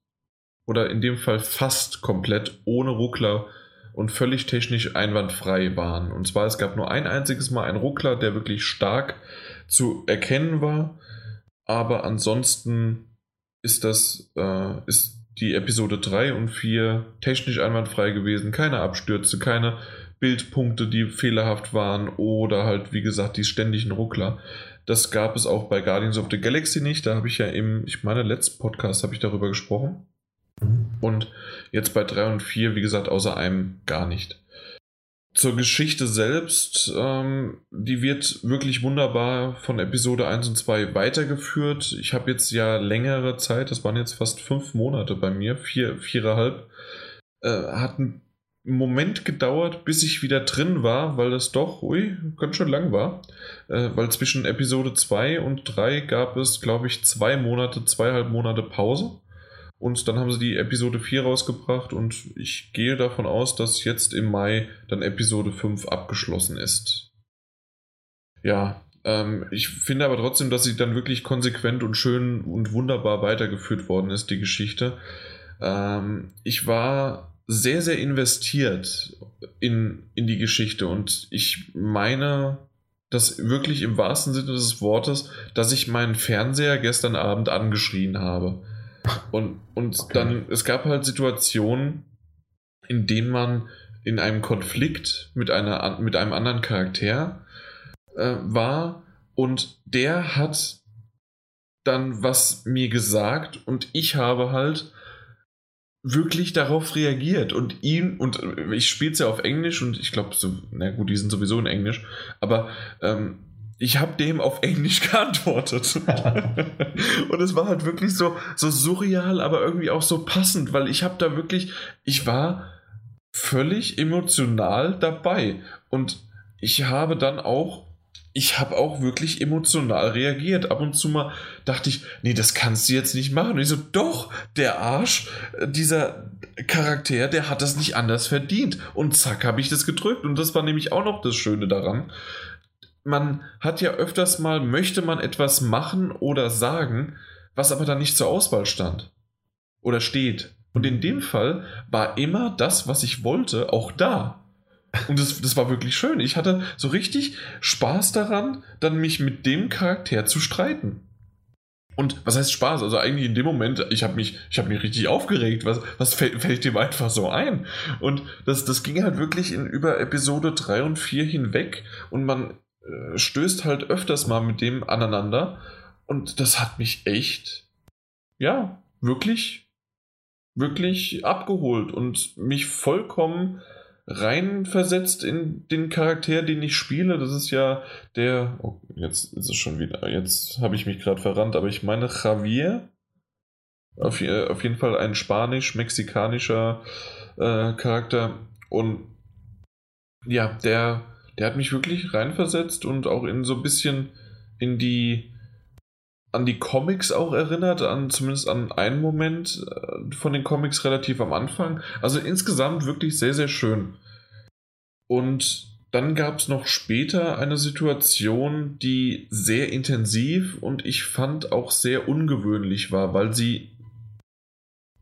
oder in dem Fall fast komplett ohne Ruckler und völlig technisch einwandfrei waren. Und zwar, es gab nur ein einziges Mal einen Ruckler, der wirklich stark zu erkennen war. Aber ansonsten ist das, äh, ist die Episode 3 und 4 technisch einwandfrei gewesen. Keine Abstürze, keine Bildpunkte, die fehlerhaft waren oder halt, wie gesagt, die ständigen Ruckler. Das gab es auch bei Guardians of the Galaxy nicht. Da habe ich ja im, ich meine, letzten Podcast habe ich darüber gesprochen. Und jetzt bei 3 und 4, wie gesagt, außer einem gar nicht. Zur Geschichte selbst, ähm, die wird wirklich wunderbar von Episode 1 und 2 weitergeführt. Ich habe jetzt ja längere Zeit, das waren jetzt fast fünf Monate bei mir, vier, viereinhalb, äh, hat ein Moment gedauert, bis ich wieder drin war, weil das doch, ui, ganz schön lang war. Äh, weil zwischen Episode 2 und 3 gab es, glaube ich, zwei Monate, zweieinhalb Monate Pause. Und dann haben sie die Episode 4 rausgebracht und ich gehe davon aus, dass jetzt im Mai dann Episode 5 abgeschlossen ist. Ja, ähm, ich finde aber trotzdem, dass sie dann wirklich konsequent und schön und wunderbar weitergeführt worden ist, die Geschichte. Ähm, ich war sehr, sehr investiert in, in die Geschichte und ich meine, das wirklich im wahrsten Sinne des Wortes, dass ich meinen Fernseher gestern Abend angeschrien habe. Und, und okay. dann, es gab halt Situationen, in denen man in einem Konflikt mit, einer, mit einem anderen Charakter äh, war und der hat dann was mir gesagt und ich habe halt wirklich darauf reagiert und ihn, und ich spiele es ja auf Englisch und ich glaube, so, na gut, die sind sowieso in Englisch, aber ähm, ich habe dem auf Englisch geantwortet. und es war halt wirklich so, so surreal, aber irgendwie auch so passend, weil ich habe da wirklich, ich war völlig emotional dabei und ich habe dann auch ich habe auch wirklich emotional reagiert. Ab und zu mal dachte ich, nee, das kannst du jetzt nicht machen. Und ich so, doch, der Arsch, dieser Charakter, der hat das nicht anders verdient. Und zack, habe ich das gedrückt. Und das war nämlich auch noch das Schöne daran. Man hat ja öfters mal, möchte man etwas machen oder sagen, was aber dann nicht zur Auswahl stand. Oder steht. Und in dem Fall war immer das, was ich wollte, auch da. Und das, das war wirklich schön. Ich hatte so richtig Spaß daran, dann mich mit dem Charakter zu streiten. Und was heißt Spaß? Also eigentlich in dem Moment, ich habe mich, ich habe mich richtig aufgeregt. Was, was fällt, fällt dem einfach so ein? Und das, das ging halt wirklich in über Episode 3 und 4 hinweg und man stößt halt öfters mal mit dem aneinander. Und das hat mich echt, ja, wirklich, wirklich abgeholt und mich vollkommen reinversetzt in den Charakter, den ich spiele. Das ist ja der. Oh, jetzt ist es schon wieder. Jetzt habe ich mich gerade verrannt, aber ich meine Javier. Auf, auf jeden Fall ein spanisch-mexikanischer äh, Charakter. Und ja, der, der hat mich wirklich reinversetzt und auch in so ein bisschen in die an die Comics auch erinnert, an zumindest an einen Moment äh, von den Comics relativ am Anfang. Also insgesamt wirklich sehr, sehr schön. Und dann gab es noch später eine Situation, die sehr intensiv und ich fand auch sehr ungewöhnlich war, weil sie,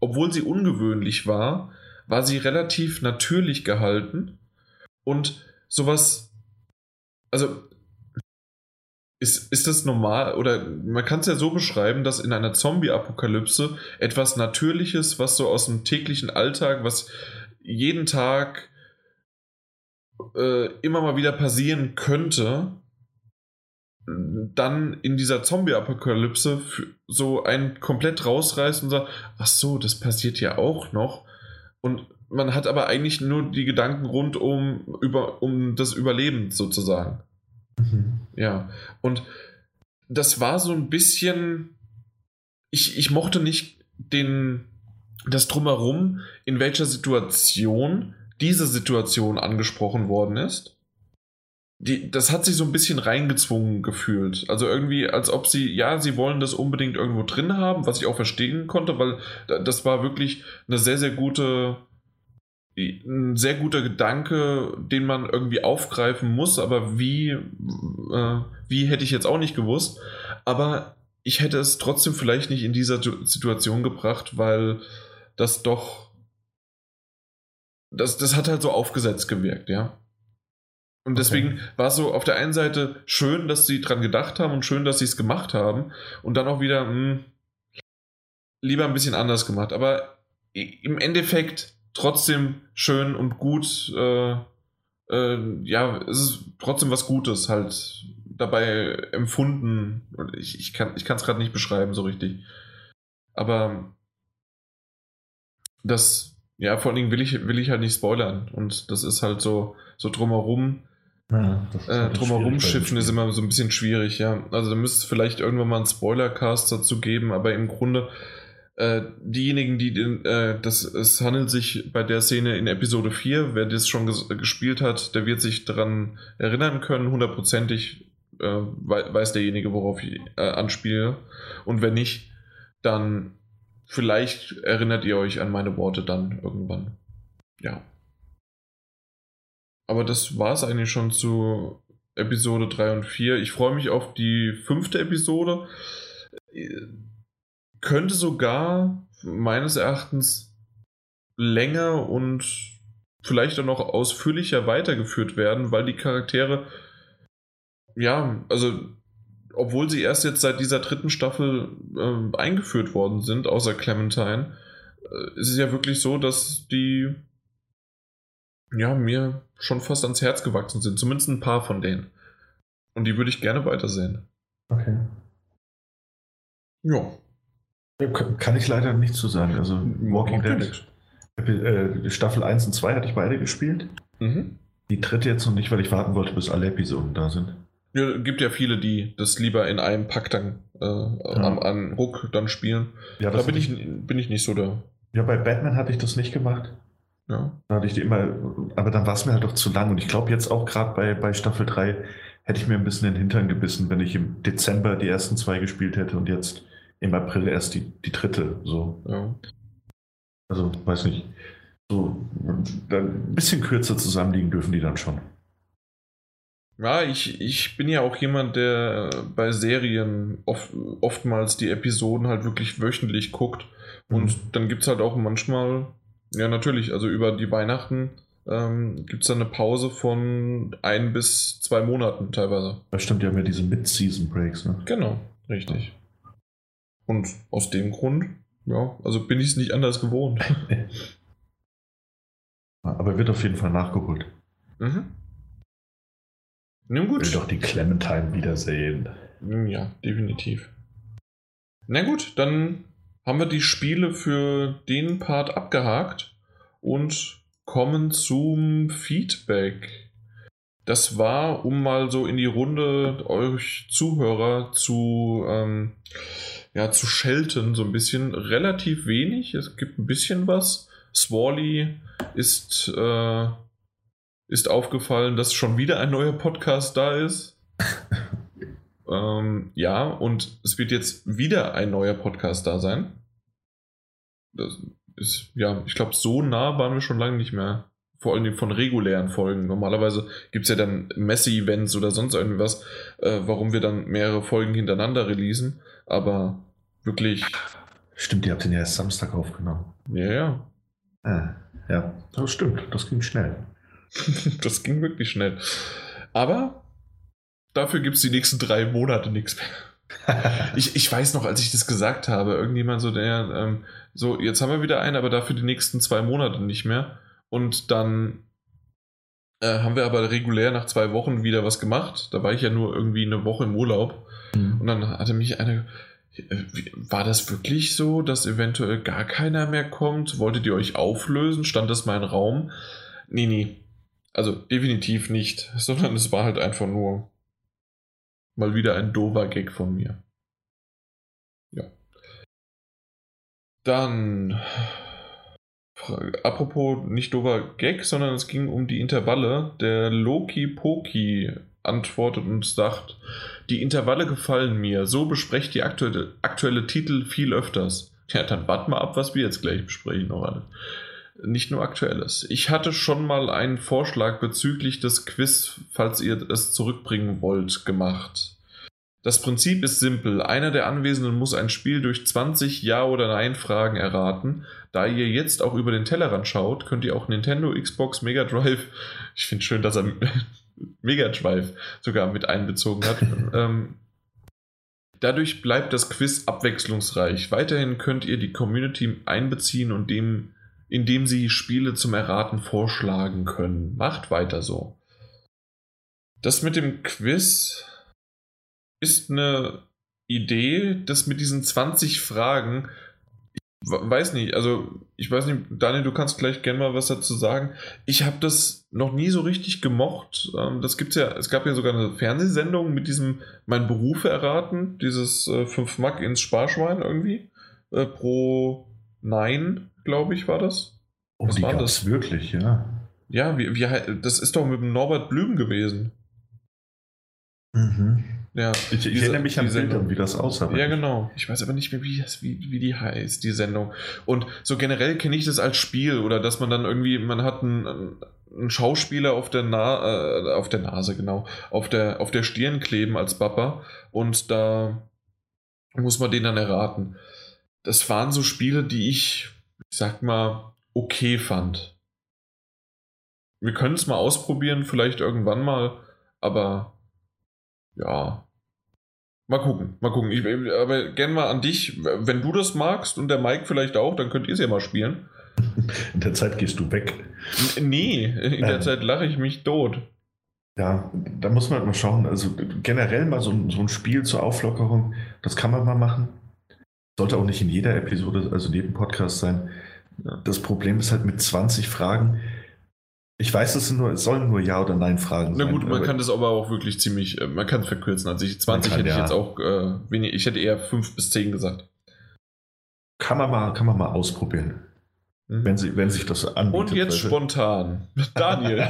obwohl sie ungewöhnlich war, war sie relativ natürlich gehalten und sowas, also ist, ist das normal oder man kann es ja so beschreiben, dass in einer Zombie-Apokalypse etwas Natürliches, was so aus dem täglichen Alltag, was jeden Tag äh, immer mal wieder passieren könnte, dann in dieser Zombie-Apokalypse so einen komplett rausreißt und sagt, ach so, das passiert ja auch noch. Und man hat aber eigentlich nur die Gedanken rund um, über, um das Überleben sozusagen. Mhm. Ja, und das war so ein bisschen. Ich, ich mochte nicht den, das Drumherum, in welcher Situation diese Situation angesprochen worden ist. Die, das hat sich so ein bisschen reingezwungen gefühlt. Also irgendwie, als ob sie, ja, sie wollen das unbedingt irgendwo drin haben, was ich auch verstehen konnte, weil das war wirklich eine sehr, sehr gute ein sehr guter Gedanke, den man irgendwie aufgreifen muss, aber wie, äh, wie hätte ich jetzt auch nicht gewusst. Aber ich hätte es trotzdem vielleicht nicht in dieser Situation gebracht, weil das doch. Das, das hat halt so aufgesetzt gewirkt, ja. Und deswegen okay. war es so auf der einen Seite schön, dass sie dran gedacht haben und schön, dass sie es gemacht haben. Und dann auch wieder, mh, hm, lieber ein bisschen anders gemacht. Aber im Endeffekt trotzdem schön und gut. Äh, äh, ja, es ist trotzdem was Gutes halt dabei empfunden. Ich, ich kann es gerade nicht beschreiben so richtig. Aber das, ja, vor allen Dingen will ich, will ich halt nicht spoilern. Und das ist halt so, so drumherum. Ja, äh, drumherum schiffen ist immer so ein bisschen schwierig, ja. Also da müsste es vielleicht irgendwann mal einen Spoilercast dazu geben, aber im Grunde äh, diejenigen, die den, äh, das, es handelt sich bei der Szene in Episode 4, wer das schon ges gespielt hat, der wird sich daran erinnern können, hundertprozentig äh, weiß derjenige, worauf ich äh, anspiele. Und wenn nicht, dann vielleicht erinnert ihr euch an meine Worte dann irgendwann. Ja. Aber das war es eigentlich schon zu Episode 3 und 4. Ich freue mich auf die fünfte Episode könnte sogar meines Erachtens länger und vielleicht auch noch ausführlicher weitergeführt werden, weil die Charaktere, ja, also obwohl sie erst jetzt seit dieser dritten Staffel äh, eingeführt worden sind, außer Clementine, äh, ist es ja wirklich so, dass die ja mir schon fast ans Herz gewachsen sind, zumindest ein paar von denen. Und die würde ich gerne weitersehen. Okay. Ja. Kann ich leider nicht zu sagen. Also Walking Dead äh, Staffel 1 und 2 hatte ich beide gespielt. Mhm. Die dritte jetzt noch nicht, weil ich warten wollte, bis alle Episoden da sind. Ja, gibt ja viele, die das lieber in einem Pack dann äh, ja. am, am Ruck dann spielen. Ja, da bin ich, bin ich nicht so da. Ja, bei Batman hatte ich das nicht gemacht. Ja. Da hatte ich die immer, aber dann war es mir halt doch zu lang. Und ich glaube jetzt auch gerade bei, bei Staffel 3 hätte ich mir ein bisschen den Hintern gebissen, wenn ich im Dezember die ersten zwei gespielt hätte und jetzt im April erst die, die dritte. So. Ja. Also, weiß nicht. So, ein bisschen kürzer zusammenliegen dürfen die dann schon. Ja, ich, ich bin ja auch jemand, der bei Serien oft, oftmals die Episoden halt wirklich wöchentlich guckt. Und mhm. dann gibt es halt auch manchmal, ja natürlich, also über die Weihnachten ähm, gibt es dann eine Pause von ein bis zwei Monaten teilweise. Das stimmt, ja mehr diese Mid-Season-Breaks, ne? Genau, richtig. Und aus dem Grund, ja, also bin ich es nicht anders gewohnt. Aber wird auf jeden Fall nachgeholt. Mhm. Nun gut. Ich will doch die Clementine wiedersehen. Ja, definitiv. Na gut, dann haben wir die Spiele für den Part abgehakt und kommen zum Feedback. Das war, um mal so in die Runde euch Zuhörer zu ähm, ja, zu schelten, so ein bisschen. Relativ wenig. Es gibt ein bisschen was. Swally ist, äh, ist aufgefallen, dass schon wieder ein neuer Podcast da ist. ähm, ja, und es wird jetzt wieder ein neuer Podcast da sein. Das ist, ja, ich glaube, so nah waren wir schon lange nicht mehr vor allem von regulären Folgen. Normalerweise gibt es ja dann Messe-Events oder sonst irgendwas, äh, warum wir dann mehrere Folgen hintereinander releasen. Aber wirklich. Stimmt, ihr habt den ja erst Samstag aufgenommen. Ja, ja. Ah, ja, das stimmt. Das ging schnell. das ging wirklich schnell. Aber dafür gibt es die nächsten drei Monate nichts mehr. ich, ich weiß noch, als ich das gesagt habe, irgendjemand so, der, ähm, so, jetzt haben wir wieder einen, aber dafür die nächsten zwei Monate nicht mehr. Und dann äh, haben wir aber regulär nach zwei Wochen wieder was gemacht. Da war ich ja nur irgendwie eine Woche im Urlaub. Mhm. Und dann hatte mich eine. War das wirklich so, dass eventuell gar keiner mehr kommt? Wolltet ihr euch auflösen? Stand das mal im Raum? Nee, nee. Also definitiv nicht. Sondern es war halt einfach nur mal wieder ein dover Gag von mir. Ja. Dann Apropos nicht dover Gag, sondern es ging um die Intervalle. Der Loki Poki antwortet und sagt, die Intervalle gefallen mir, so besprecht die aktuelle, aktuelle Titel viel öfters. Ja, dann warten wir ab, was wir jetzt gleich besprechen noch alles. Nicht nur aktuelles. Ich hatte schon mal einen Vorschlag bezüglich des Quiz, falls ihr es zurückbringen wollt, gemacht. Das Prinzip ist simpel. Einer der Anwesenden muss ein Spiel durch 20 Ja- oder Nein-Fragen erraten. Da ihr jetzt auch über den Tellerrand schaut, könnt ihr auch Nintendo, Xbox, Mega Drive, ich finde schön, dass er Mega Drive sogar mit einbezogen hat. ähm, dadurch bleibt das Quiz abwechslungsreich. Weiterhin könnt ihr die Community einbeziehen und dem, indem sie Spiele zum Erraten vorschlagen können. Macht weiter so. Das mit dem Quiz ist eine Idee, das mit diesen 20 Fragen, ich weiß nicht, also ich weiß nicht, Daniel, du kannst gleich gerne mal was dazu sagen. Ich habe das noch nie so richtig gemocht. Ähm, das gibt's ja, es gab ja sogar eine Fernsehsendung mit diesem Mein Berufe erraten, dieses 5 äh, Mack ins Sparschwein irgendwie. Äh, pro Nein, glaube ich, war das. Oh, was die war das wirklich, ja. Ja, wie, wie, das ist doch mit dem Norbert Blüm gewesen. Mhm. Ja, ich, ich erinnere mich an die Sendung, wie das aussah. Ja, genau. Ich weiß aber nicht mehr, wie, das, wie, wie die heißt, die Sendung. Und so generell kenne ich das als Spiel oder dass man dann irgendwie, man hat einen, einen Schauspieler auf der, Na äh, auf der Nase, genau, auf der, auf der Stirn kleben als Papa und da muss man den dann erraten. Das waren so Spiele, die ich, ich sag mal, okay fand. Wir können es mal ausprobieren, vielleicht irgendwann mal, aber ja. Mal gucken, mal gucken. Ich, aber gerne mal an dich, wenn du das magst und der Mike vielleicht auch, dann könnt ihr es ja mal spielen. In der Zeit gehst du weg. nee, in der ähm, Zeit lache ich mich tot. Ja, da muss man halt mal schauen. Also generell mal so, so ein Spiel zur Auflockerung, das kann man mal machen. Sollte auch nicht in jeder Episode, also in jedem Podcast sein. Das Problem ist halt mit 20 Fragen, ich weiß, es, nur, es sollen nur Ja- oder Nein-Fragen sein. Na gut, man kann das aber auch wirklich ziemlich, äh, man kann es verkürzen. Also ich, 20 kann, hätte ich ja. jetzt auch äh, wenig, ich hätte eher 5 bis 10 gesagt. Kann man mal, kann man mal ausprobieren. Mhm. Wenn, sie, wenn sich das anbietet. Und jetzt spontan. Daniel.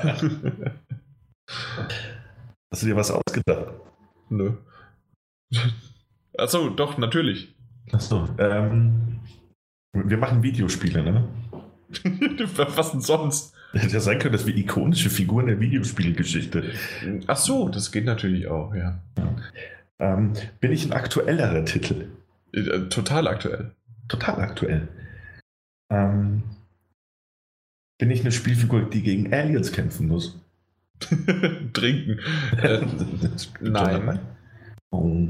Hast du dir was ausgedacht? Nö. Achso, doch, natürlich. Achso, ähm, wir machen Videospiele, ne? was denn sonst? Hätte ja sein können, dass wir ikonische Figuren der Videospielgeschichte. Ach so, das geht natürlich auch, ja. ja. Ähm, bin ich ein aktuellerer Titel? Äh, total aktuell. Total aktuell. Ähm, bin ich eine Spielfigur, die gegen Aliens kämpfen muss? Trinken. Äh, nein. Oh.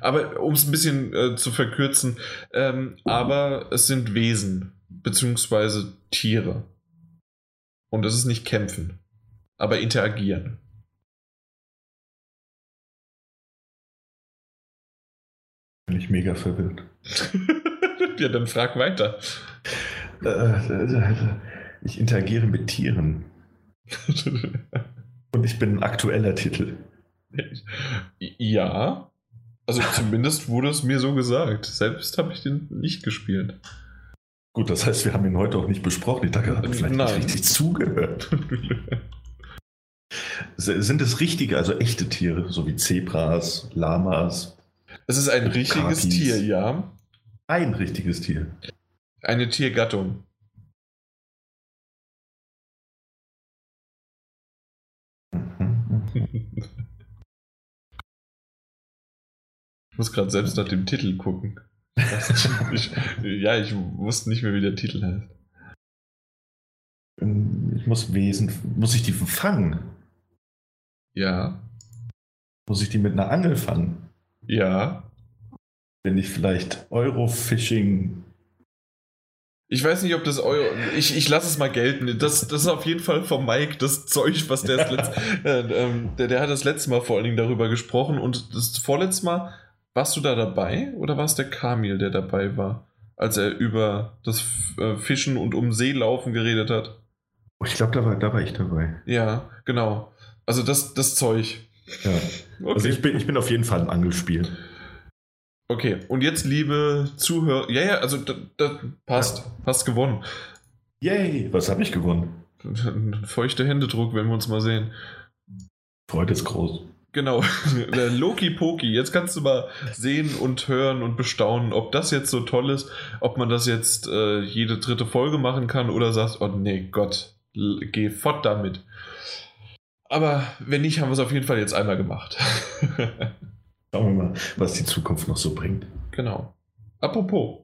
Aber um es ein bisschen äh, zu verkürzen, ähm, aber es sind Wesen, beziehungsweise Tiere. Und das ist nicht kämpfen, aber interagieren. Bin ich mega verwirrt. ja, dann frag weiter. Äh, ich interagiere mit Tieren. Und ich bin ein aktueller Titel. Ja. Also zumindest wurde es mir so gesagt. Selbst habe ich den nicht gespielt. Gut, das heißt, wir haben ihn heute auch nicht besprochen. Ich dachte, er hat vielleicht Nein. nicht richtig zugehört. Sind es richtige, also echte Tiere, so wie Zebras, Lamas? Es ist ein richtiges Krabis. Tier, ja. Ein richtiges Tier. Eine Tiergattung. Mhm. ich muss gerade selbst nach dem Titel gucken ich, ja, ich wusste nicht mehr, wie der Titel heißt. Ähm, ich muss Wesen. Muss ich die fangen? Ja. Muss ich die mit einer Angel fangen? Ja. Bin ich vielleicht Eurofishing? Ich weiß nicht, ob das Euro. Ich, ich lasse es mal gelten. Das, das ist auf jeden Fall vom Mike das Zeug, was der das letzte. äh, ähm, der, der hat das letzte Mal vor allen Dingen darüber gesprochen und das vorletzte Mal. Warst du da dabei oder war es der Kamil, der dabei war, als er über das äh, Fischen und um Seelaufen geredet hat? Oh, ich glaube, da war, da war ich dabei. Ja, genau. Also das, das Zeug. Ja. Okay. Also ich bin, ich bin auf jeden Fall im Angelspiel. Okay, und jetzt, liebe Zuhörer, ja, ja, also das, das passt, ja. hast gewonnen. Yay, was habe ich gewonnen? Feuchte Händedruck, wenn wir uns mal sehen. Freude ist groß. Genau, Loki Poki. Jetzt kannst du mal sehen und hören und bestaunen, ob das jetzt so toll ist, ob man das jetzt äh, jede dritte Folge machen kann oder sagst, oh nee, Gott, geh fort damit. Aber wenn nicht, haben wir es auf jeden Fall jetzt einmal gemacht. Schauen wir mal, was die Zukunft noch so bringt. Genau. Apropos.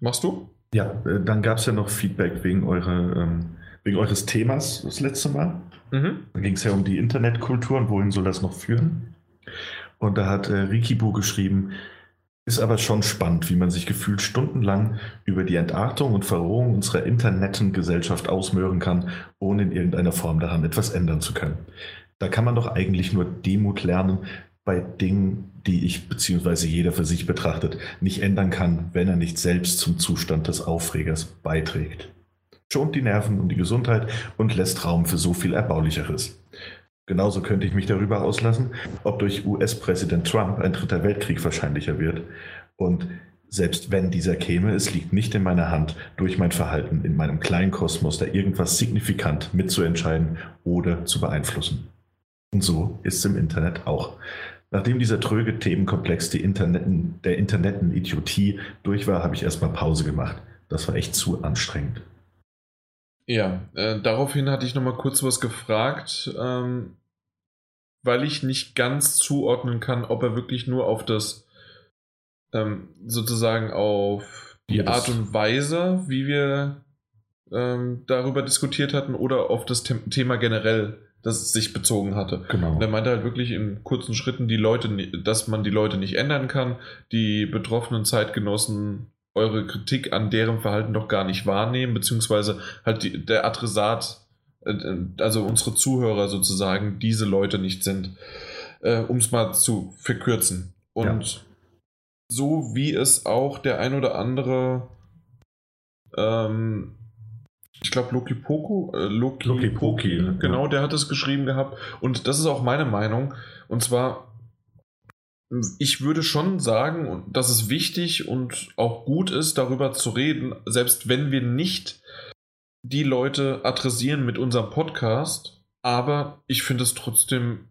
Machst du? Ja, äh, dann gab es ja noch Feedback wegen, eure, ähm, wegen eures Themas das letzte Mal. Mhm. Da ging es ja um die Internetkultur und wohin soll das noch führen. Und da hat äh, Rikibu geschrieben, ist aber schon spannend, wie man sich gefühlt stundenlang über die Entartung und Verrohung unserer Internettengesellschaft ausmöhren kann, ohne in irgendeiner Form daran etwas ändern zu können. Da kann man doch eigentlich nur Demut lernen bei Dingen, die ich bzw. jeder für sich betrachtet nicht ändern kann, wenn er nicht selbst zum Zustand des Aufregers beiträgt. Schont die Nerven und die Gesundheit und lässt Raum für so viel Erbaulicheres. Genauso könnte ich mich darüber auslassen, ob durch US-Präsident Trump ein dritter Weltkrieg wahrscheinlicher wird. Und selbst wenn dieser käme, es liegt nicht in meiner Hand, durch mein Verhalten in meinem kleinen Kosmos da irgendwas signifikant mitzuentscheiden oder zu beeinflussen. Und so ist es im Internet auch. Nachdem dieser tröge Themenkomplex die Interneten, der Interneten-Idiotie durch war, habe ich erstmal Pause gemacht. Das war echt zu anstrengend. Ja, äh, daraufhin hatte ich nochmal kurz was gefragt, ähm, weil ich nicht ganz zuordnen kann, ob er wirklich nur auf das, ähm, sozusagen auf die yes. Art und Weise, wie wir ähm, darüber diskutiert hatten, oder auf das The Thema generell, das es sich bezogen hatte. Genau. Und er meinte halt wirklich in kurzen Schritten, die Leute, dass man die Leute nicht ändern kann, die betroffenen Zeitgenossen eure Kritik an deren Verhalten doch gar nicht wahrnehmen, beziehungsweise halt die, der Adressat, äh, also unsere Zuhörer sozusagen, diese Leute nicht sind, äh, um es mal zu verkürzen. Und ja. so wie es auch der ein oder andere, ähm, ich glaube Loki Poco, äh, Loki, Loki Poki, genau, der hat es geschrieben gehabt. Und das ist auch meine Meinung. Und zwar ich würde schon sagen, dass es wichtig und auch gut ist, darüber zu reden, selbst wenn wir nicht die Leute adressieren mit unserem Podcast. Aber ich finde es trotzdem,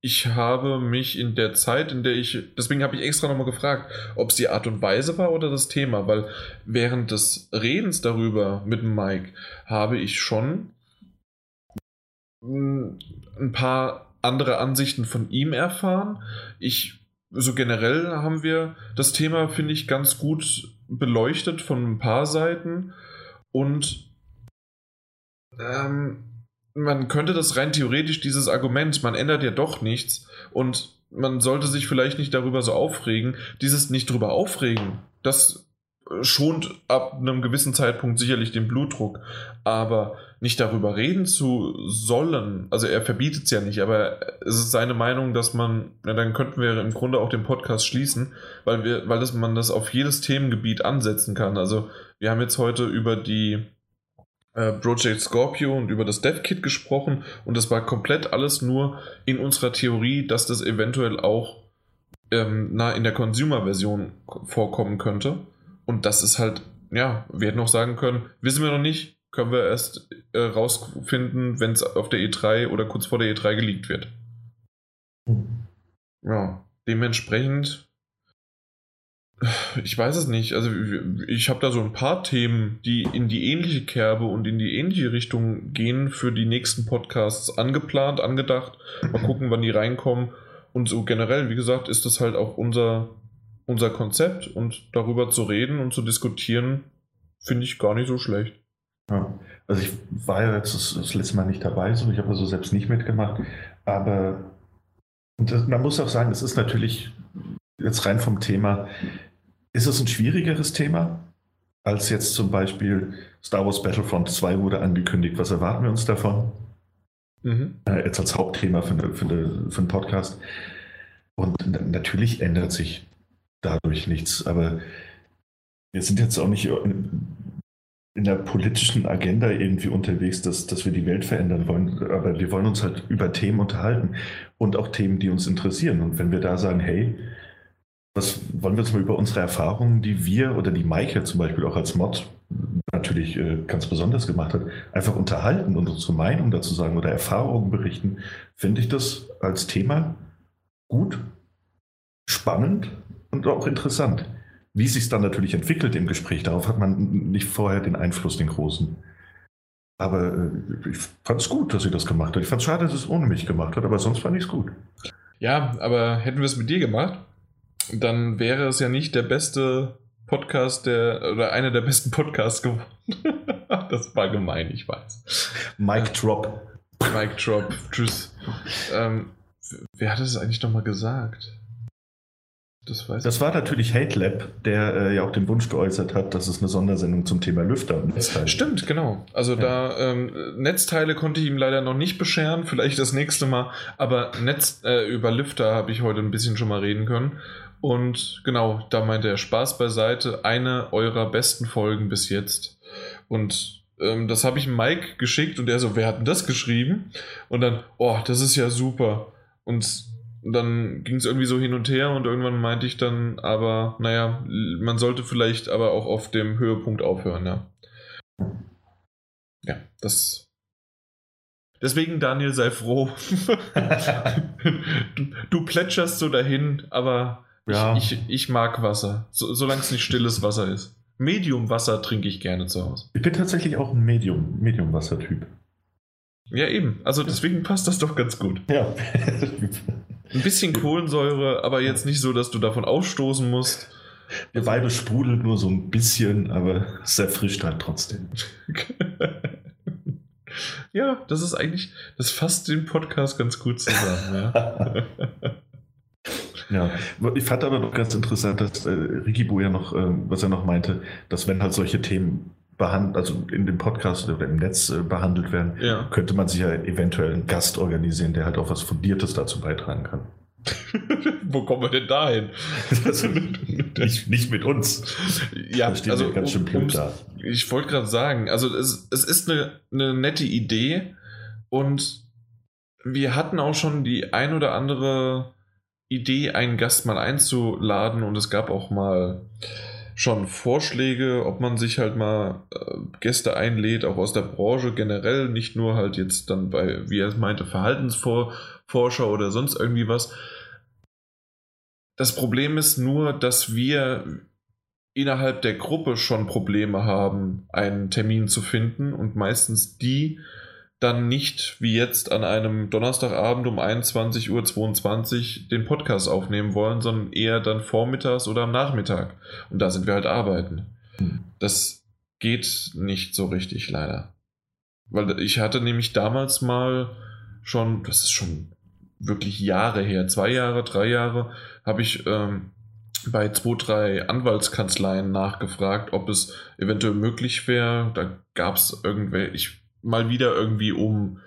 ich habe mich in der Zeit, in der ich, deswegen habe ich extra nochmal gefragt, ob es die Art und Weise war oder das Thema, weil während des Redens darüber mit Mike habe ich schon ein paar andere Ansichten von ihm erfahren. Ich so generell haben wir das Thema, finde ich, ganz gut beleuchtet von ein paar Seiten. Und ähm, man könnte das rein theoretisch, dieses Argument, man ändert ja doch nichts und man sollte sich vielleicht nicht darüber so aufregen, dieses nicht drüber aufregen, das schont ab einem gewissen Zeitpunkt sicherlich den Blutdruck, aber nicht darüber reden zu sollen, also er verbietet es ja nicht, aber es ist seine Meinung, dass man, na, dann könnten wir im Grunde auch den Podcast schließen, weil wir, weil das, man das auf jedes Themengebiet ansetzen kann. Also wir haben jetzt heute über die äh, Project Scorpio und über das DevKit gesprochen und das war komplett alles nur in unserer Theorie, dass das eventuell auch ähm, na, in der Consumer-Version vorkommen könnte. Und das ist halt, ja, wir hätten auch sagen können, wissen wir noch nicht, können wir erst äh, rausfinden, wenn es auf der E3 oder kurz vor der E3 geleakt wird. Mhm. Ja, dementsprechend, ich weiß es nicht. Also ich habe da so ein paar Themen, die in die ähnliche Kerbe und in die ähnliche Richtung gehen für die nächsten Podcasts angeplant, angedacht. Mal gucken, wann die reinkommen. und so generell, wie gesagt, ist das halt auch unser, unser Konzept und darüber zu reden und zu diskutieren, finde ich gar nicht so schlecht. Ja. Also ich war ja jetzt das, das letzte Mal nicht dabei, so ich habe also selbst nicht mitgemacht, aber das, man muss auch sagen, es ist natürlich jetzt rein vom Thema, ist es ein schwierigeres Thema als jetzt zum Beispiel Star Wars Battlefront 2 wurde angekündigt. Was erwarten wir uns davon? Mhm. Jetzt als Hauptthema für, eine, für, eine, für einen Podcast. Und natürlich ändert sich dadurch nichts, aber wir sind jetzt auch nicht in der politischen Agenda irgendwie unterwegs, dass, dass wir die Welt verändern wollen. Aber wir wollen uns halt über Themen unterhalten und auch Themen, die uns interessieren. Und wenn wir da sagen, hey, was wollen wir jetzt mal über unsere Erfahrungen, die wir oder die Maike zum Beispiel auch als Mod natürlich äh, ganz besonders gemacht hat, einfach unterhalten und unsere Meinung dazu sagen oder Erfahrungen berichten, finde ich das als Thema gut, spannend und auch interessant. Wie sich es dann natürlich entwickelt im Gespräch, darauf hat man nicht vorher den Einfluss, den großen. Aber äh, ich fand es gut, dass sie das gemacht hat. Ich fand es schade, dass es ohne mich gemacht hat, aber sonst fand ich es gut. Ja, aber hätten wir es mit dir gemacht, dann wäre es ja nicht der beste Podcast der oder einer der besten Podcasts geworden. das war gemein, ich weiß. Mike Drop. Mike Drop. Tschüss. Ähm, wer hat es eigentlich nochmal gesagt? Das, weiß das war natürlich Hate Lab, der äh, ja auch den Wunsch geäußert hat, dass es eine Sondersendung zum Thema Lüfter und Netzteile Stimmt, genau. Also ja. da ähm, Netzteile konnte ich ihm leider noch nicht bescheren, vielleicht das nächste Mal, aber Netz, äh, über Lüfter habe ich heute ein bisschen schon mal reden können. Und genau, da meinte er Spaß beiseite, eine eurer besten Folgen bis jetzt. Und ähm, das habe ich Mike geschickt und er so, wer hat denn das geschrieben? Und dann, oh, das ist ja super. Und dann ging es irgendwie so hin und her und irgendwann meinte ich dann, aber naja, man sollte vielleicht aber auch auf dem Höhepunkt aufhören, ja. Ja, das. Deswegen, Daniel, sei froh. du, du, plätscherst so dahin, aber ja. ich, ich, ich, mag Wasser, so, solange es nicht stilles Wasser ist. Medium-Wasser trinke ich gerne zu Hause. Ich bin tatsächlich auch ein Medium, Medium-Wasser-Typ. Ja, eben. Also deswegen passt das doch ganz gut. Ja. Ein bisschen Kohlensäure, aber jetzt nicht so, dass du davon ausstoßen musst. Wir beide sprudeln nur so ein bisschen, aber es erfrischt halt trotzdem. ja, das ist eigentlich, das fasst den Podcast ganz gut zusammen. Ja. Ja, ich fand aber noch ganz interessant, dass äh, Ricky Bo ja noch, äh, was er noch meinte, dass wenn halt solche Themen behandelt, also in dem Podcast oder im Netz äh, behandelt werden, ja. könnte man sich ja eventuell einen Gast organisieren, der halt auch was Fundiertes dazu beitragen kann. Wo kommen wir denn dahin? Also, nicht, nicht mit uns. Ja, also ganz schön blöd da. Ich wollte gerade sagen, also es, es ist eine, eine nette Idee und wir hatten auch schon die ein oder andere Idee, einen Gast mal einzuladen und es gab auch mal schon Vorschläge, ob man sich halt mal äh, Gäste einlädt, auch aus der Branche generell, nicht nur halt jetzt dann bei, wie er es meinte, Verhaltensforscher oder sonst irgendwie was. Das Problem ist nur, dass wir innerhalb der Gruppe schon Probleme haben, einen Termin zu finden und meistens die dann nicht wie jetzt an einem Donnerstagabend um 21.22 Uhr den Podcast aufnehmen wollen, sondern eher dann vormittags oder am Nachmittag. Und da sind wir halt arbeiten. Hm. Das geht nicht so richtig, leider. Weil ich hatte nämlich damals mal schon, das ist schon wirklich Jahre her, zwei Jahre, drei Jahre, habe ich ähm, bei zwei, drei Anwaltskanzleien nachgefragt, ob es eventuell möglich wäre. Da gab es irgendwelche, ich mal wieder irgendwie um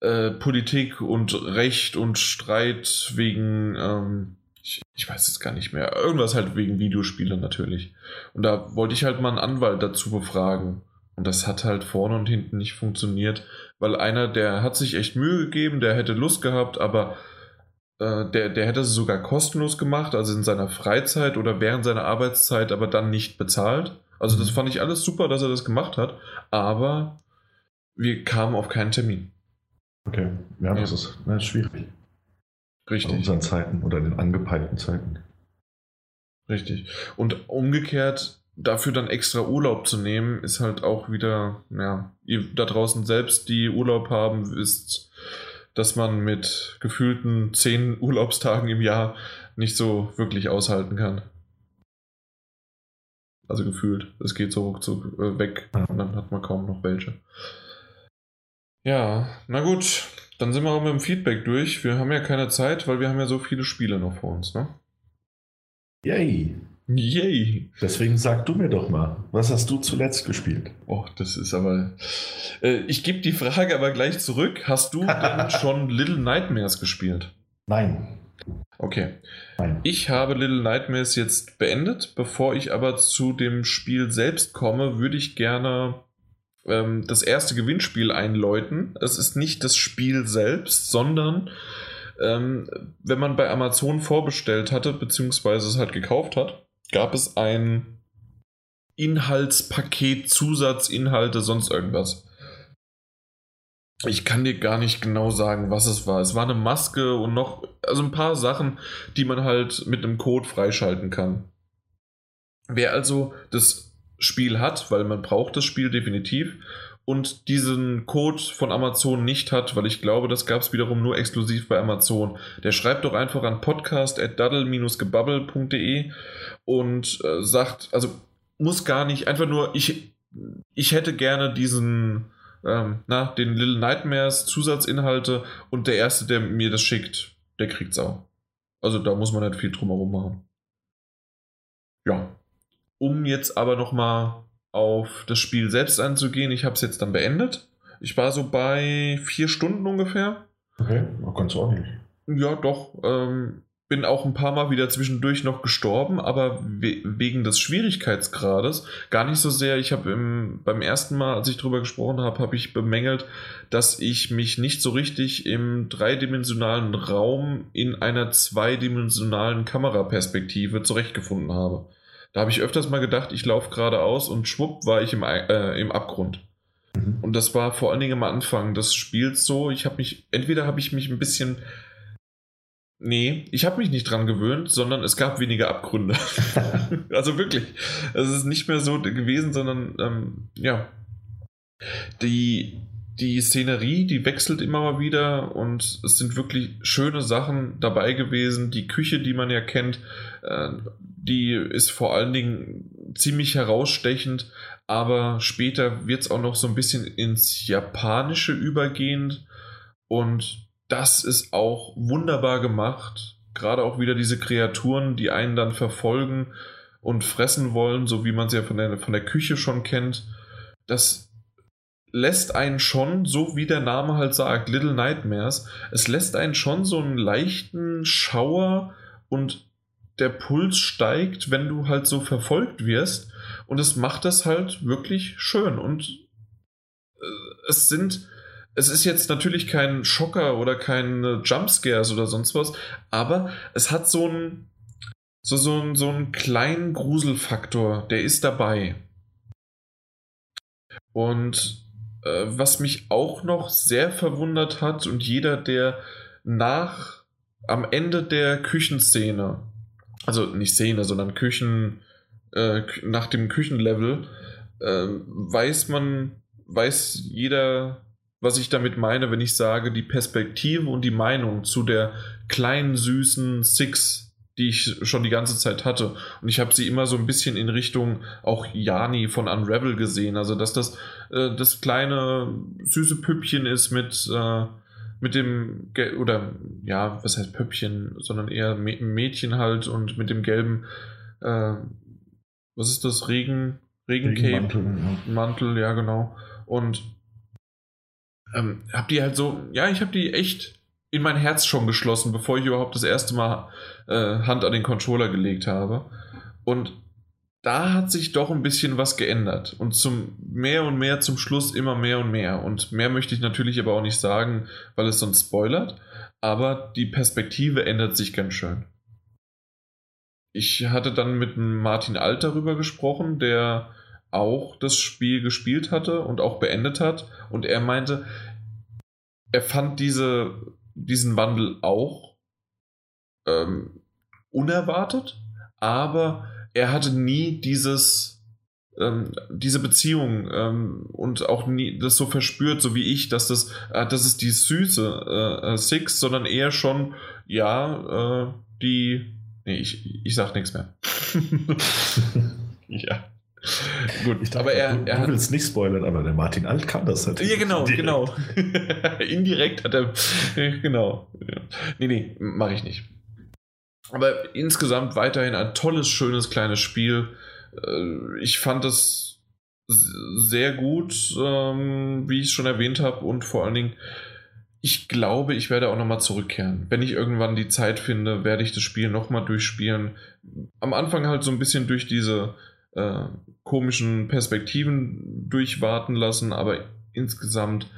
äh, Politik und Recht und Streit wegen, ähm, ich, ich, weiß jetzt gar nicht mehr, irgendwas halt wegen Videospiele natürlich. Und da wollte ich halt mal einen Anwalt dazu befragen. Und das hat halt vorne und hinten nicht funktioniert, weil einer, der hat sich echt Mühe gegeben, der hätte Lust gehabt, aber äh, der, der hätte es sogar kostenlos gemacht, also in seiner Freizeit oder während seiner Arbeitszeit, aber dann nicht bezahlt. Also das mhm. fand ich alles super, dass er das gemacht hat, aber wir kamen auf keinen Termin. Okay, ja, das, Ist, das ist schwierig. Richtig. In unseren Zeiten oder in den angepeilten Zeiten. Richtig. Und umgekehrt, dafür dann extra Urlaub zu nehmen, ist halt auch wieder, ja, ihr da draußen selbst, die Urlaub haben, wisst, dass man mit gefühlten zehn Urlaubstagen im Jahr nicht so wirklich aushalten kann. Also gefühlt. Es geht so ruckzuck äh, weg und dann hat man kaum noch welche. Ja, na gut. Dann sind wir auch mit dem Feedback durch. Wir haben ja keine Zeit, weil wir haben ja so viele Spiele noch vor uns, ne? Yay! Yay! Deswegen sag du mir doch mal, was hast du zuletzt gespielt? Oh, das ist aber. Äh, ich gebe die Frage aber gleich zurück. Hast du denn schon Little Nightmares gespielt? Nein. Okay. Nein. Ich habe Little Nightmares jetzt beendet. Bevor ich aber zu dem Spiel selbst komme, würde ich gerne ähm, das erste Gewinnspiel einläuten. Es ist nicht das Spiel selbst, sondern ähm, wenn man bei Amazon vorbestellt hatte, beziehungsweise es halt gekauft hat, gab es ein Inhaltspaket, Zusatzinhalte, sonst irgendwas. Ich kann dir gar nicht genau sagen, was es war. Es war eine Maske und noch, also ein paar Sachen, die man halt mit einem Code freischalten kann. Wer also das Spiel hat, weil man braucht das Spiel definitiv, und diesen Code von Amazon nicht hat, weil ich glaube, das gab es wiederum nur exklusiv bei Amazon, der schreibt doch einfach an podcast.daddle-gebubble.de und äh, sagt, also muss gar nicht, einfach nur, ich, ich hätte gerne diesen, ähm, na, den Little Nightmares Zusatzinhalte und der Erste, der mir das schickt, der kriegt's auch. Also da muss man nicht viel drumherum machen. Ja. Um jetzt aber nochmal auf das Spiel selbst einzugehen, ich habe es jetzt dann beendet. Ich war so bei vier Stunden ungefähr. Okay, ganz ordentlich. Ja, doch. Ähm, bin auch ein paar Mal wieder zwischendurch noch gestorben, aber we wegen des Schwierigkeitsgrades gar nicht so sehr. Ich habe beim ersten Mal, als ich drüber gesprochen habe, habe ich bemängelt, dass ich mich nicht so richtig im dreidimensionalen Raum in einer zweidimensionalen Kameraperspektive zurechtgefunden habe. Da habe ich öfters mal gedacht, ich laufe geradeaus und schwupp war ich im, äh, im Abgrund. Mhm. Und das war vor allen Dingen am Anfang des Spiels so. Ich habe mich, entweder habe ich mich ein bisschen Nee, ich habe mich nicht dran gewöhnt, sondern es gab weniger Abgründe. also wirklich. Es ist nicht mehr so gewesen, sondern ähm, ja. Die, die Szenerie, die wechselt immer mal wieder und es sind wirklich schöne Sachen dabei gewesen. Die Küche, die man ja kennt, äh, die ist vor allen Dingen ziemlich herausstechend, aber später wird es auch noch so ein bisschen ins Japanische übergehend und das ist auch wunderbar gemacht. Gerade auch wieder diese Kreaturen, die einen dann verfolgen und fressen wollen, so wie man es ja von der, von der Küche schon kennt. Das lässt einen schon, so wie der Name halt sagt, Little Nightmares, es lässt einen schon so einen leichten Schauer und der Puls steigt, wenn du halt so verfolgt wirst. Und es macht das halt wirklich schön. Und äh, es sind es ist jetzt natürlich kein Schocker oder kein Jumpscares oder sonst was, aber es hat so einen, so, so, einen, so einen kleinen Gruselfaktor, der ist dabei. Und äh, was mich auch noch sehr verwundert hat und jeder, der nach am Ende der Küchenszene, also nicht Szene, sondern Küchen, äh, nach dem Küchenlevel, äh, weiß man, weiß jeder was ich damit meine, wenn ich sage, die Perspektive und die Meinung zu der kleinen, süßen Six, die ich schon die ganze Zeit hatte. Und ich habe sie immer so ein bisschen in Richtung auch Jani von Unravel gesehen. Also, dass das äh, das kleine, süße Püppchen ist mit, äh, mit dem, Gel oder ja, was heißt Püppchen, sondern eher Mädchen halt und mit dem gelben, äh, was ist das, Regen, Regencape? Regenmantel, ja. Mantel, ja, genau. Und ähm, hab die halt so, ja, ich habe die echt in mein Herz schon geschlossen, bevor ich überhaupt das erste Mal äh, Hand an den Controller gelegt habe. Und da hat sich doch ein bisschen was geändert. Und zum mehr und mehr zum Schluss immer mehr und mehr. Und mehr möchte ich natürlich aber auch nicht sagen, weil es sonst spoilert. Aber die Perspektive ändert sich ganz schön. Ich hatte dann mit Martin Alt darüber gesprochen, der auch das Spiel gespielt hatte und auch beendet hat. Und er meinte, er fand diese, diesen Wandel auch ähm, unerwartet, aber er hatte nie dieses, ähm, diese Beziehung ähm, und auch nie das so verspürt, so wie ich, dass das, äh, das ist die süße äh, Six, sondern eher schon, ja, äh, die. Nee, ich, ich sag nichts mehr. ja. Gut, ich dachte, aber er, du, er du willst nicht spoilern, aber der Martin Alt kann das halt. Ja, genau, Indirekt. genau. Indirekt hat er. Genau. Nee, nee, mache ich nicht. Aber insgesamt weiterhin ein tolles, schönes, kleines Spiel. Äh, ich fand es sehr gut, ähm, wie ich es schon erwähnt habe, und vor allen Dingen, ich glaube, ich werde auch nochmal zurückkehren. Wenn ich irgendwann die Zeit finde, werde ich das Spiel nochmal durchspielen. Am Anfang halt so ein bisschen durch diese äh, komischen Perspektiven durchwarten lassen, aber insgesamt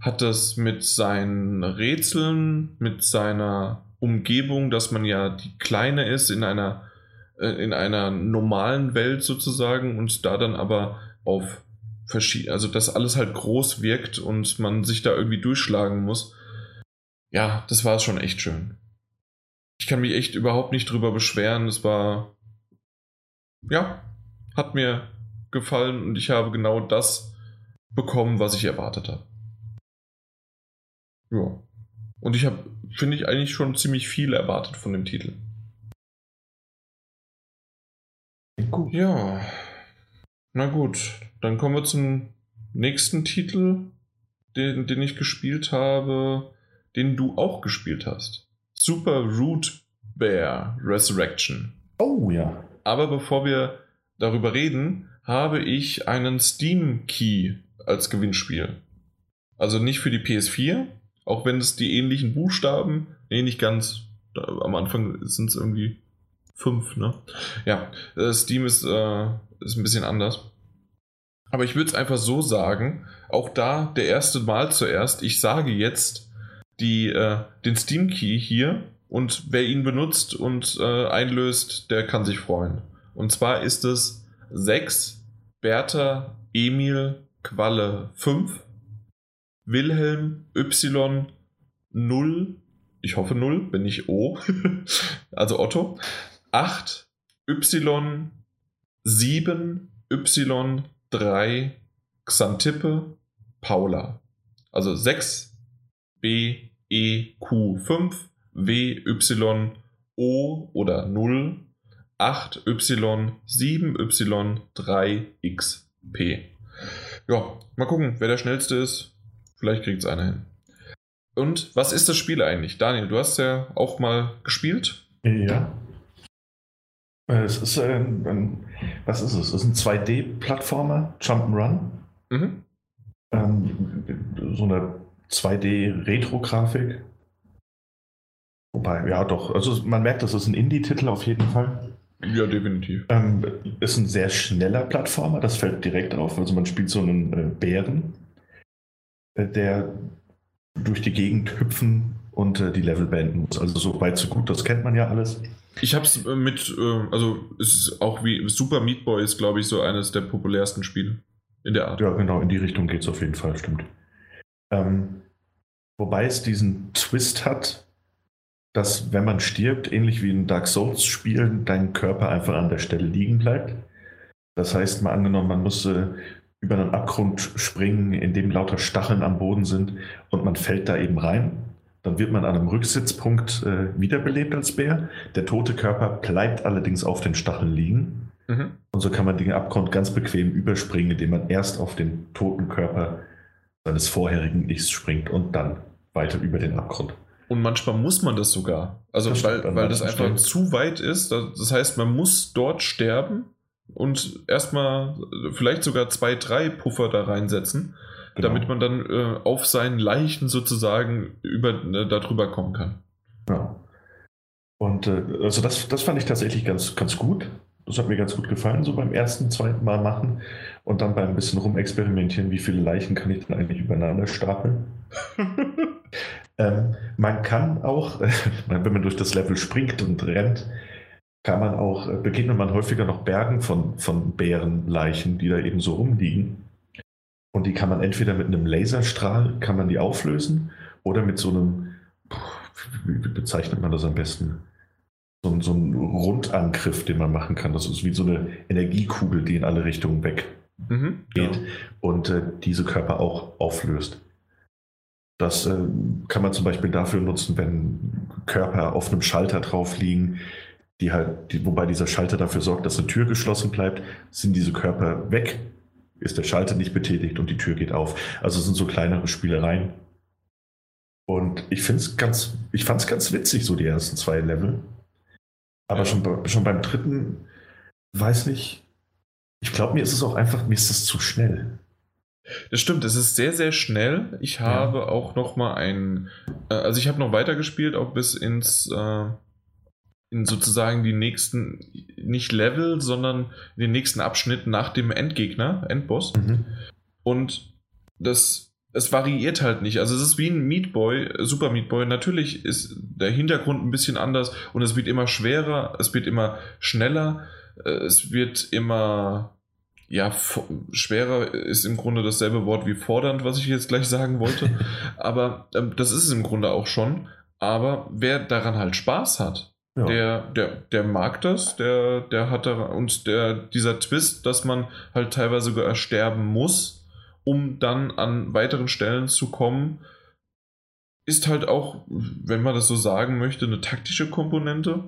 hat das mit seinen Rätseln, mit seiner Umgebung, dass man ja die Kleine ist in einer, äh, in einer normalen Welt sozusagen und da dann aber auf verschiedene, also dass alles halt groß wirkt und man sich da irgendwie durchschlagen muss. Ja, das war schon echt schön. Ich kann mich echt überhaupt nicht drüber beschweren. Es war, ja, hat mir gefallen und ich habe genau das bekommen, was ich erwartet habe. Ja. Und ich habe, finde ich, eigentlich schon ziemlich viel erwartet von dem Titel. Gut. Ja. Na gut, dann kommen wir zum nächsten Titel, den, den ich gespielt habe, den du auch gespielt hast. Super Root Bear Resurrection. Oh ja. Aber bevor wir darüber reden, habe ich einen Steam Key als Gewinnspiel. Also nicht für die PS4, auch wenn es die ähnlichen Buchstaben, nee, nicht ganz. Da, am Anfang sind es irgendwie fünf, ne? Ja, äh, Steam ist, äh, ist ein bisschen anders. Aber ich würde es einfach so sagen, auch da der erste Mal zuerst, ich sage jetzt die, äh, den Steam Key hier und wer ihn benutzt und äh, einlöst, der kann sich freuen. Und zwar ist es 6 Bertha Emil Qualle 5 Wilhelm Y 0 ich hoffe 0, bin ich O, also Otto, 8 Y 7 Y 3 Xantippe Paula. Also 6 B E Q 5 W Y O oder 0 8Y, 7Y, 3XP. Ja, mal gucken, wer der schnellste ist. Vielleicht kriegt es einer hin. Und was ist das Spiel eigentlich? Daniel, du hast ja auch mal gespielt. Ja. Es ist ein, ein was ist es? Es ist ein 2D-Plattformer, Jump'n'Run. Mhm. Ähm, so eine 2D-Retro-Grafik. Wobei, ja doch, also man merkt, das ist ein Indie-Titel auf jeden Fall. Ja, definitiv. Ähm, ist ein sehr schneller Plattformer, das fällt direkt auf. Also man spielt so einen äh, Bären, äh, der durch die Gegend hüpfen und äh, die Level beenden muss. Also so weit, so gut, das kennt man ja alles. Ich habe es äh, mit, äh, also es ist auch wie Super Meat Boy ist, glaube ich, so eines der populärsten Spiele in der Art. Ja, genau, in die Richtung geht es auf jeden Fall, stimmt. Ähm, wobei es diesen Twist hat, dass wenn man stirbt, ähnlich wie in Dark Souls Spielen, dein Körper einfach an der Stelle liegen bleibt. Das heißt, mal angenommen, man müsste über einen Abgrund springen, in dem lauter Stacheln am Boden sind und man fällt da eben rein. Dann wird man an einem Rücksitzpunkt äh, wiederbelebt als Bär. Der tote Körper bleibt allerdings auf den Stacheln liegen. Mhm. Und so kann man den Abgrund ganz bequem überspringen, indem man erst auf den toten Körper seines vorherigen Ichs springt und dann weiter über den Abgrund. Und manchmal muss man das sogar. Also, das weil, weil das einfach zu weit ist. Das heißt, man muss dort sterben und erstmal vielleicht sogar zwei, drei Puffer da reinsetzen, genau. damit man dann äh, auf seinen Leichen sozusagen über, äh, darüber kommen kann. Ja. Und äh, also das, das fand ich tatsächlich ganz, ganz gut. Das hat mir ganz gut gefallen, so beim ersten, zweiten Mal machen und dann beim ein bisschen rumexperimentieren, wie viele Leichen kann ich denn eigentlich übereinander stapeln. Ähm, man kann auch, wenn man durch das Level springt und rennt, kann man auch, äh, begegnet man häufiger noch Bergen von, von Bärenleichen, die da eben so rumliegen. Und die kann man entweder mit einem Laserstrahl, kann man die auflösen, oder mit so einem, wie bezeichnet man das am besten? so, so ein Rundangriff, den man machen kann. Das ist wie so eine Energiekugel, die in alle Richtungen weg Mhm, geht ja. und äh, diese Körper auch auflöst. Das äh, kann man zum Beispiel dafür nutzen, wenn Körper auf einem Schalter drauf liegen, die halt, die, wobei dieser Schalter dafür sorgt, dass eine Tür geschlossen bleibt, sind diese Körper weg, ist der Schalter nicht betätigt und die Tür geht auf. Also es sind so kleinere Spielereien. Und ich finde es ganz, ich fand es ganz witzig, so die ersten zwei Level. Aber Ja. schon, schon beim dritten, weiß nicht, ich glaube, mir ist es auch einfach, mir ist das zu schnell. Das stimmt, es ist sehr, sehr schnell. Ich habe auch noch mal ein, äh, also ich habe noch weitergespielt, auch bis ins, äh, in sozusagen die nächsten, nicht Level, sondern den nächsten Abschnitt nach dem Endgegner, Endboss. Mhm. Und das, es variiert halt nicht. Also es ist wie ein Meat Boy, äh, Super Meat Boy. Natürlich ist der Hintergrund ein bisschen anders und es wird immer schwerer, es wird immer schneller, äh, es wird immer ja, schwerer ist im Grunde dasselbe Wort wie fordernd, was ich jetzt gleich sagen wollte. Aber ähm, das ist es im Grunde auch schon. Aber wer daran halt Spaß hat, Ja. der, der, der mag das, der, der hat da und der, dieser Twist, dass man halt teilweise sogar sterben muss, um dann an weiteren Stellen zu kommen, ist halt auch, wenn man das so sagen möchte, eine taktische Komponente,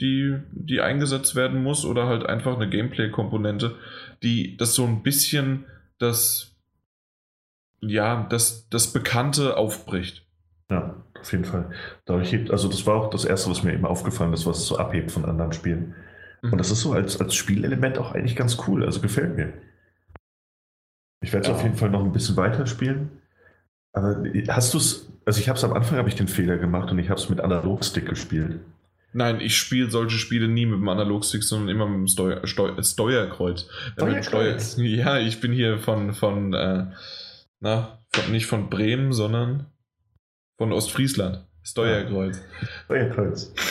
die, die eingesetzt werden muss, oder halt einfach eine Gameplay-Komponente, die das so ein bisschen das, ja, das, das Bekannte aufbricht. Ja, auf jeden Fall. Dadurch hebt, also das war auch das Erste, was mir eben aufgefallen ist, was es so abhebt von anderen Spielen. Und das ist so als, als Spielelement auch eigentlich ganz cool, also gefällt mir. Ich werde es Ja. auf jeden Fall noch ein bisschen weiterspielen. Aber hast du es, also ich habe es am Anfang, habe ich den Fehler gemacht und ich habe es mit Analogstick gespielt. Nein, ich spiele solche Spiele nie mit dem Analogstick, sondern immer mit dem Steuer, Steuerkreuz. Äh, mit dem Steuerkreuz? Steuer, ja, ich bin hier von, von, äh, na, von, nicht von Bremen, sondern von Ostfriesland. Steuerkreuz. Steuerkreuz.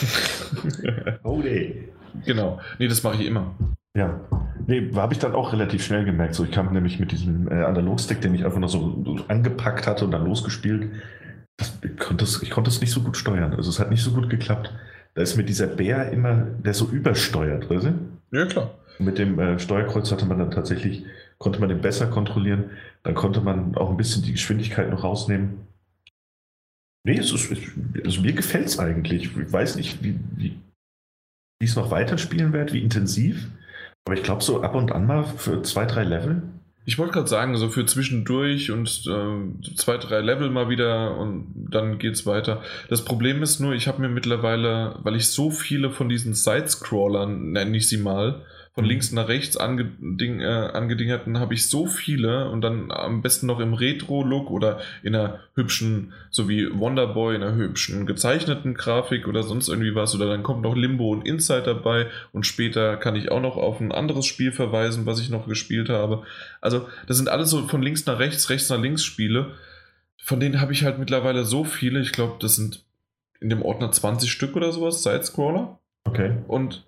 Oh nee. genau. Nee, das mache ich immer. Ja. Nee, habe ich dann auch relativ schnell gemerkt. So, ich kam nämlich mit diesem äh, Analogstick, den ich einfach noch so, so angepackt hatte und dann losgespielt. Das, ich, konnte es, ich konnte es nicht so gut steuern. Also es hat nicht so gut geklappt. Da ist mir dieser Bär immer, der so übersteuert, weißt du? Ja, klar. Mit dem äh, Steuerkreuz hatte man dann tatsächlich, konnte man den besser kontrollieren. Dann konnte man auch ein bisschen die Geschwindigkeit noch rausnehmen. Nee, es ist, also mir gefällt es eigentlich. Ich weiß nicht, wie, wie, ich es noch weiterspielen werde, wie intensiv. Aber ich glaube, so ab und an mal für zwei, drei Level. Ich wollte gerade sagen, so für zwischendurch und ähm, zwei, drei Level mal wieder und dann geht's weiter. Das Problem ist nur, ich habe mir mittlerweile, weil ich so viele von diesen Side-Scrollern, nenne ich sie mal, von Mhm. links nach rechts angeding, äh, angedingerten, habe ich so viele und dann am besten noch im Retro-Look oder in einer hübschen, so wie Wonderboy, in einer hübschen gezeichneten Grafik oder sonst irgendwie was. Oder dann kommt noch Limbo und Inside dabei und später kann ich auch noch auf ein anderes Spiel verweisen, was ich noch gespielt habe. Also, das sind alles so von links nach rechts, rechts nach links Spiele. Von denen habe ich halt mittlerweile so viele. Ich glaube, das sind in dem Ordner 20 Stück oder sowas, Side-Scroller. Okay. Und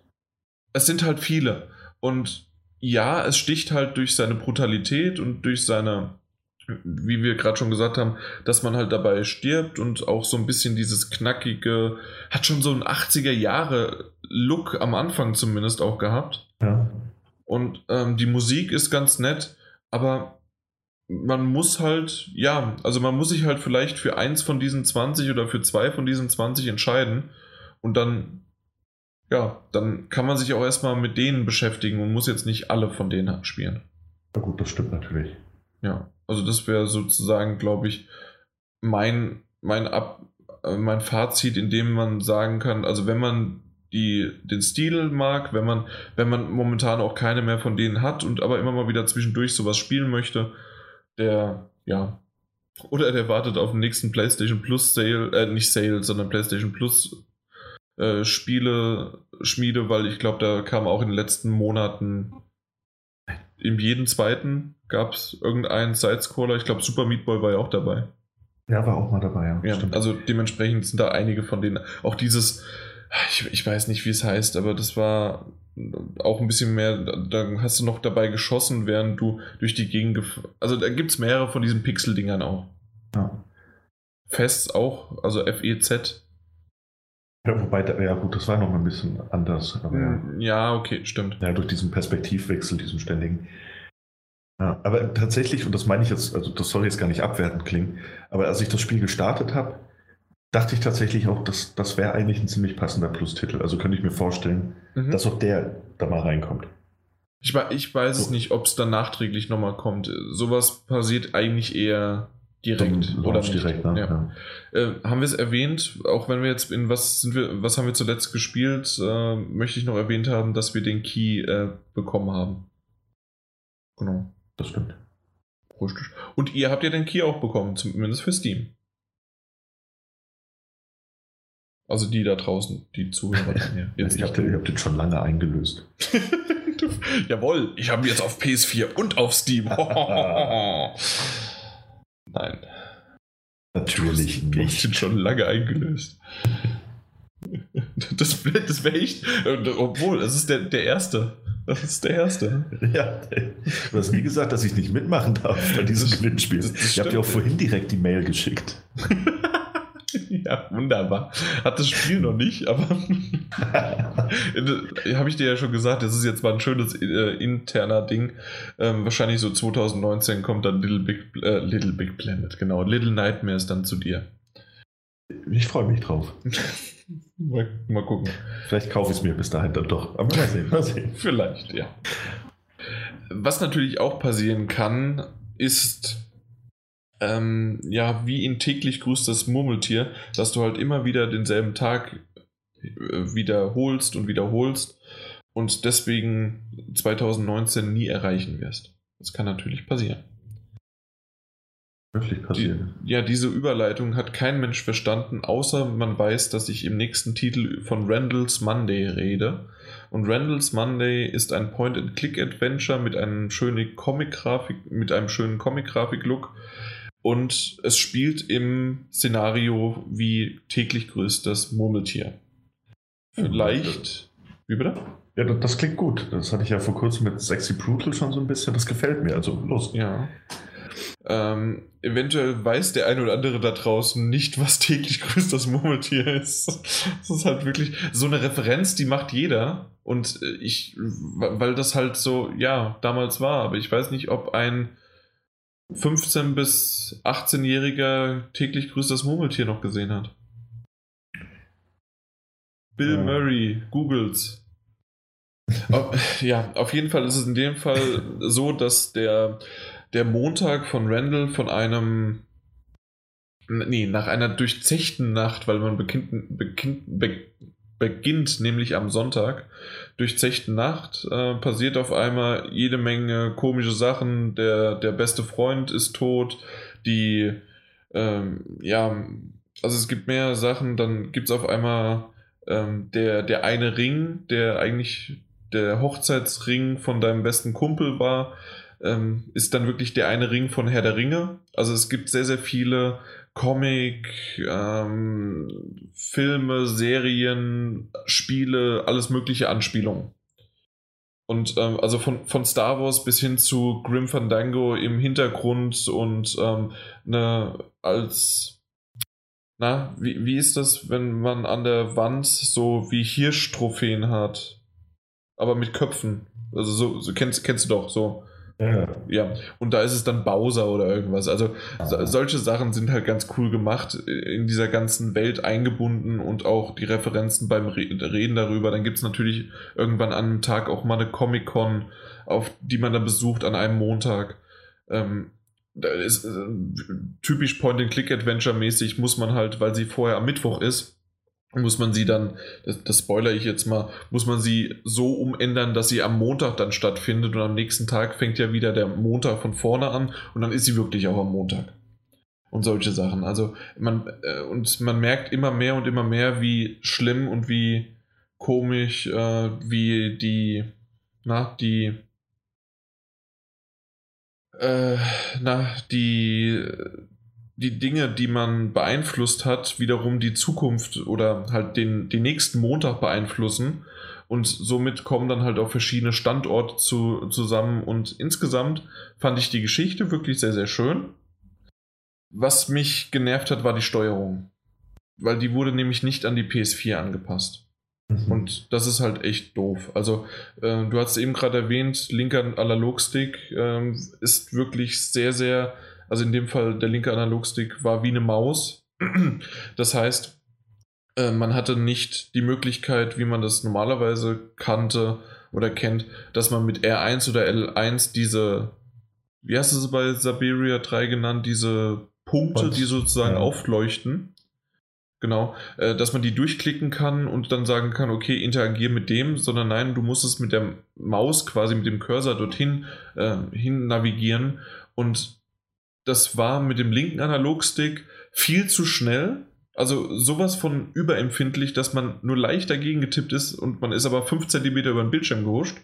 es sind halt viele. Und ja, es sticht halt durch seine Brutalität und durch seine, wie wir gerade schon gesagt haben, dass man halt dabei stirbt und auch so ein bisschen dieses knackige, hat schon so ein 80er Jahre Look am Anfang zumindest auch gehabt. Ja. Und ähm, die Musik ist ganz nett, aber man muss halt, ja, also man muss sich halt vielleicht für eins von diesen 20 oder für zwei von diesen 20 entscheiden und dann, ja, dann kann man sich auch erstmal mit denen beschäftigen und muss jetzt nicht alle von denen spielen. Na gut, das stimmt natürlich. Ja, also das wäre sozusagen, glaube ich, mein, mein, Ab, äh, mein Fazit, in dem man sagen kann, also wenn man die, den Stil mag, wenn man, wenn man momentan auch keine mehr von denen hat und aber immer mal wieder zwischendurch sowas spielen möchte, der, ja, oder der wartet auf den nächsten PlayStation Plus Sale, äh, nicht Sale, sondern PlayStation Plus äh, Spiele, Schmiede, weil ich glaube, da kam auch in den letzten Monaten in jedem zweiten gab es irgendeinen Sidescroller. Ich glaube, Super Meat Boy war ja auch dabei. Ja, war auch mal dabei, ja. Ja, also dementsprechend sind da einige von denen. Auch dieses, ich, ich weiß nicht, wie es heißt, aber das war auch ein bisschen mehr, da hast du noch dabei geschossen, während du durch die Gegend Also da gibt es mehrere von diesen Pixel-Dingern auch. ja. Fest auch, also FEZ. Ja, wobei, ja gut, das war noch mal ein bisschen anders. Ja. Hm, Ja, okay, stimmt. Ja, durch diesen Perspektivwechsel, diesen ständigen. Ja, aber tatsächlich, und das meine ich jetzt, also das soll jetzt gar nicht abwertend klingen, aber als ich das Spiel gestartet habe, dachte ich tatsächlich auch, dass das wäre eigentlich ein ziemlich passender Plus-Titel. Also könnte ich mir vorstellen, Mhm. dass auch der da mal reinkommt. Ich, ich weiß es So. nicht, ob es dann nachträglich nochmal kommt. Sowas passiert eigentlich eher direkt. Zum oder nicht. direkt, ne? Ja. Äh, haben wir es erwähnt, auch wenn wir jetzt in was sind wir, was haben wir zuletzt gespielt, äh, möchte ich noch erwähnt haben, dass wir den Key äh, bekommen haben. Genau. Das stimmt. Richtig. Und ihr habt ja den Key auch bekommen, zumindest für Steam. Also die da draußen, die Zuhörer. ja, jetzt ich habe den, hab den schon lange eingelöst. Jawohl, ich habe ihn jetzt auf PS4 und auf Steam. Nein, Natürlich ich nicht. bin schon lange eingelöst. Das, das wäre echt. äh, Obwohl, das ist der, der erste. Das ist der erste. Ja, du hast nie gesagt, dass ich nicht mitmachen darf bei diesem Gewinnspiel. ich habe dir auch vorhin direkt die Mail geschickt. Ja, wunderbar. Hat das Spiel noch nicht, aber habe ich dir ja schon gesagt, das ist jetzt mal ein schönes äh, interner Ding. Ähm, wahrscheinlich so 2019 kommt dann Little Big, äh, Little Big Planet, genau. Little Nightmares dann zu dir. Ich freue mich drauf. Mal, mal gucken. Vielleicht kaufe ich es mir bis dahin dann doch. Aber mal sehen, mal sehen. Vielleicht, ja. Was natürlich auch passieren kann, ist, ähm, ja, wie in täglich grüßt das Murmeltier, dass du halt immer wieder denselben Tag äh, wiederholst und wiederholst und deswegen 2019 nie erreichen wirst. Das kann natürlich passieren. Wirklich Die, passieren. ja, diese Überleitung hat kein Mensch verstanden, außer man weiß, dass ich im nächsten Titel von Randall's Monday rede. Und Randall's Monday ist ein Point-and-Click-Adventure mit einem schönen Comic-Grafik, mit einem schönen Comic-Grafik-Look. Und es spielt im Szenario wie täglich grüßt das Murmeltier. Vielleicht. Wie bitte? Ja, das, klingt gut. Das hatte ich ja vor kurzem mit Sexy Brutal schon so ein bisschen. Das gefällt mir. Also los. Ja. Ähm, eventuell weiß der ein oder andere da draußen nicht, was täglich grüßt das Murmeltier ist. Das ist halt wirklich so eine Referenz, die macht jeder. Und äh, ich, weil das halt so, ja, damals war, aber ich weiß nicht, ob ein 15- bis 18-Jähriger täglich grüßt das Murmeltier noch gesehen hat. Bill Ja. Murray, Googles. Ja, auf jeden Fall ist es in dem Fall so, dass der, der Montag von Randall von einem. Nee, nach einer durchzechten Nacht, weil man beginnt, beginnt, be, beginnt nämlich am Sonntag, durchzechten Nacht, äh, passiert auf einmal jede Menge komische Sachen. Der, der beste Freund ist tot, die, ähm, ja, also es gibt mehr Sachen, dann gibt es auf einmal ähm, der, der eine Ring, der eigentlich der Hochzeitsring von deinem besten Kumpel war, ähm, ist dann wirklich der eine Ring von Herr der Ringe. Also es gibt sehr, sehr viele Comic, ähm, Filme, Serien, Spiele, alles mögliche Anspielungen. Und ähm, also von, von Star Wars bis hin zu Grim Fandango im Hintergrund und ähm, ne, als na, wie, wie ist das, wenn man an der Wand so wie Hirschtrophäen hat? Aber mit Köpfen. Also so, so kennst, kennst du doch, so. Ja. Ja. Und da ist es dann Bowser oder irgendwas. Also so, solche Sachen sind halt ganz cool gemacht, in dieser ganzen Welt eingebunden und auch die Referenzen beim Re Reden darüber. Dann gibt es natürlich irgendwann an einem Tag auch mal eine Comic-Con, auf die man dann besucht an einem Montag. Ähm, da ist äh, typisch Point-and-Click-Adventure-mäßig muss man halt, weil sie vorher am Mittwoch ist, muss man sie dann, das, das spoiler ich jetzt mal, muss man sie so umändern, dass sie am Montag dann stattfindet und am nächsten Tag fängt ja wieder der Montag von vorne an und dann ist sie wirklich auch am Montag. Und solche Sachen. Also man, äh, und man merkt immer mehr und immer mehr, wie schlimm und wie komisch, äh, wie die, na, die, äh, na, die, die Dinge, die man beeinflusst hat, wiederum die Zukunft oder halt den, den nächsten Montag beeinflussen. Und somit kommen dann halt auch verschiedene Standorte zu, zusammen. Und insgesamt fand ich die Geschichte wirklich sehr, sehr schön. Was mich genervt hat, war die Steuerung. weil die wurde nämlich nicht an die PS4 angepasst. Mhm. Und das ist halt echt doof. Also, äh, du hast eben gerade erwähnt, linker Analogstick äh, ist wirklich sehr, sehr, also in dem Fall der linke Analogstick war wie eine Maus. Das heißt, äh, man hatte nicht die Möglichkeit, wie man das normalerweise kannte oder kennt, dass man mit R1 oder L1 diese, wie hast du es bei Siberia 3 genannt, diese Punkte, die sozusagen ja. aufleuchten, Genau, äh, dass man die durchklicken kann und dann sagen kann, okay, interagier mit dem, sondern nein, du musst es mit der Maus quasi mit dem Cursor dorthin äh, hin navigieren und das war mit dem linken Analogstick viel zu schnell. Also sowas von überempfindlich, dass man nur leicht dagegen getippt ist und man ist aber 5 cm über den Bildschirm gehuscht.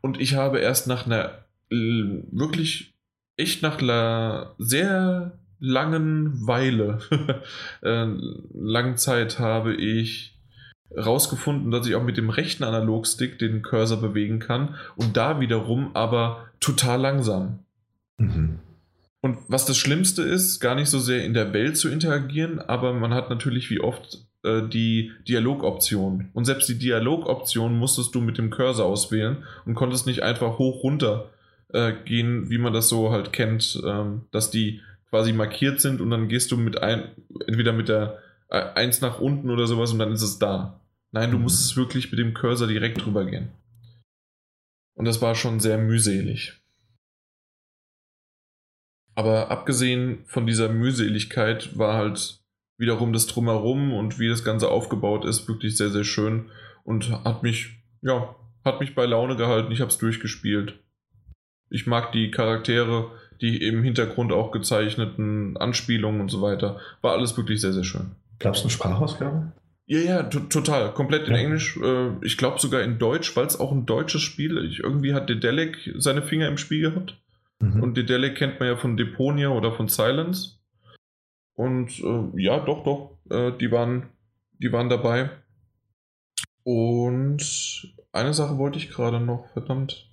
Und ich habe erst nach einer wirklich echt nach einer sehr langen Weile, äh, langen Zeit habe ich rausgefunden, dass ich auch mit dem rechten Analogstick den Cursor bewegen kann und da wiederum aber total langsam. Mhm. Und was das Schlimmste ist, gar nicht so sehr in der Welt zu interagieren, aber man hat natürlich wie oft äh, die Dialogoption. Und selbst die Dialogoption musstest du mit dem Cursor auswählen und konntest nicht einfach hoch runter äh, gehen, wie man das so halt kennt, ähm, dass die quasi markiert sind und dann gehst du mit ein, entweder mit der äh, 1 nach unten oder sowas und dann ist es da. Nein, du mhm. musst es wirklich mit dem Cursor direkt drüber gehen. Und das war schon sehr mühselig. Aber abgesehen von dieser Mühseligkeit war halt wiederum das Drumherum und wie das Ganze aufgebaut ist, wirklich sehr, sehr schön und hat mich, ja, hat mich bei Laune gehalten. Ich habe es durchgespielt. Ich mag die Charaktere, die im Hintergrund auch gezeichneten Anspielungen und so weiter. War alles wirklich sehr, sehr schön. Gab es eine Sprachausgabe? Ja, ja, total. Komplett in ja. Englisch. Äh, ich glaube sogar in Deutsch, weil es auch ein deutsches Spiel ist. Irgendwie hat Dedelic seine Finger im Spiel gehabt. Mhm. Und Dedelic kennt man ja von Deponia oder von Silence. Und äh, ja, doch, doch. Äh, die, waren, die waren dabei. Und eine Sache wollte ich gerade noch, verdammt.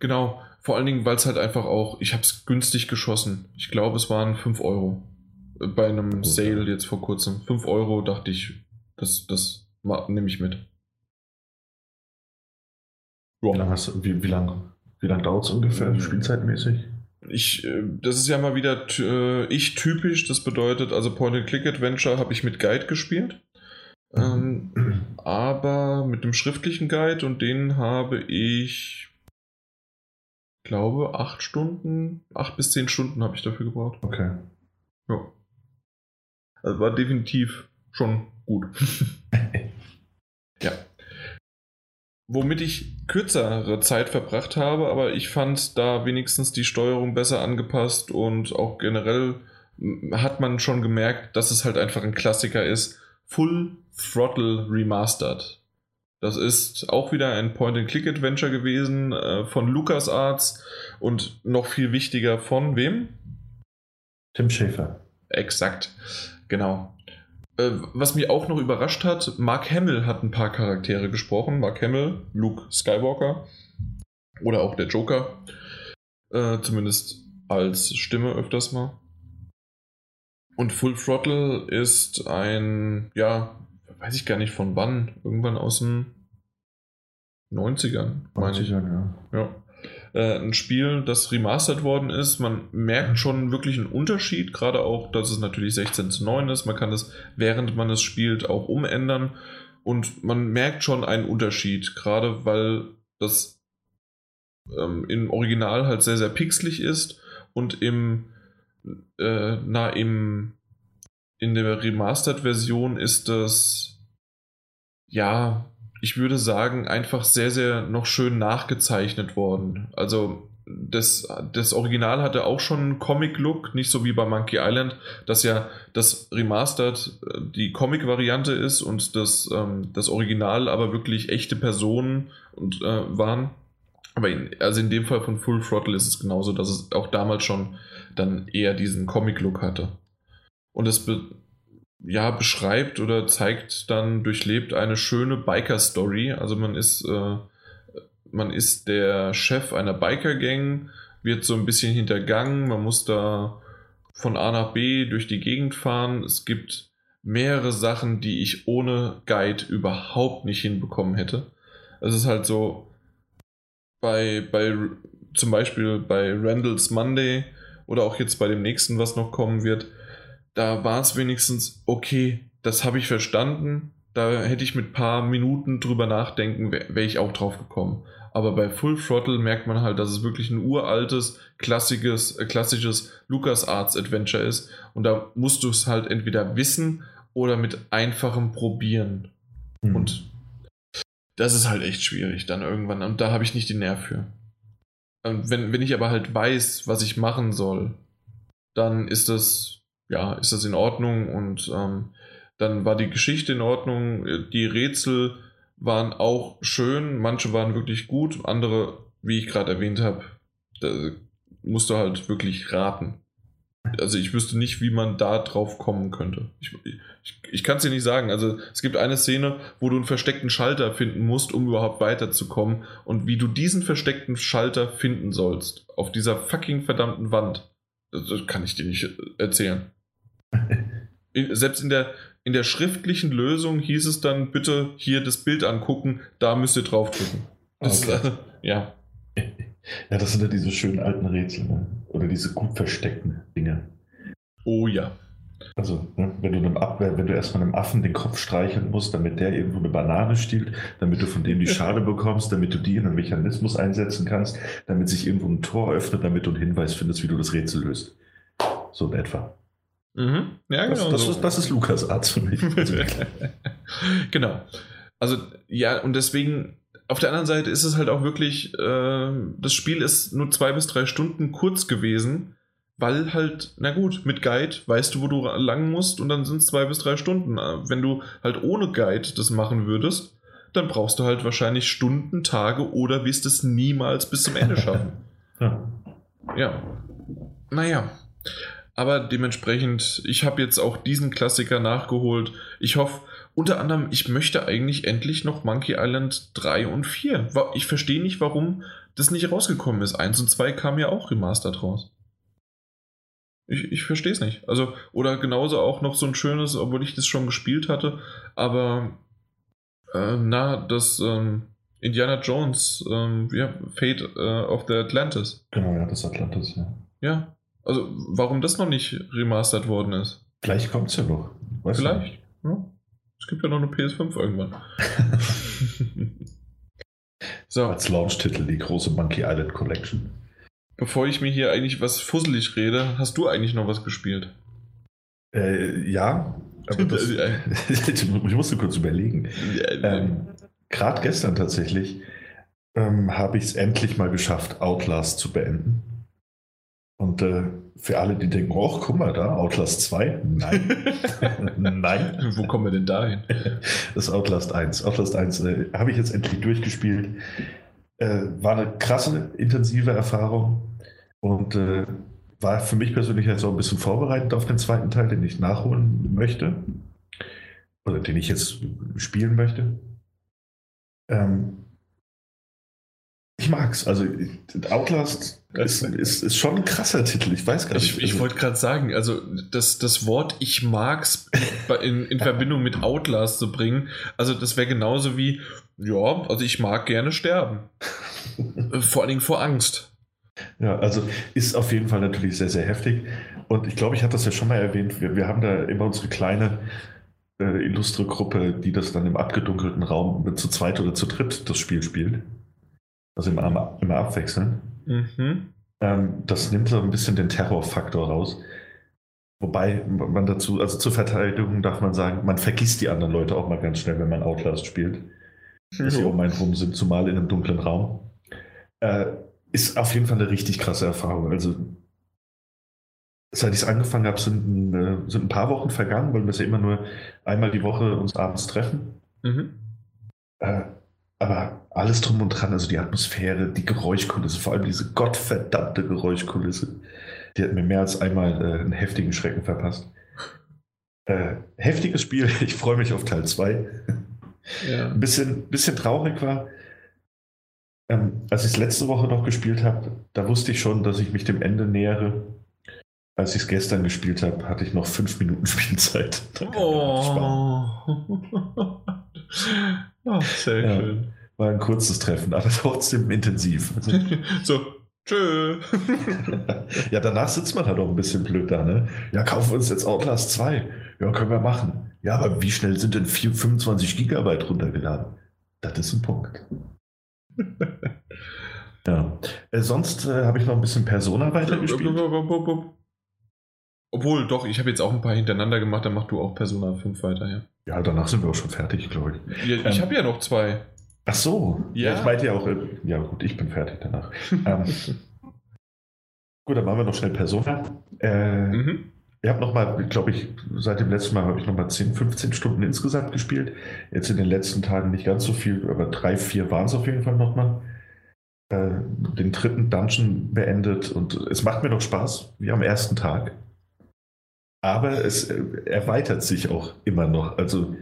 Genau, vor allen Dingen, weil es halt einfach auch, ich habe es günstig geschossen. Ich glaube, es waren 5 Euro. Äh, bei einem Gut, Sale jetzt vor kurzem. 5 Euro dachte ich, das, das nehme ich mit. Wie lange wie, wie lang, wie lang dauert es ungefähr, mhm. spielzeitmäßig? Ich, äh, das ist ja mal wieder äh, ich typisch. Das bedeutet, also Point-and-Click-Adventure habe ich mit Guide gespielt. Mhm. Ähm, aber mit dem schriftlichen Guide und den habe ich glaube, acht Stunden, acht bis zehn Stunden habe ich dafür gebraucht. Okay. Ja. Also war definitiv schon gut. ja. Womit ich kürzere Zeit verbracht habe, aber ich fand da wenigstens die Steuerung besser angepasst und auch generell hat man schon gemerkt, dass es halt einfach ein Klassiker ist. Full Throttle Remastered. Das ist auch wieder ein Point-and-Click-Adventure gewesen äh, von LucasArts und noch viel wichtiger von wem? Tim Schafer. Exakt, genau. Äh, was mich auch noch überrascht hat, Mark Hamill hat ein paar Charaktere gesprochen. Mark Hamill, Luke Skywalker oder auch der Joker. Äh, zumindest als Stimme öfters mal. Und Full Throttle ist ein, ja, weiß ich gar nicht von wann, irgendwann aus den 90ern, meine ich. Ja. ja. Äh, ein Spiel, das remastered worden ist. Man merkt schon wirklich einen Unterschied, gerade auch, dass es natürlich 16 zu 9 ist. Man kann es, während man es spielt, auch umändern. Und man merkt schon einen Unterschied, gerade weil das ähm, im Original halt sehr, sehr pixelig ist und im, äh, na, im, in der Remastered-Version ist das ja, ich würde sagen, einfach sehr, sehr noch schön nachgezeichnet worden. Also das, das Original hatte auch schon einen Comic-Look, nicht so wie bei Monkey Island, dass ja das Remastered die Comic-Variante ist und das, ähm, das Original aber wirklich echte Personen und, äh, waren. Aber in, also in dem Fall von Full Throttle ist es genauso, dass es auch damals schon dann eher diesen Comic-Look hatte. Und es ja, beschreibt oder zeigt dann, durchlebt eine schöne Biker-Story. Also man ist, äh, man ist der Chef einer Biker-Gang, wird so ein bisschen hintergangen, man muss da von A nach B durch die Gegend fahren. Es gibt mehrere Sachen, die ich ohne Guide überhaupt nicht hinbekommen hätte. Es ist halt so, bei, bei zum Beispiel bei Randall's Monday oder auch jetzt bei dem nächsten, was noch kommen wird, da war es wenigstens okay, das habe ich verstanden. Da hätte ich mit ein paar Minuten drüber nachdenken, wäre wär ich auch drauf gekommen. Aber bei Full Throttle merkt man halt, dass es wirklich ein uraltes, klassisches, äh, klassisches LucasArts Adventure ist. Und da musst du es halt entweder wissen oder mit einfachem Probieren. Mhm. Und das ist halt echt schwierig dann irgendwann. Und da habe ich nicht den Nerv für. Und wenn, wenn ich aber halt weiß, was ich machen soll, dann ist das, ja, ist das in Ordnung und ähm, dann war die Geschichte in Ordnung. Die Rätsel waren auch schön, manche waren wirklich gut, andere, wie ich gerade erwähnt habe, da musst du halt wirklich raten. Also ich wüsste nicht, wie man da drauf kommen könnte. Ich, ich, ich kann es dir nicht sagen. Also es gibt eine Szene, wo du einen versteckten Schalter finden musst, um überhaupt weiterzukommen. Und wie du diesen versteckten Schalter finden sollst, auf dieser fucking verdammten Wand, das, kann ich dir nicht erzählen. Selbst in der, in der schriftlichen Lösung hieß es dann, bitte hier das Bild angucken, da müsst ihr draufdrücken. Das, okay. äh, ja. Ja, das sind ja diese schönen alten Rätsel, ne? Oder diese gut versteckten Dinge. Oh ja. Also, ne, wenn du einem Abwehr, wenn du erstmal einem Affen den Kopf streicheln musst, damit der irgendwo eine Banane stiehlt, damit du von dem die Schale bekommst, damit du die in einen Mechanismus einsetzen kannst, damit sich irgendwo ein Tor öffnet, damit du einen Hinweis findest, wie du das Rätsel löst. So in etwa. Mhm. Ja, genau. Das, das, so. ist, das ist Lukas Arzt für mich. genau. Also, ja, und deswegen, auf der anderen Seite ist es halt auch wirklich, äh, das Spiel ist nur zwei bis drei Stunden kurz gewesen, weil halt, na gut, mit Guide weißt du, wo du lang musst und dann sind es zwei bis drei Stunden. Wenn du halt ohne Guide das machen würdest, dann brauchst du halt wahrscheinlich Stunden, Tage oder wirst es niemals bis zum Ende schaffen. ja. ja. Naja. Aber dementsprechend, ich habe jetzt auch diesen Klassiker nachgeholt. Ich hoffe, unter anderem, ich möchte eigentlich endlich noch Monkey Island 3 und 4. Ich verstehe nicht, warum das nicht rausgekommen ist. 1 und 2 kam ja auch remastered raus. Ich, ich verstehe es nicht. Also, oder genauso auch noch so ein schönes, obwohl ich das schon gespielt hatte, aber äh, na, das ähm, Indiana Jones, ähm, ja, Fate äh, of the Atlantis. Genau, ja, das Atlantis, ja. Ja, also, warum das noch nicht remastert worden ist? Vielleicht kommt es ja noch. Weiß Vielleicht. Ja. Es gibt ja noch eine PS5 irgendwann. so. Als Launch-Titel die große Monkey Island Collection. Bevor ich mir hier eigentlich was fusselig rede, hast du eigentlich noch was gespielt? Äh, ja, aber das, ich musste kurz überlegen. Ähm, Gerade gestern tatsächlich ähm, habe ich es endlich mal geschafft, Outlast zu beenden. Und äh, für alle, die denken, oh, guck mal da, Outlast 2, nein. nein. Wo kommen wir denn dahin? Das Outlast 1. Outlast 1 äh, habe ich jetzt endlich durchgespielt. Äh, war eine krasse, intensive Erfahrung und äh, war für mich persönlich jetzt auch ein bisschen vorbereitend auf den zweiten Teil, den ich nachholen möchte. Oder den ich jetzt spielen möchte. Ähm, ich mag's. Also Outlast ist, ist, ist schon ein krasser Titel. Ich weiß gar nicht. Ich, ich also wollte gerade sagen, also das, das Wort ich mag's in, in Verbindung mit Outlast zu bringen, also das wäre genauso wie, ja, also ich mag gerne sterben. vor allen Dingen vor Angst. Ja, also ist auf jeden Fall natürlich sehr, sehr heftig. Und ich glaube, ich hatte das ja schon mal erwähnt. Wir, wir haben da immer unsere kleine äh, illustre Gruppe, die das dann im abgedunkelten Raum zu zweit oder zu dritt das Spiel spielt. Also immer, immer abwechseln. Mhm. Ähm, das nimmt so ein bisschen den Terrorfaktor raus. Wobei man dazu, also zur Verteidigung darf man sagen, man vergisst die anderen Leute auch mal ganz schnell, wenn man Outlast spielt. Dass sie um einen rum sind, zumal in einem dunklen Raum. Äh, ist auf jeden Fall eine richtig krasse Erfahrung. Also, seit ich es angefangen habe, sind, äh, sind ein paar Wochen vergangen, weil wir es ja immer nur einmal die Woche uns abends treffen. Mhm. Äh, aber alles drum und dran, also die Atmosphäre, die Geräuschkulisse, vor allem diese gottverdammte Geräuschkulisse, die hat mir mehr als einmal äh, einen heftigen Schrecken verpasst. Äh, heftiges Spiel, ich freue mich auf Teil 2. Ja. Ein bisschen, bisschen traurig war, ähm, als ich es letzte Woche noch gespielt habe, da wusste ich schon, dass ich mich dem Ende nähere. Als ich es gestern gespielt habe, hatte ich noch fünf Minuten Spielzeit. Oh. oh sehr Ja. schön. War ein kurzes Treffen, aber trotzdem intensiv. Also, So, tschö. ja, danach sitzt man halt auch ein bisschen blöd da, ne? Ja, kaufen wir uns jetzt Outlast 2. Ja, können wir machen. Ja, aber wie schnell sind denn 4, 25 Gigabyte runtergeladen? Das ist ein Punkt. ja. Äh, sonst äh, habe ich noch ein bisschen Persona weitergespielt. Obwohl, doch, ich habe jetzt auch ein paar hintereinander gemacht, dann mach du auch Persona 5 weiter, ja. Ja, danach sind wir auch schon fertig, glaube ich. ja ich Ähm. habe ja noch zwei. Ach so. Ja. Ich meinte ja auch, äh, ja gut, ich bin fertig danach. ähm, gut, dann machen wir noch schnell Persona. Äh, Mhm. Ich habe nochmal, glaube ich, seit dem letzten Mal habe ich nochmal 10, 15 Stunden insgesamt gespielt. Jetzt in den letzten Tagen nicht ganz so viel, aber drei, vier waren es auf jeden Fall nochmal. Äh, den dritten Dungeon beendet und es macht mir noch Spaß, wie am ersten Tag. Aber es äh, erweitert sich auch immer noch. Also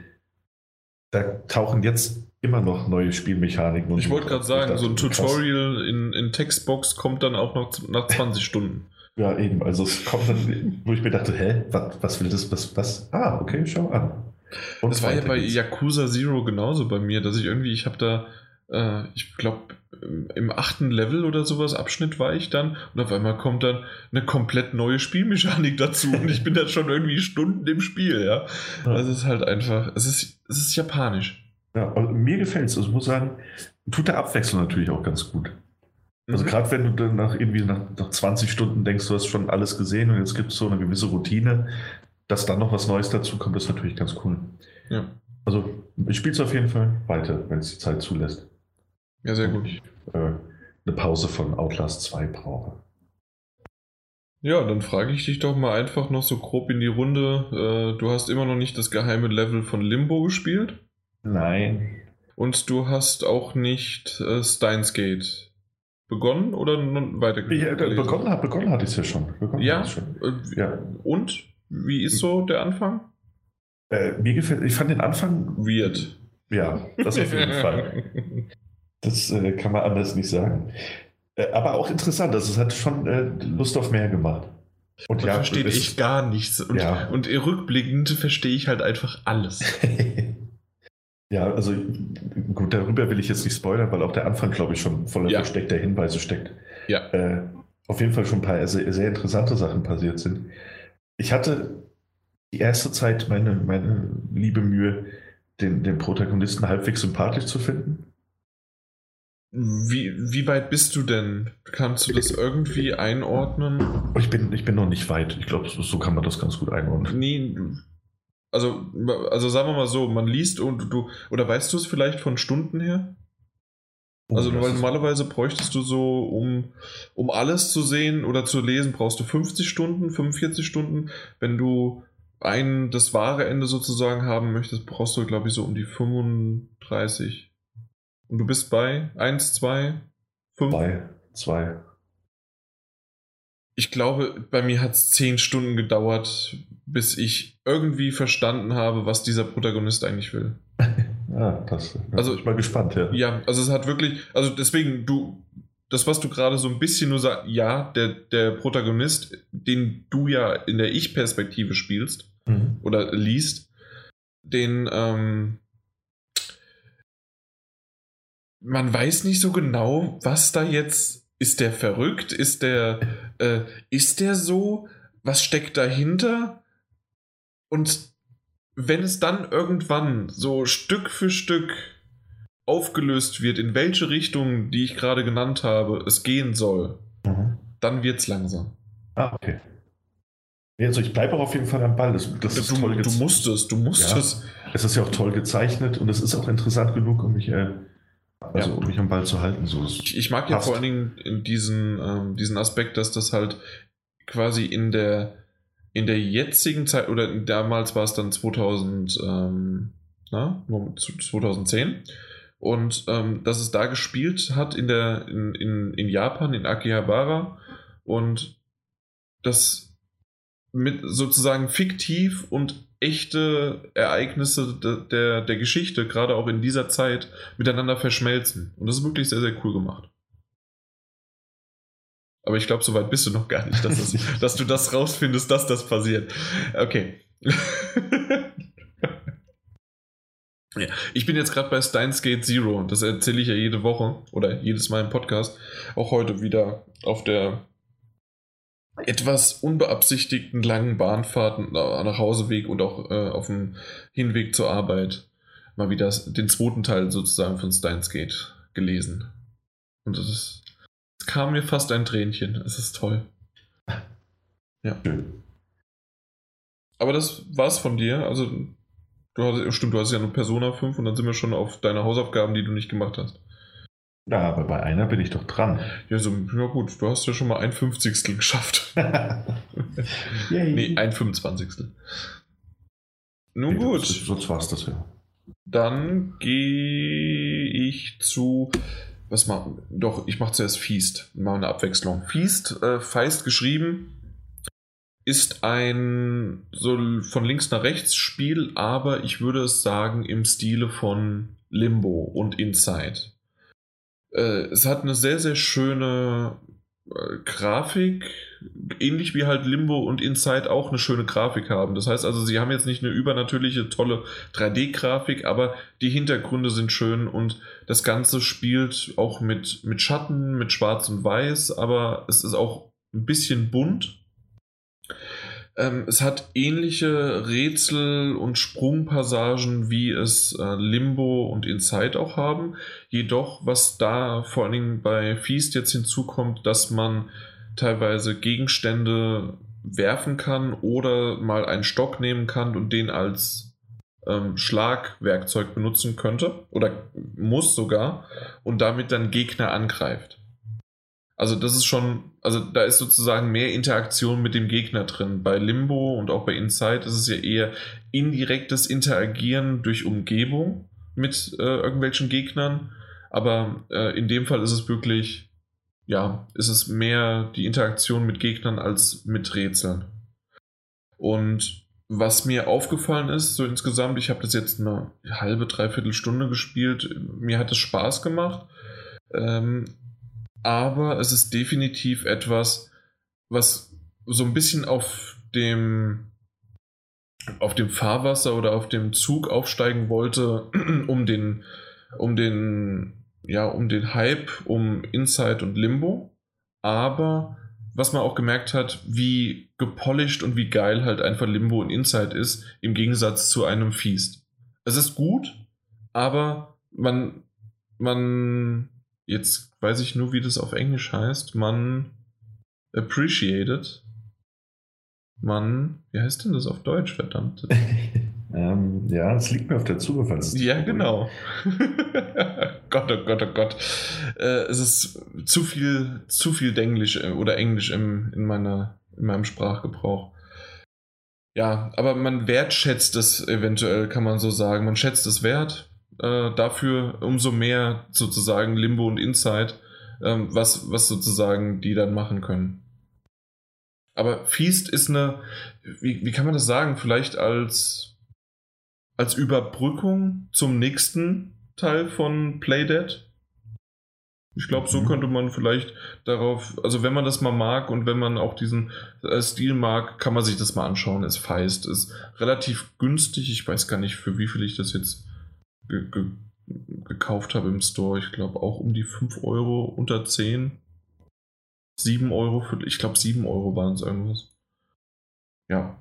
da tauchen jetzt immer noch neue Spielmechaniken. Und Ich wollte gerade sagen, so ein. Tutorial in, in Textbox kommt dann auch noch nach 20 Stunden. Ja, eben. Also es kommt dann, wo ich mir dachte, hä, was, was will das, was, was? Ah, okay, schau an. Und Das war ja bei geht's. Yakuza Zero genauso bei mir, dass ich irgendwie, ich habe da, äh, ich glaube, im achten Level oder sowas Abschnitt war ich dann und auf einmal kommt dann eine komplett neue Spielmechanik dazu und ich bin dann schon irgendwie Stunden im Spiel, ja. Ja. Das ist halt einfach, es ist, es ist japanisch. Ja, also mir gefällt es. Also ich muss sagen, tut der Abwechslung natürlich auch ganz gut. Also Mhm. gerade wenn du dann nach irgendwie nach, nach 20 Stunden denkst, du hast schon alles gesehen und jetzt gibt es so eine gewisse Routine, dass dann noch was Neues dazu kommt, ist natürlich ganz cool. Ja. Also ich spiele es auf jeden Fall weiter, wenn es die Zeit zulässt. ja, sehr gut. ich äh, eine Pause von Outlast 2 brauche. Ja, dann frage ich dich doch mal einfach noch so grob in die Runde. Äh, du hast immer noch nicht das geheime Level von Limbo gespielt Nein. und du hast auch nicht äh, Steins Gate begonnen oder nun weiter Ja, gelesen? begonnen, hat, begonnen hatte ich es ja schon. Begonnen Ja? schon. Äh, Ja. Und? Wie ist so der Anfang? Äh, mir gefällt, ich fand den Anfang, Weird. ja, das auf jeden Fall. Das äh, kann man anders nicht sagen. Äh, aber auch interessant, also es hat schon äh, Lust auf mehr gemacht. Und Man versteht es- echt gar nichts. Und, Ja. und rückblickend verstehe ich halt einfach alles. ja, also gut, darüber will ich jetzt nicht spoilern, weil auch der Anfang, glaube ich, schon voller Ja. versteckter Hinweise steckt. Ja. Äh, auf jeden Fall schon ein paar sehr, sehr interessante Sachen passiert sind. Ich hatte die erste Zeit meine, meine liebe Mühe, den, den Protagonisten halbwegs sympathisch zu finden. Wie, wie weit bist du denn? Kannst du das irgendwie einordnen? Ich bin, ich bin noch nicht weit. Ich glaube, so, so kann man das ganz gut einordnen. Nee, also, also sagen wir mal so, man liest und du, oder weißt du es vielleicht von Stunden her? Also Oh, das weil normalerweise bräuchtest du so, um, um alles zu sehen oder zu lesen, brauchst du 50 Stunden, 45 Stunden. Wenn du ein, das wahre Ende sozusagen haben möchtest, brauchst du, glaube ich, so um die 35. Und du bist bei 1, 2, 5. Zwei, zwei. Ich glaube, bei mir hat es 10 Stunden gedauert, bis ich irgendwie verstanden habe, was dieser Protagonist eigentlich will. Ja, das da Also- ich mal gespannt, ja. Ja, also es hat wirklich, also deswegen, du, das, was du gerade so ein bisschen nur sagst, ja, der, der Protagonist, den du ja in der Ich-Perspektive spielst Mhm. oder liest, den, ähm, man weiß nicht so genau, was da jetzt, ist der verrückt, ist der, äh, ist der so, was steckt dahinter? Und wenn es dann irgendwann so Stück für Stück aufgelöst wird, in welche Richtung, die ich gerade genannt habe, es gehen soll, Mhm. dann wird's langsam. Ah, okay. Ja, Also ich bleibe auch auf jeden Fall am Ball. Das, das ist Du, toll du musst es, du musst Ja. es. Es ist ja auch toll gezeichnet und es ist auch interessant genug, um mich, äh, also Ja. um mich am Ball zu halten. So, es- Ich, ich mag ja Passt. vor allen Dingen in diesen, ähm, diesen Aspekt, dass das halt quasi in der, in der jetzigen Zeit, oder damals war es dann 2000, ähm, na, Moment, 2010, und ähm, dass es da gespielt hat in, der, in, in, in Japan, in Akihabara, und das mit sozusagen fiktiv und echte Ereignisse de, der, der Geschichte, gerade auch in dieser Zeit, miteinander verschmelzen. Und das ist wirklich sehr, sehr cool gemacht. Aber ich glaube, so weit bist du noch gar nicht, dass, das, dass du das rausfindest, dass das passiert. Okay. ja, ich bin jetzt gerade bei Steins Gate Zero. Das erzähle ich ja jede Woche oder jedes Mal im Podcast. Auch heute wieder auf der etwas unbeabsichtigten langen Bahnfahrten nach Hauseweg und auch äh, auf dem Hinweg zur Arbeit mal wieder den zweiten Teil sozusagen von Steins Gate gelesen. Und das ist, kam mir fast ein Tränchen. Es ist toll. Ja. Aber das war's von dir. Also, du hast, stimmt, du hast ja nur Persona 5 und dann sind wir schon auf deine Hausaufgaben, die du nicht gemacht hast. Ja, aber bei einer bin ich doch dran. Ja, so, ja gut, du hast ja schon mal ein Fünfzigstel geschafft. nee, ein Fünfundzwanzigstel. Nun nee, gut. sonst war es das ja. Dann gehe ich zu. Was machen? Doch, ich mache zuerst Feast. Mal eine Abwechslung. Feast, äh, feist geschrieben, ist ein so von links nach rechts Spiel, aber ich würde es sagen im Stile von Limbo und Inside. Äh, es hat eine sehr, sehr schöne Grafik, ähnlich wie halt Limbo und Inside auch eine schöne Grafik haben. Das heißt also, sie haben jetzt nicht eine übernatürliche, tolle 3D-Grafik, aber die Hintergründe sind schön und das Ganze spielt auch mit, mit Schatten, mit Schwarz und Weiß, aber es ist auch ein bisschen bunt. Ähm, es hat ähnliche Rätsel und Sprungpassagen, wie es äh, Limbo und Inside auch haben. Jedoch, was da vor allen Dingen bei Feast jetzt hinzukommt, dass man teilweise Gegenstände werfen kann oder mal einen Stock nehmen kann und den als ähm, Schlagwerkzeug benutzen könnte oder muss sogar und damit dann Gegner angreift. Also das ist schon, also da ist sozusagen mehr Interaktion mit dem Gegner drin. Bei Limbo und auch bei Inside ist es ja eher indirektes Interagieren durch Umgebung mit äh, irgendwelchen Gegnern. Aber äh, in dem Fall ist es wirklich, ja, ist es mehr die Interaktion mit Gegnern als mit Rätseln. Und was mir aufgefallen ist, so insgesamt, ich habe das jetzt eine halbe, dreiviertel Stunde gespielt, mir hat es Spaß gemacht. Ähm, aber es ist definitiv etwas, was so ein bisschen auf dem auf dem Fahrwasser oder auf dem Zug aufsteigen wollte, um den, um den, ja, um den Hype um Inside und Limbo. Aber was man auch gemerkt hat, wie gepolished und wie geil halt einfach Limbo und Inside ist, im Gegensatz zu einem Feast. Es ist gut, aber man, man Jetzt weiß ich nur, wie das auf Englisch heißt. Man appreciated. Man, wie heißt denn das auf Deutsch, verdammt? ähm, ja, es liegt mir auf der Zunge, falls Ja, genau. Gott, oh Gott, oh Gott. Äh, es ist zu viel, zu viel Englisch äh, oder Englisch im, in, meiner, in meinem Sprachgebrauch. Ja, aber man wertschätzt es eventuell, kann man so sagen. Man schätzt es wert äh, dafür umso mehr sozusagen Limbo und Inside, ähm, was, was sozusagen die dann machen können. Aber Feast ist eine, wie, wie kann man das sagen, vielleicht als, als Überbrückung zum nächsten Teil von Playdead? Ich glaube, so mhm. könnte man vielleicht darauf, also wenn man das mal mag und wenn man auch diesen äh, Stil mag, kann man sich das mal anschauen. Es feist, ist relativ günstig. Ich weiß gar nicht, für wie viel ich das jetzt ge ge gekauft habe im Store. Ich glaube auch um die 5 Euro unter 10. 7 Euro für, ich glaube 7 Euro waren es irgendwas. Ja.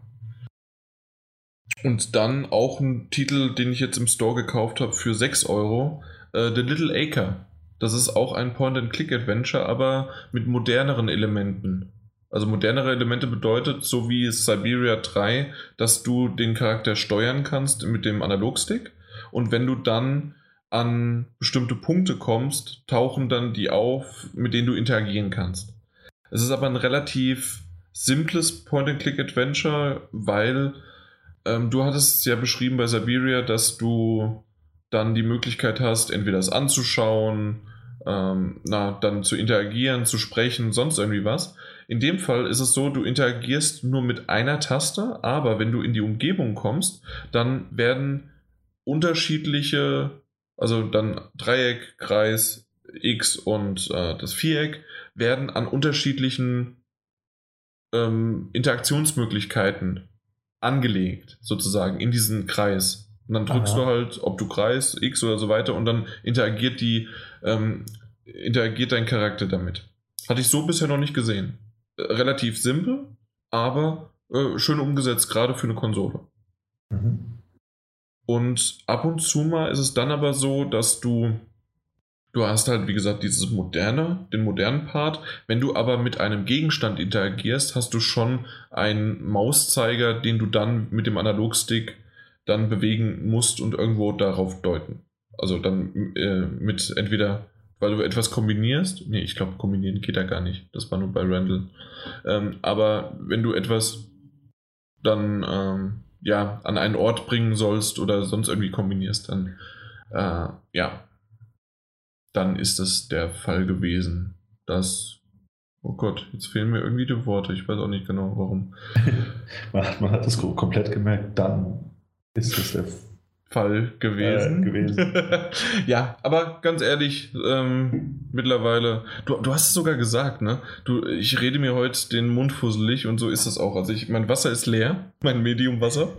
Und dann auch ein Titel, den ich jetzt im Store gekauft habe für 6 Euro. Äh, The Little Acre. Das ist auch ein Point-and-Click-Adventure, aber mit moderneren Elementen. Also modernere Elemente bedeutet, so wie Siberia 3, dass du den Charakter steuern kannst mit dem Analogstick und wenn du dann an bestimmte Punkte kommst, tauchen dann die auf, mit denen du interagieren kannst. Es ist aber ein relativ simples Point-and-Click-Adventure, weil ähm, du hattest es ja beschrieben bei Siberia, dass du dann die Möglichkeit hast, entweder das anzuschauen, ähm, na, dann zu interagieren, zu sprechen, sonst irgendwie was. In dem Fall ist es so, du interagierst nur mit einer Taste, aber wenn du in die Umgebung kommst, dann werden unterschiedliche, also dann Dreieck, Kreis, X und äh, das Viereck werden an unterschiedlichen ähm, Interaktionsmöglichkeiten angelegt, sozusagen, in diesen Kreis. Und dann drückst Aha. du halt, ob du Kreis, X oder so weiter, und dann interagiert die, ähm, interagiert dein Charakter damit. Hatte ich so bisher noch nicht gesehen. Äh, relativ simpel, aber äh, schön umgesetzt, gerade für eine Konsole. Mhm. Und ab und zu mal ist es dann aber so, dass du Du hast halt, wie gesagt, dieses moderne, den modernen Part. Wenn du aber mit einem Gegenstand interagierst, hast du schon einen Mauszeiger, den du dann mit dem Analogstick dann bewegen musst und irgendwo darauf deuten. Also dann äh, mit entweder, weil du etwas kombinierst. Nee, ich glaube, kombinieren geht da gar nicht. Das war nur bei Randall. Ähm, aber wenn du etwas dann ähm, ja an einen Ort bringen sollst oder sonst irgendwie kombinierst, dann äh, ja, dann ist das der Fall gewesen. dass. oh Gott, jetzt fehlen mir irgendwie die Worte. Ich weiß auch nicht genau warum. man, hat, man hat das komplett gemerkt, dann ist das der Fall gewesen. Äh, gewesen. ja, aber ganz ehrlich, ähm, mittlerweile, du, du hast es sogar gesagt, ne? Du, ich rede mir heute den Mund fusselig und so ist das auch. Also ich, mein Wasser ist leer, mein Mediumwasser.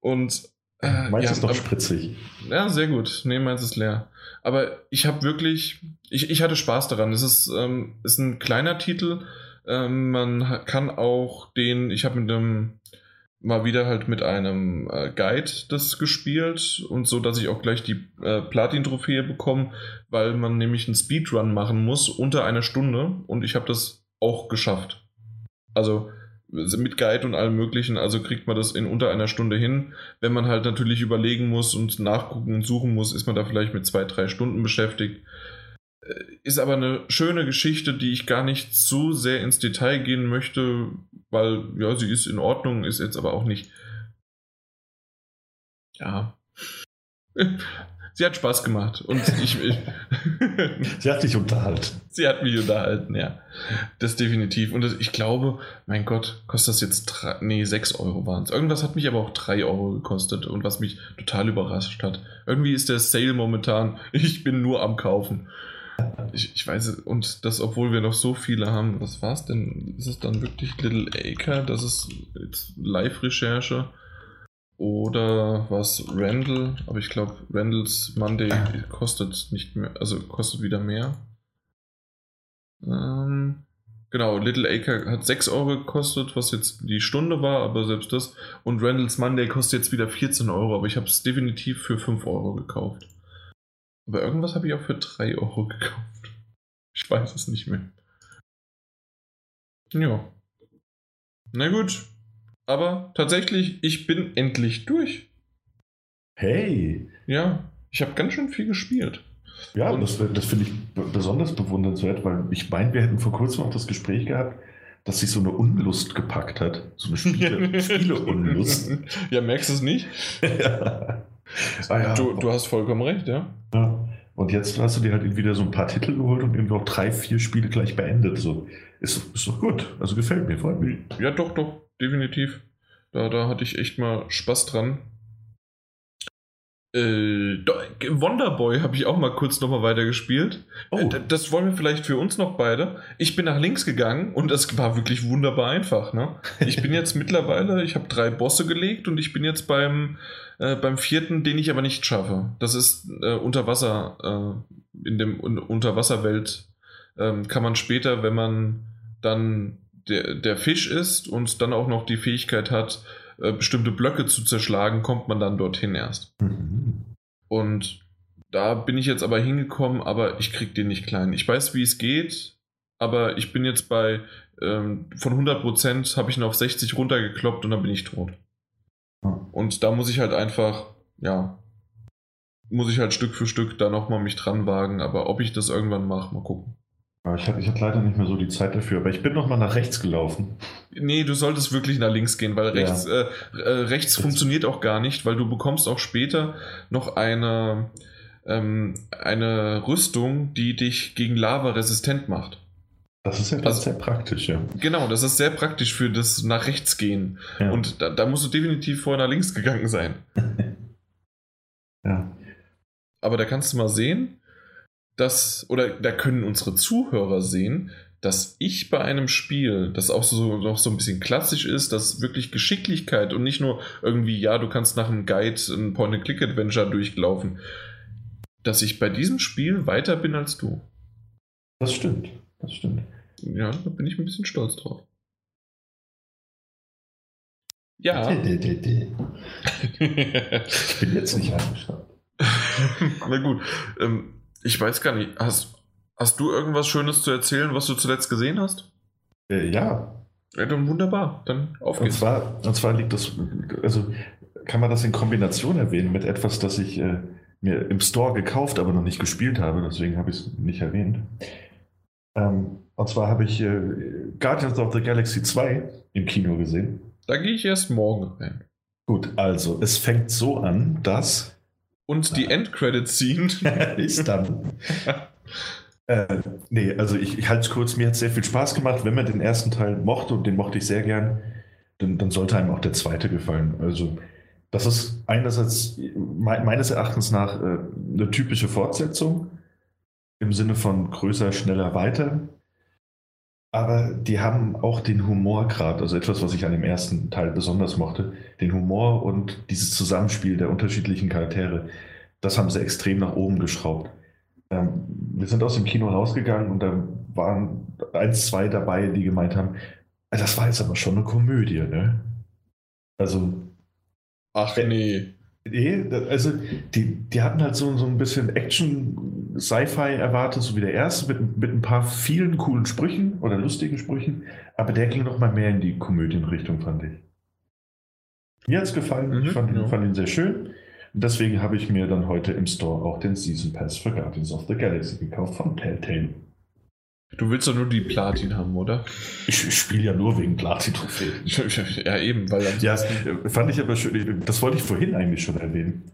Und äh, meins ja, ist noch spritzig. Ja, sehr gut. Nee, meins ist leer. Aber ich habe wirklich, ich, ich hatte Spaß daran. Es ist, ähm, ist ein kleiner Titel. Ähm, man kann auch den, ich habe mit dem mal wieder halt mit einem äh, Guide das gespielt und so, dass ich auch gleich die äh, Platin-Trophäe bekomme, weil man nämlich einen Speedrun machen muss unter einer Stunde und ich habe das auch geschafft. Also mit Guide und allem möglichen, also kriegt man das in unter einer Stunde hin. Wenn man halt natürlich überlegen muss und nachgucken und suchen muss, ist man da vielleicht mit zwei, drei Stunden beschäftigt. Ist aber eine schöne Geschichte, die ich gar nicht zu sehr ins Detail gehen möchte, weil ja, sie ist in Ordnung, ist jetzt aber auch nicht. Ja. sie hat Spaß gemacht. Und ich, ich sie hat dich unterhalten. Sie hat mich unterhalten, ja. Das definitiv. Und das, ich glaube, mein Gott, kostet das jetzt drei, nee, 6 Euro waren es. Irgendwas hat mich aber auch 3 Euro gekostet und was mich total überrascht hat. Irgendwie ist der Sale momentan, ich bin nur am Kaufen. Ich, ich weiß, und das, obwohl wir noch so viele haben, was war es denn? Ist es dann wirklich Little Acre? Das ist jetzt Live-Recherche. Oder was Randall, aber ich glaube, Randalls Monday kostet nicht mehr, also kostet wieder mehr. Ähm, genau, Little Acre hat 6 Euro gekostet, was jetzt die Stunde war, aber selbst das. Und Randalls Monday kostet jetzt wieder 14 Euro, aber ich habe es definitiv für 5 Euro gekauft. Aber irgendwas habe ich auch für 3 Euro gekauft. Ich weiß es nicht mehr. Ja. Na gut, aber tatsächlich, ich bin endlich durch. Hey! Ja, ich habe ganz schön viel gespielt. Ja, und das, das finde ich besonders bewundernswert, weil ich meine, wir hätten vor kurzem auch das Gespräch gehabt, dass sich so eine Unlust gepackt hat. So eine Spiele, Spiele-Unlust. ja, merkst du es nicht? ja. Ah, ja. Du, du hast vollkommen recht, ja. ja. Und jetzt hast du dir halt wieder so ein paar Titel geholt und irgendwie auch drei, vier Spiele gleich beendet. So, ist, ist doch gut. Also gefällt mir, freut mich. Ja, doch, doch definitiv. Da, da hatte ich echt mal Spaß dran. Äh, Wonderboy habe ich auch mal kurz nochmal weitergespielt. Oh. Äh, das wollen wir vielleicht für uns noch beide. Ich bin nach links gegangen und es war wirklich wunderbar einfach. Ne? Ich bin jetzt mittlerweile, ich habe drei Bosse gelegt und ich bin jetzt beim, äh, beim vierten, den ich aber nicht schaffe. Das ist äh, Unterwasser. Äh, in dem Unterwasserwelt ähm, kann man später, wenn man dann der, der Fisch ist und dann auch noch die Fähigkeit hat, äh, bestimmte Blöcke zu zerschlagen, kommt man dann dorthin erst. Mhm. Und da bin ich jetzt aber hingekommen, aber ich krieg den nicht klein. Ich weiß, wie es geht, aber ich bin jetzt bei ähm, von 100% habe ich ihn auf 60 runtergekloppt und dann bin ich tot. Und da muss ich halt einfach, ja, muss ich halt Stück für Stück da nochmal mich dran wagen, aber ob ich das irgendwann mache, mal gucken. Ich hatte, ich leider nicht mehr so die Zeit dafür, aber ich bin noch mal nach rechts gelaufen. Nee, du solltest wirklich nach links gehen, weil rechts, ja. äh, äh, rechts funktioniert auch gar nicht, weil du bekommst auch später noch eine, ähm, eine Rüstung, die dich gegen Lava resistent macht. Das ist ja also, sehr praktisch, ja. Genau, das ist sehr praktisch für das nach rechts gehen. Ja. Und da, da musst du definitiv vorher nach links gegangen sein. ja. Aber da kannst du mal sehen, dass, oder da können unsere Zuhörer sehen, dass ich bei einem Spiel, das auch so noch so ein bisschen klassisch ist, dass wirklich Geschicklichkeit und nicht nur irgendwie, ja, du kannst nach einem Guide ein Point-and-Click-Adventure durchlaufen, dass ich bei diesem Spiel weiter bin als du. Das stimmt, das stimmt. Ja, da bin ich ein bisschen stolz drauf. Ja. ich bin jetzt nicht eingeschnappt. Na gut. Ähm, ich weiß gar nicht, hast, hast du irgendwas Schönes zu erzählen, was du zuletzt gesehen hast? Äh, ja. Ja, dann wunderbar. Dann auf Und geht's. zwar, und zwar liegt das, also kann man das in Kombination erwähnen mit etwas, das ich äh, mir im Store gekauft, aber noch nicht gespielt habe, deswegen habe ich es nicht erwähnt. Ähm, und zwar habe ich äh, Guardians of the Galaxy 2 im Kino gesehen. Da gehe ich erst morgen rein. Gut, also es fängt so an, dass Und die Endcredit-Scene. ist dann. äh, nee, also ich, ich halte es kurz, mir hat es sehr viel Spaß gemacht. Wenn man den ersten Teil mochte, und den mochte ich sehr gern, dann, dann sollte einem auch der zweite gefallen. Also, das ist einerseits me meines Erachtens nach äh, eine typische Fortsetzung im Sinne von größer, schneller, weiter. Aber die haben auch den Humor gerade, also etwas, was ich an dem ersten Teil besonders mochte, den Humor und dieses Zusammenspiel der unterschiedlichen Charaktere, das haben sie extrem nach oben geschraubt. Ähm, wir sind aus dem Kino rausgegangen und da waren eins, zwei dabei, die gemeint haben, "Ah, das war jetzt aber schon eine Komödie, ne? Also, Ach nee. Nee, also die, die hatten halt so, so ein bisschen Action, Sci-Fi erwartet, so wie der erste, mit, mit ein paar vielen coolen Sprüchen oder lustigen Sprüchen, aber der ging noch mal mehr in die Komödienrichtung, fand ich. Mir hat es gefallen, Mhm, ich fand, ihn- ja. fand ihn sehr schön. Und deswegen habe ich mir dann heute im Store auch den Season Pass für Guardians of the Galaxy gekauft von Telltale. Du willst doch nur die Platin haben, oder? Ich, ich spiele ja nur wegen Platin-Trophäen. Ja, eben, weil Ja, fand ich aber schön. Das wollte ich vorhin eigentlich schon erwähnen.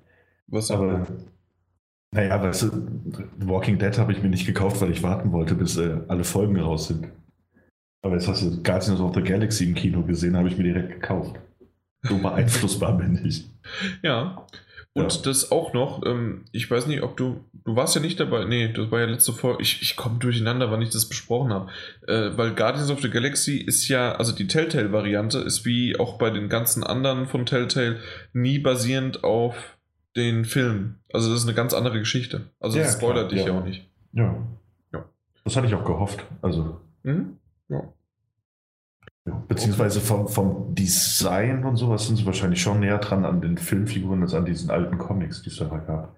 was Aber, naja, weißt du, Walking Dead habe ich mir nicht gekauft, weil ich warten wollte, bis äh, alle Folgen raus sind. Aber jetzt hast du Guardians of the Galaxy im Kino gesehen, habe ich mir direkt gekauft. So beeinflussbar bin ich. Ja. Und Ja. das auch noch, ähm, ich weiß nicht, ob du, du warst ja nicht dabei, nee, das war ja letzte Folge, ich, ich komme durcheinander, wann ich das besprochen habe, äh, weil Guardians of the Galaxy ist ja, also die Telltale-Variante ist wie auch bei den ganzen anderen von Telltale nie basierend auf den Film. Also das ist eine ganz andere Geschichte. Also das Ja, spoilert klar, dich ja auch nicht. Ja. Ja. Das hatte ich auch gehofft. Also, Mhm. Ja. beziehungsweise vom, vom Design und sowas sind sie wahrscheinlich schon näher dran an den Filmfiguren als an diesen alten Comics, die es da gab.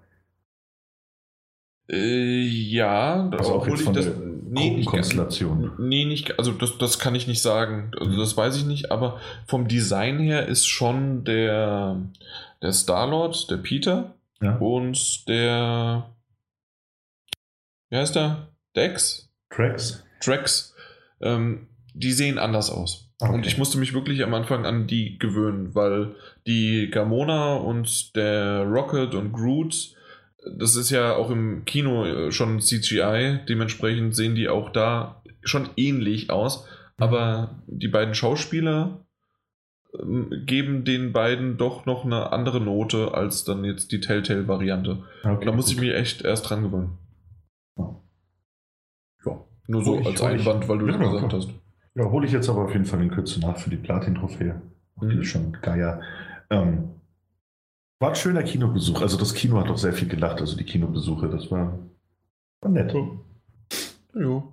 Äh, ja, Also auch obwohl jetzt ich von das, der nee, nicht, Konstellation. Nee, nicht, also das, das kann ich nicht sagen. Also Mhm. das weiß ich nicht, aber vom Design her ist schon der, der Star-Lord, der Peter Ja. und der, wie heißt der? Dex? Tracks? Drax, ähm, die sehen anders aus. Okay. Und ich musste mich wirklich am Anfang an die gewöhnen, weil die Gamona und der Rocket und Groot, das ist ja auch im Kino äh, schon CGI, dementsprechend sehen die auch da schon ähnlich aus, aber die beiden Schauspieler geben den beiden doch noch eine andere Note als dann jetzt die Telltale-Variante. Okay, Da muss ich gut. mich echt erst dran gewöhnen. Ja. Ja. Nur so ich- als hol ich- Einwand, weil du Ja, das gesagt klar. hast. Ja, hole ich jetzt aber auf jeden Fall in Kürze nach für die Platin-Trophäe. Die Mhm. ist schon geier. Ähm, war ein schöner Kinobesuch. Also das Kino hat auch sehr viel gelacht. Also die Kinobesuche, das war, war nett. Ja.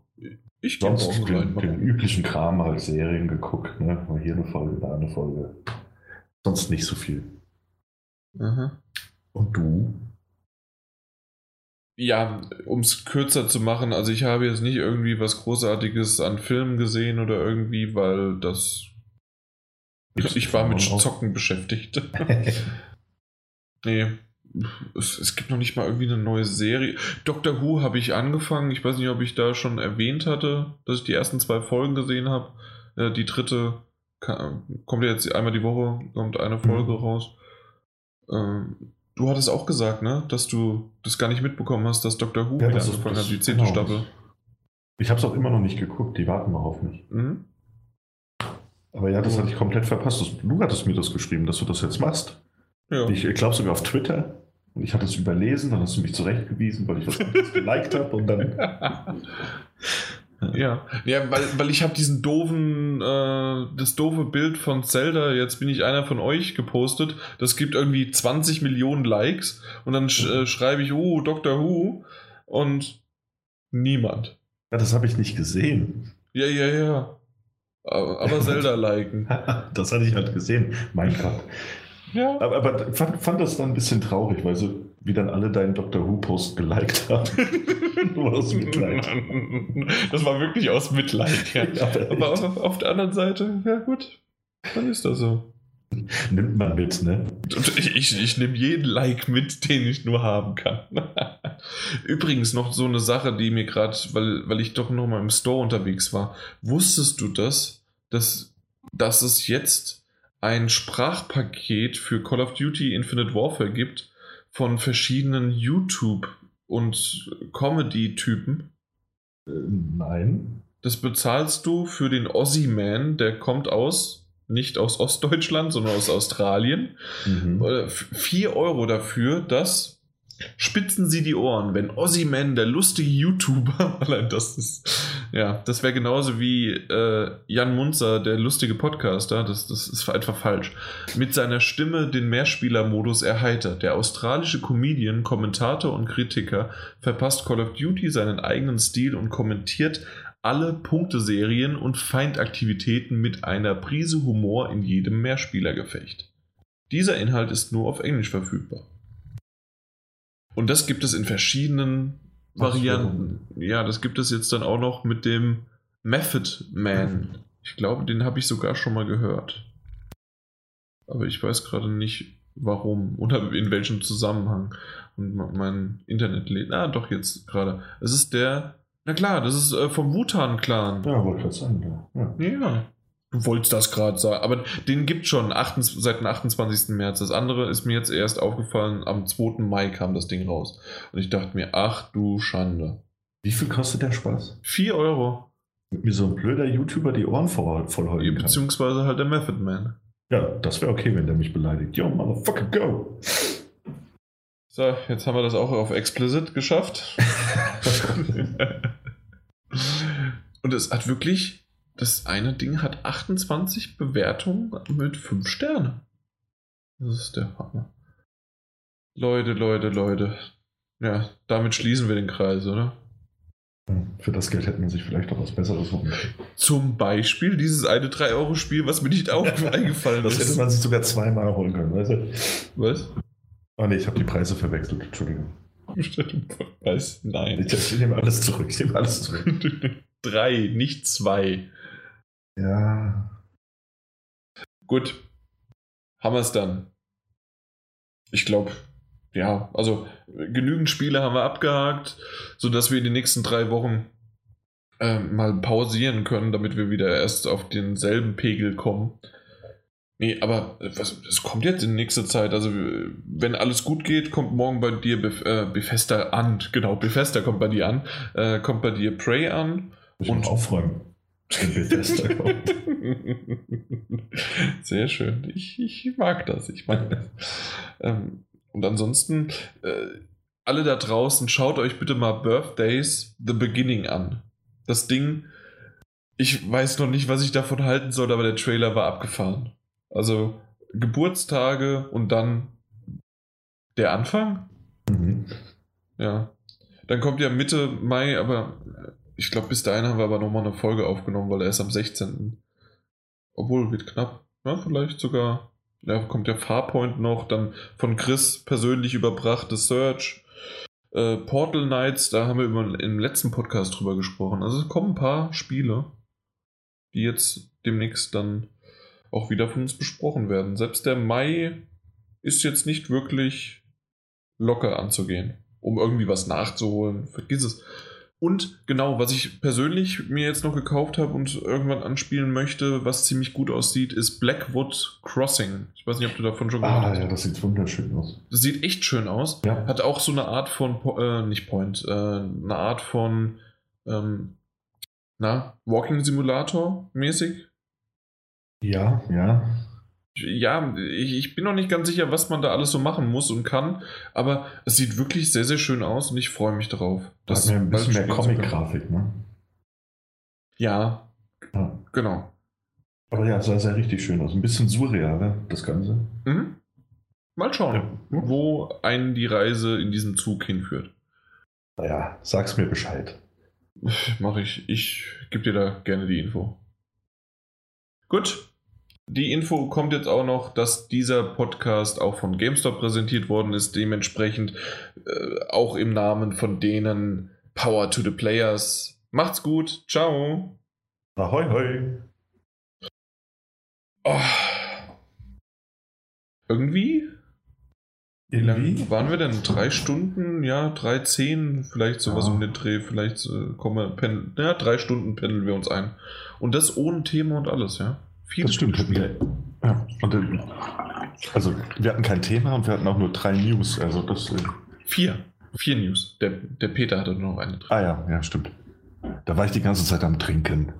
Ich Sonst rein. den, den üblichen Kram halt Serien geguckt. Ne? Mal hier eine Folge, da eine Folge. Sonst nicht so viel. Aha. Und du? Ja, um es kürzer zu machen, also ich habe jetzt nicht irgendwie was Großartiges an Filmen gesehen oder irgendwie, weil das. Ich war mit Zocken beschäftigt. nee. Es, es gibt noch nicht mal irgendwie eine neue Serie. Doctor Who habe ich angefangen. Ich weiß nicht, ob ich da schon erwähnt hatte, dass ich die ersten zwei Folgen gesehen habe. Äh, die dritte ka- kommt ja jetzt einmal die Woche, kommt eine Folge Mhm. raus. Ähm, du hattest auch gesagt, ne, dass du das gar nicht mitbekommen hast, dass Doctor Who Ja, wieder angefangen hat, die zehnte genau. Staffel. Ich habe es auch immer noch nicht geguckt. Die warten noch auf mich. Mhm. Aber ja, das hatte ich komplett verpasst. Du hattest mir das geschrieben, dass du das jetzt machst. Ja. Ich glaube sogar auf Twitter. Und ich hatte es überlesen, dann hast du mich zurechtgewiesen, weil ich was geliked habe und dann. Ja, ja weil, weil ich habe diesen doofen, äh, das doofe Bild von Zelda, jetzt bin ich einer von euch gepostet, das gibt irgendwie 20 Millionen Likes und dann sch äh, schreibe ich, oh, Doctor Who und niemand. Ja, das habe ich nicht gesehen. Ja, ja, ja. Aber Zelda liken. das hatte ich halt gesehen. Mein Gott. Ja. Aber, aber fand, fand, das dann ein bisschen traurig, weil so wie dann alle deinen Doctor Who-Post geliked haben. Nur aus Mitleid. Das war wirklich aus Mitleid, ja. ja aber auf, auf, der anderen Seite, ja gut, dann ist das so. Nimmt man mit, ne? Ich, ich, ich nehme jeden Like mit, den ich nur haben kann. Übrigens noch so eine Sache, die mir gerade, weil, weil ich doch noch mal im Store unterwegs war. Wusstest du das, dass, dass es jetzt ein Sprachpaket für Call of Duty Infinite Warfare gibt von verschiedenen YouTube- und Comedy-Typen? Äh, nein. Das bezahlst du für den Aussie Man, der kommt aus, nicht aus Ostdeutschland, sondern aus Australien. Mhm. 4 äh, Euro dafür, dass Spitzen Sie die Ohren, wenn Ozzy-Man, der lustige YouTuber, allein das ist, ja, das wäre genauso wie äh, Jan Munzer, der lustige Podcaster, das, das ist einfach falsch, mit seiner Stimme den Mehrspieler-Modus erheitert. Der australische Comedian, Kommentator und Kritiker verpasst Call of Duty seinen eigenen Stil und kommentiert alle Punkteserien und Feindaktivitäten mit einer Prise Humor in jedem Mehrspielergefecht. Dieser Inhalt ist nur auf Englisch verfügbar. Und das gibt es in verschiedenen Varianten. Ja, das gibt es jetzt dann auch noch mit dem Method Man. Ich glaube, den habe ich sogar schon mal gehört. Aber ich weiß gerade nicht, warum oder in welchem Zusammenhang. Und mein Internet lädt. Ah, doch, jetzt gerade. Es ist der. Na klar, das ist äh, vom Wutan-Clan. Ja, wollte ich gerade sagen, ja. ja. Du wolltest das gerade sagen, aber den gibt schon seit dem 28. März. Das andere ist mir jetzt erst aufgefallen, am 2. Mai kam das Ding raus. Und ich dachte mir, ach du Schande. Wie viel kostet der Spaß? 4 Euro. Mit mir so ein blöder YouTuber die Ohren voll, voll Beziehungsweise halt der Method Man. Ja, das wäre okay, wenn der mich beleidigt. Yo, motherfucker, go! So, jetzt haben wir das auch auf Explicit geschafft. Und es hat wirklich das eine Ding hat 28 Bewertungen mit 5 Sternen. Das ist der Hammer. Leute, Leute, Leute. Ja, damit schließen wir den Kreis, oder? Für das Geld hätte man sich vielleicht auch was Besseres holen Zum Beispiel dieses eine 3-Euro-Spiel, was mir nicht eingefallen ist. Das hätte man sich sogar zweimal holen können, weißt du? Was? Oh ne, ich habe die Preise verwechselt, Entschuldigung. Was? Nein. Ich, ich nehme alles zurück, ich nehme alles zurück. Drei, nicht zwei. Ja. Gut. Haben wir es dann. Ich glaube, ja, also genügend Spiele haben wir abgehakt, sodass wir in den nächsten drei Wochen äh, mal pausieren können, damit wir wieder erst auf denselben Pegel kommen. Nee, aber was, das kommt jetzt in nächster Zeit. Also, wenn alles gut geht, kommt morgen bei dir Bef äh, Bethesda an. Genau, Bethesda kommt bei dir an. Äh, kommt bei dir Prey an. Ich und aufräumen. Sehr schön. Ich, ich mag das. Ich mag das. Ähm, und ansonsten, äh, alle da draußen, schaut euch bitte mal Birthdays The Beginning an. Das Ding, ich weiß noch nicht, was ich davon halten soll, aber der Trailer war abgefahren. Also Geburtstage und dann der Anfang? Mhm. Ja. Dann kommt ja Mitte Mai, aber ich glaube, bis dahin haben wir aber nochmal eine Folge aufgenommen, weil er ist am 16. Obwohl, wird knapp. Ja, vielleicht sogar. Ja, kommt der Farpoint noch, dann von Chris persönlich überbrachte Search. Äh, Portal Knights, da haben wir über, im letzten Podcast drüber gesprochen. Also es kommen ein paar Spiele, die jetzt demnächst dann auch wieder von uns besprochen werden. Selbst der Mai ist jetzt nicht wirklich locker anzugehen, um irgendwie was nachzuholen. Vergiss es. Und genau, was ich persönlich mir jetzt noch gekauft habe und irgendwann anspielen möchte, was ziemlich gut aussieht, ist Blackwood Crossing. Ich weiß nicht, ob du davon schon gehört ah, hast. Ah, ja, das sieht wunderschön aus. Das sieht echt schön aus. Ja. Hat auch so eine Art von, äh, nicht Point, äh, eine Art von, ähm, na, Walking Simulator mäßig. Ja, ja. Ja, ich, bin noch nicht ganz sicher, was man da alles so machen muss und kann, aber es sieht wirklich sehr, sehr schön aus und ich freue mich darauf. Das mir ein bisschen mehr Comic-Grafik, ne? Ja, ja, genau. Aber ja, es sah sehr richtig schön aus. Ein bisschen surreal, ne, das Ganze. Mhm. Mal schauen, ja. wo einen die Reise in diesen Zug hinführt. Naja, sag's mir Bescheid. Mach ich. Ich gebe dir da gerne die Info. Gut. Die Info kommt jetzt auch noch, dass dieser Podcast auch von GameStop präsentiert worden ist. Dementsprechend äh, auch im Namen von denen Power to the Players. Macht's gut. Ciao. Ahoi, hoi. Oh. Irgendwie wie lange waren wir denn? Drei Stunden? Ja, drei, zehn, vielleicht sowas ja. um den Dreh. Vielleicht äh, kommen wir, pendeln, ja, drei Stunden pendeln wir uns ein. Und das ohne Thema und alles, ja. Viel das stimmt. Wir, ja, und, äh, also, wir hatten kein Thema und wir hatten auch nur drei News. Also das, äh Vier. Vier News. Der, der Peter hatte nur noch eine. Ah ja, ja, stimmt. Da war ich die ganze Zeit am Trinken.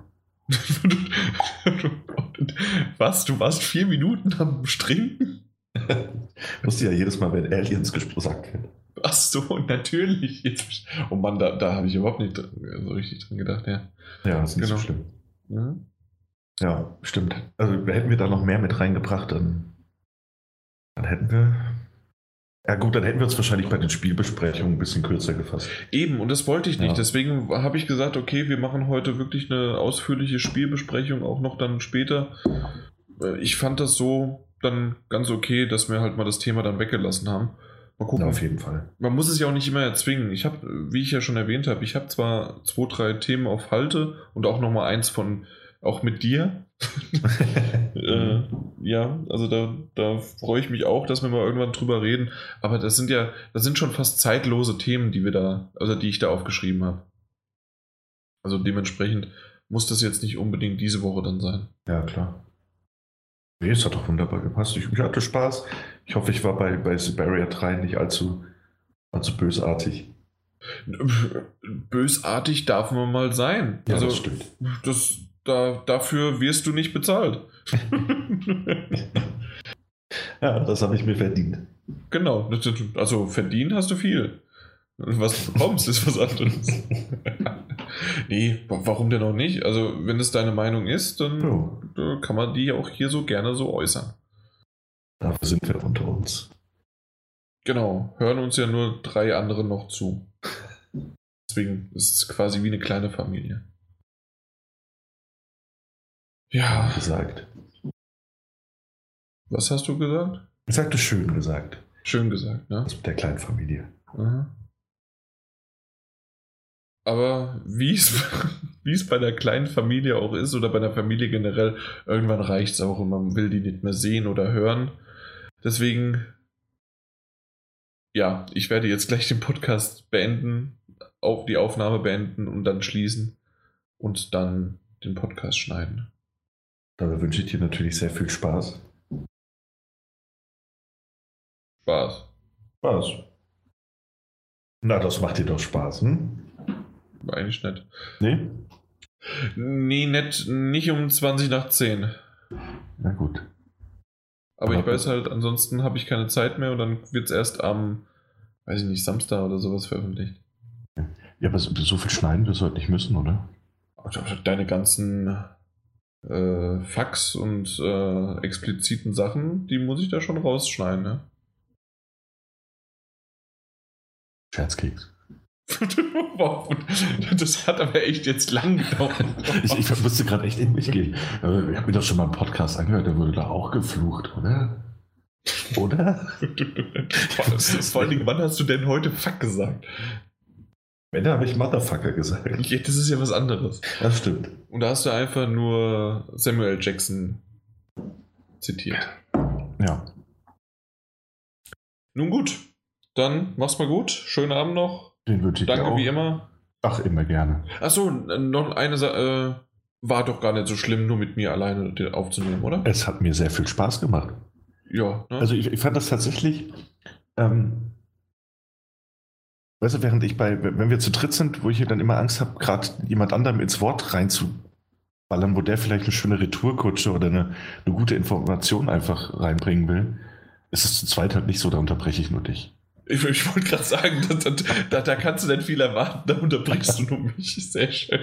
Was? Du warst vier Minuten am Trinken? Musste ja jedes Mal, wenn Aliens gesagt werden. Ach so, natürlich. Jetzt, oh Mann, da, da habe ich überhaupt nicht so richtig dran gedacht, ja. Ja, das ist nicht genau. so schlimm. Mhm. Ja, stimmt. Also hätten wir da noch mehr mit reingebracht, dann, dann hätten wir. Ja gut, dann hätten wir uns wahrscheinlich bei den Spielbesprechungen ein bisschen kürzer gefasst. Eben, und das wollte ich nicht. Ja. Deswegen habe ich gesagt, okay, wir machen heute wirklich eine ausführliche Spielbesprechung, auch noch dann später. Äh, ich fand das so, dann ganz okay, dass wir halt mal das Thema dann weggelassen haben. Mal gucken. Ja, auf jeden Fall. Man muss es ja auch nicht immer erzwingen. Ich habe, wie ich ja schon erwähnt habe, ich habe zwar zwei, drei Themen auf Halte und auch nochmal eins von, auch mit dir. äh, ja, also da, da freue ich mich auch, dass wir mal irgendwann drüber reden. Aber das sind ja, das sind schon fast zeitlose Themen, die wir da, also die ich da aufgeschrieben habe. Also dementsprechend muss das jetzt nicht unbedingt diese Woche dann sein. Ja, klar. Nee, es hat doch wunderbar gepasst. Ich, ich, hatte Spaß. Ich hoffe, ich war bei, bei Siberia 3 nicht allzu, allzu bösartig. Bösartig darf man mal sein. Ja, also, das stimmt. Das, da, dafür wirst du nicht bezahlt. ja, das habe ich mir verdient. Genau. Also verdient hast du viel. Was du bekommst, ist was anderes. nee, warum denn auch nicht? Also, wenn es deine Meinung ist, dann ja. kann man die auch hier so gerne so äußern. Dafür sind wir unter uns. Genau, hören uns ja nur drei andere noch zu. Deswegen ist es quasi wie eine kleine Familie. Ja. Gesagt. Was hast du gesagt? Ich sagte schön gesagt. Schön gesagt, ne? Das mit der kleinen Familie. Aha. Aber wie es, wie es bei der kleinen Familie auch ist oder bei der Familie generell, irgendwann reicht es auch und man will die nicht mehr sehen oder hören. Deswegen, ja, ich werde jetzt gleich den Podcast beenden, auf die Aufnahme beenden und dann schließen und dann den Podcast schneiden. Dabei wünsche ich dir natürlich sehr viel Spaß. Spaß. Spaß. Na, das macht dir doch Spaß, hm? eigentlich nicht. Nee? Nee, nicht, nicht um 20 nach 10. Na gut. Aber, aber ich weiß halt, ansonsten habe ich keine Zeit mehr und dann wird es erst am, weiß ich nicht, Samstag oder sowas veröffentlicht. Ja, aber so viel schneiden wirst du halt nicht müssen, oder? Deine ganzen äh, Fax und äh, expliziten Sachen, die muss ich da schon rausschneiden, ne? Scherzkeks. das hat aber echt jetzt lang gedauert. ich, ich musste gerade echt in mich gehen. Ich habe mir doch schon mal einen Podcast angehört, der wurde da auch geflucht, oder? Oder? Vor allen Dingen, wann hast du denn heute Fuck gesagt? Wenn, habe ich Motherfucker gesagt. Ja, das ist ja was anderes. Das stimmt. Und da hast du einfach nur Samuel Jackson zitiert. Ja. Nun gut, dann mach's mal gut. Schönen Abend noch. Den wünsche ich Danke wie immer. Ach, immer gerne. Achso, noch eine Sache. Äh, war doch gar nicht so schlimm, nur mit mir alleine aufzunehmen, oder? Es hat mir sehr viel Spaß gemacht. Ja. Ne? Also ich, ich, fand das tatsächlich. Ähm, weißt du, während ich bei, wenn wir zu dritt sind, wo ich dann immer Angst habe, gerade jemand anderem ins Wort reinzuballern wo der vielleicht eine schöne Retourkutsche oder eine, eine gute Information einfach reinbringen will, ist es zu zweit halt nicht so, da unterbreche ich nur dich. Ich, ich wollte gerade sagen, da, da, da, kannst du nicht viel erwarten, da unterbrichst du nur mich. Sehr schön.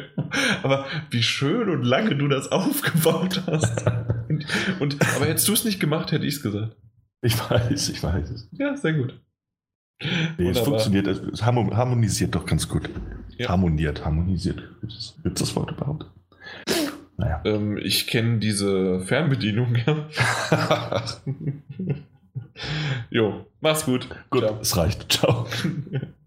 Aber wie schön und lange du das aufgebaut hast. Und, und aber hättest du es nicht gemacht, hätte ich es gesagt. Ich weiß, ich weiß es. Ja, sehr gut. Nee, es funktioniert, es harmonisiert doch ganz gut. Ja. Harmoniert, harmonisiert. Gibt es das Wort überhaupt? Naja. Ähm, ich kenne diese Fernbedienung, jo, mach's gut. Gut, Ciao. es reicht. Ciao.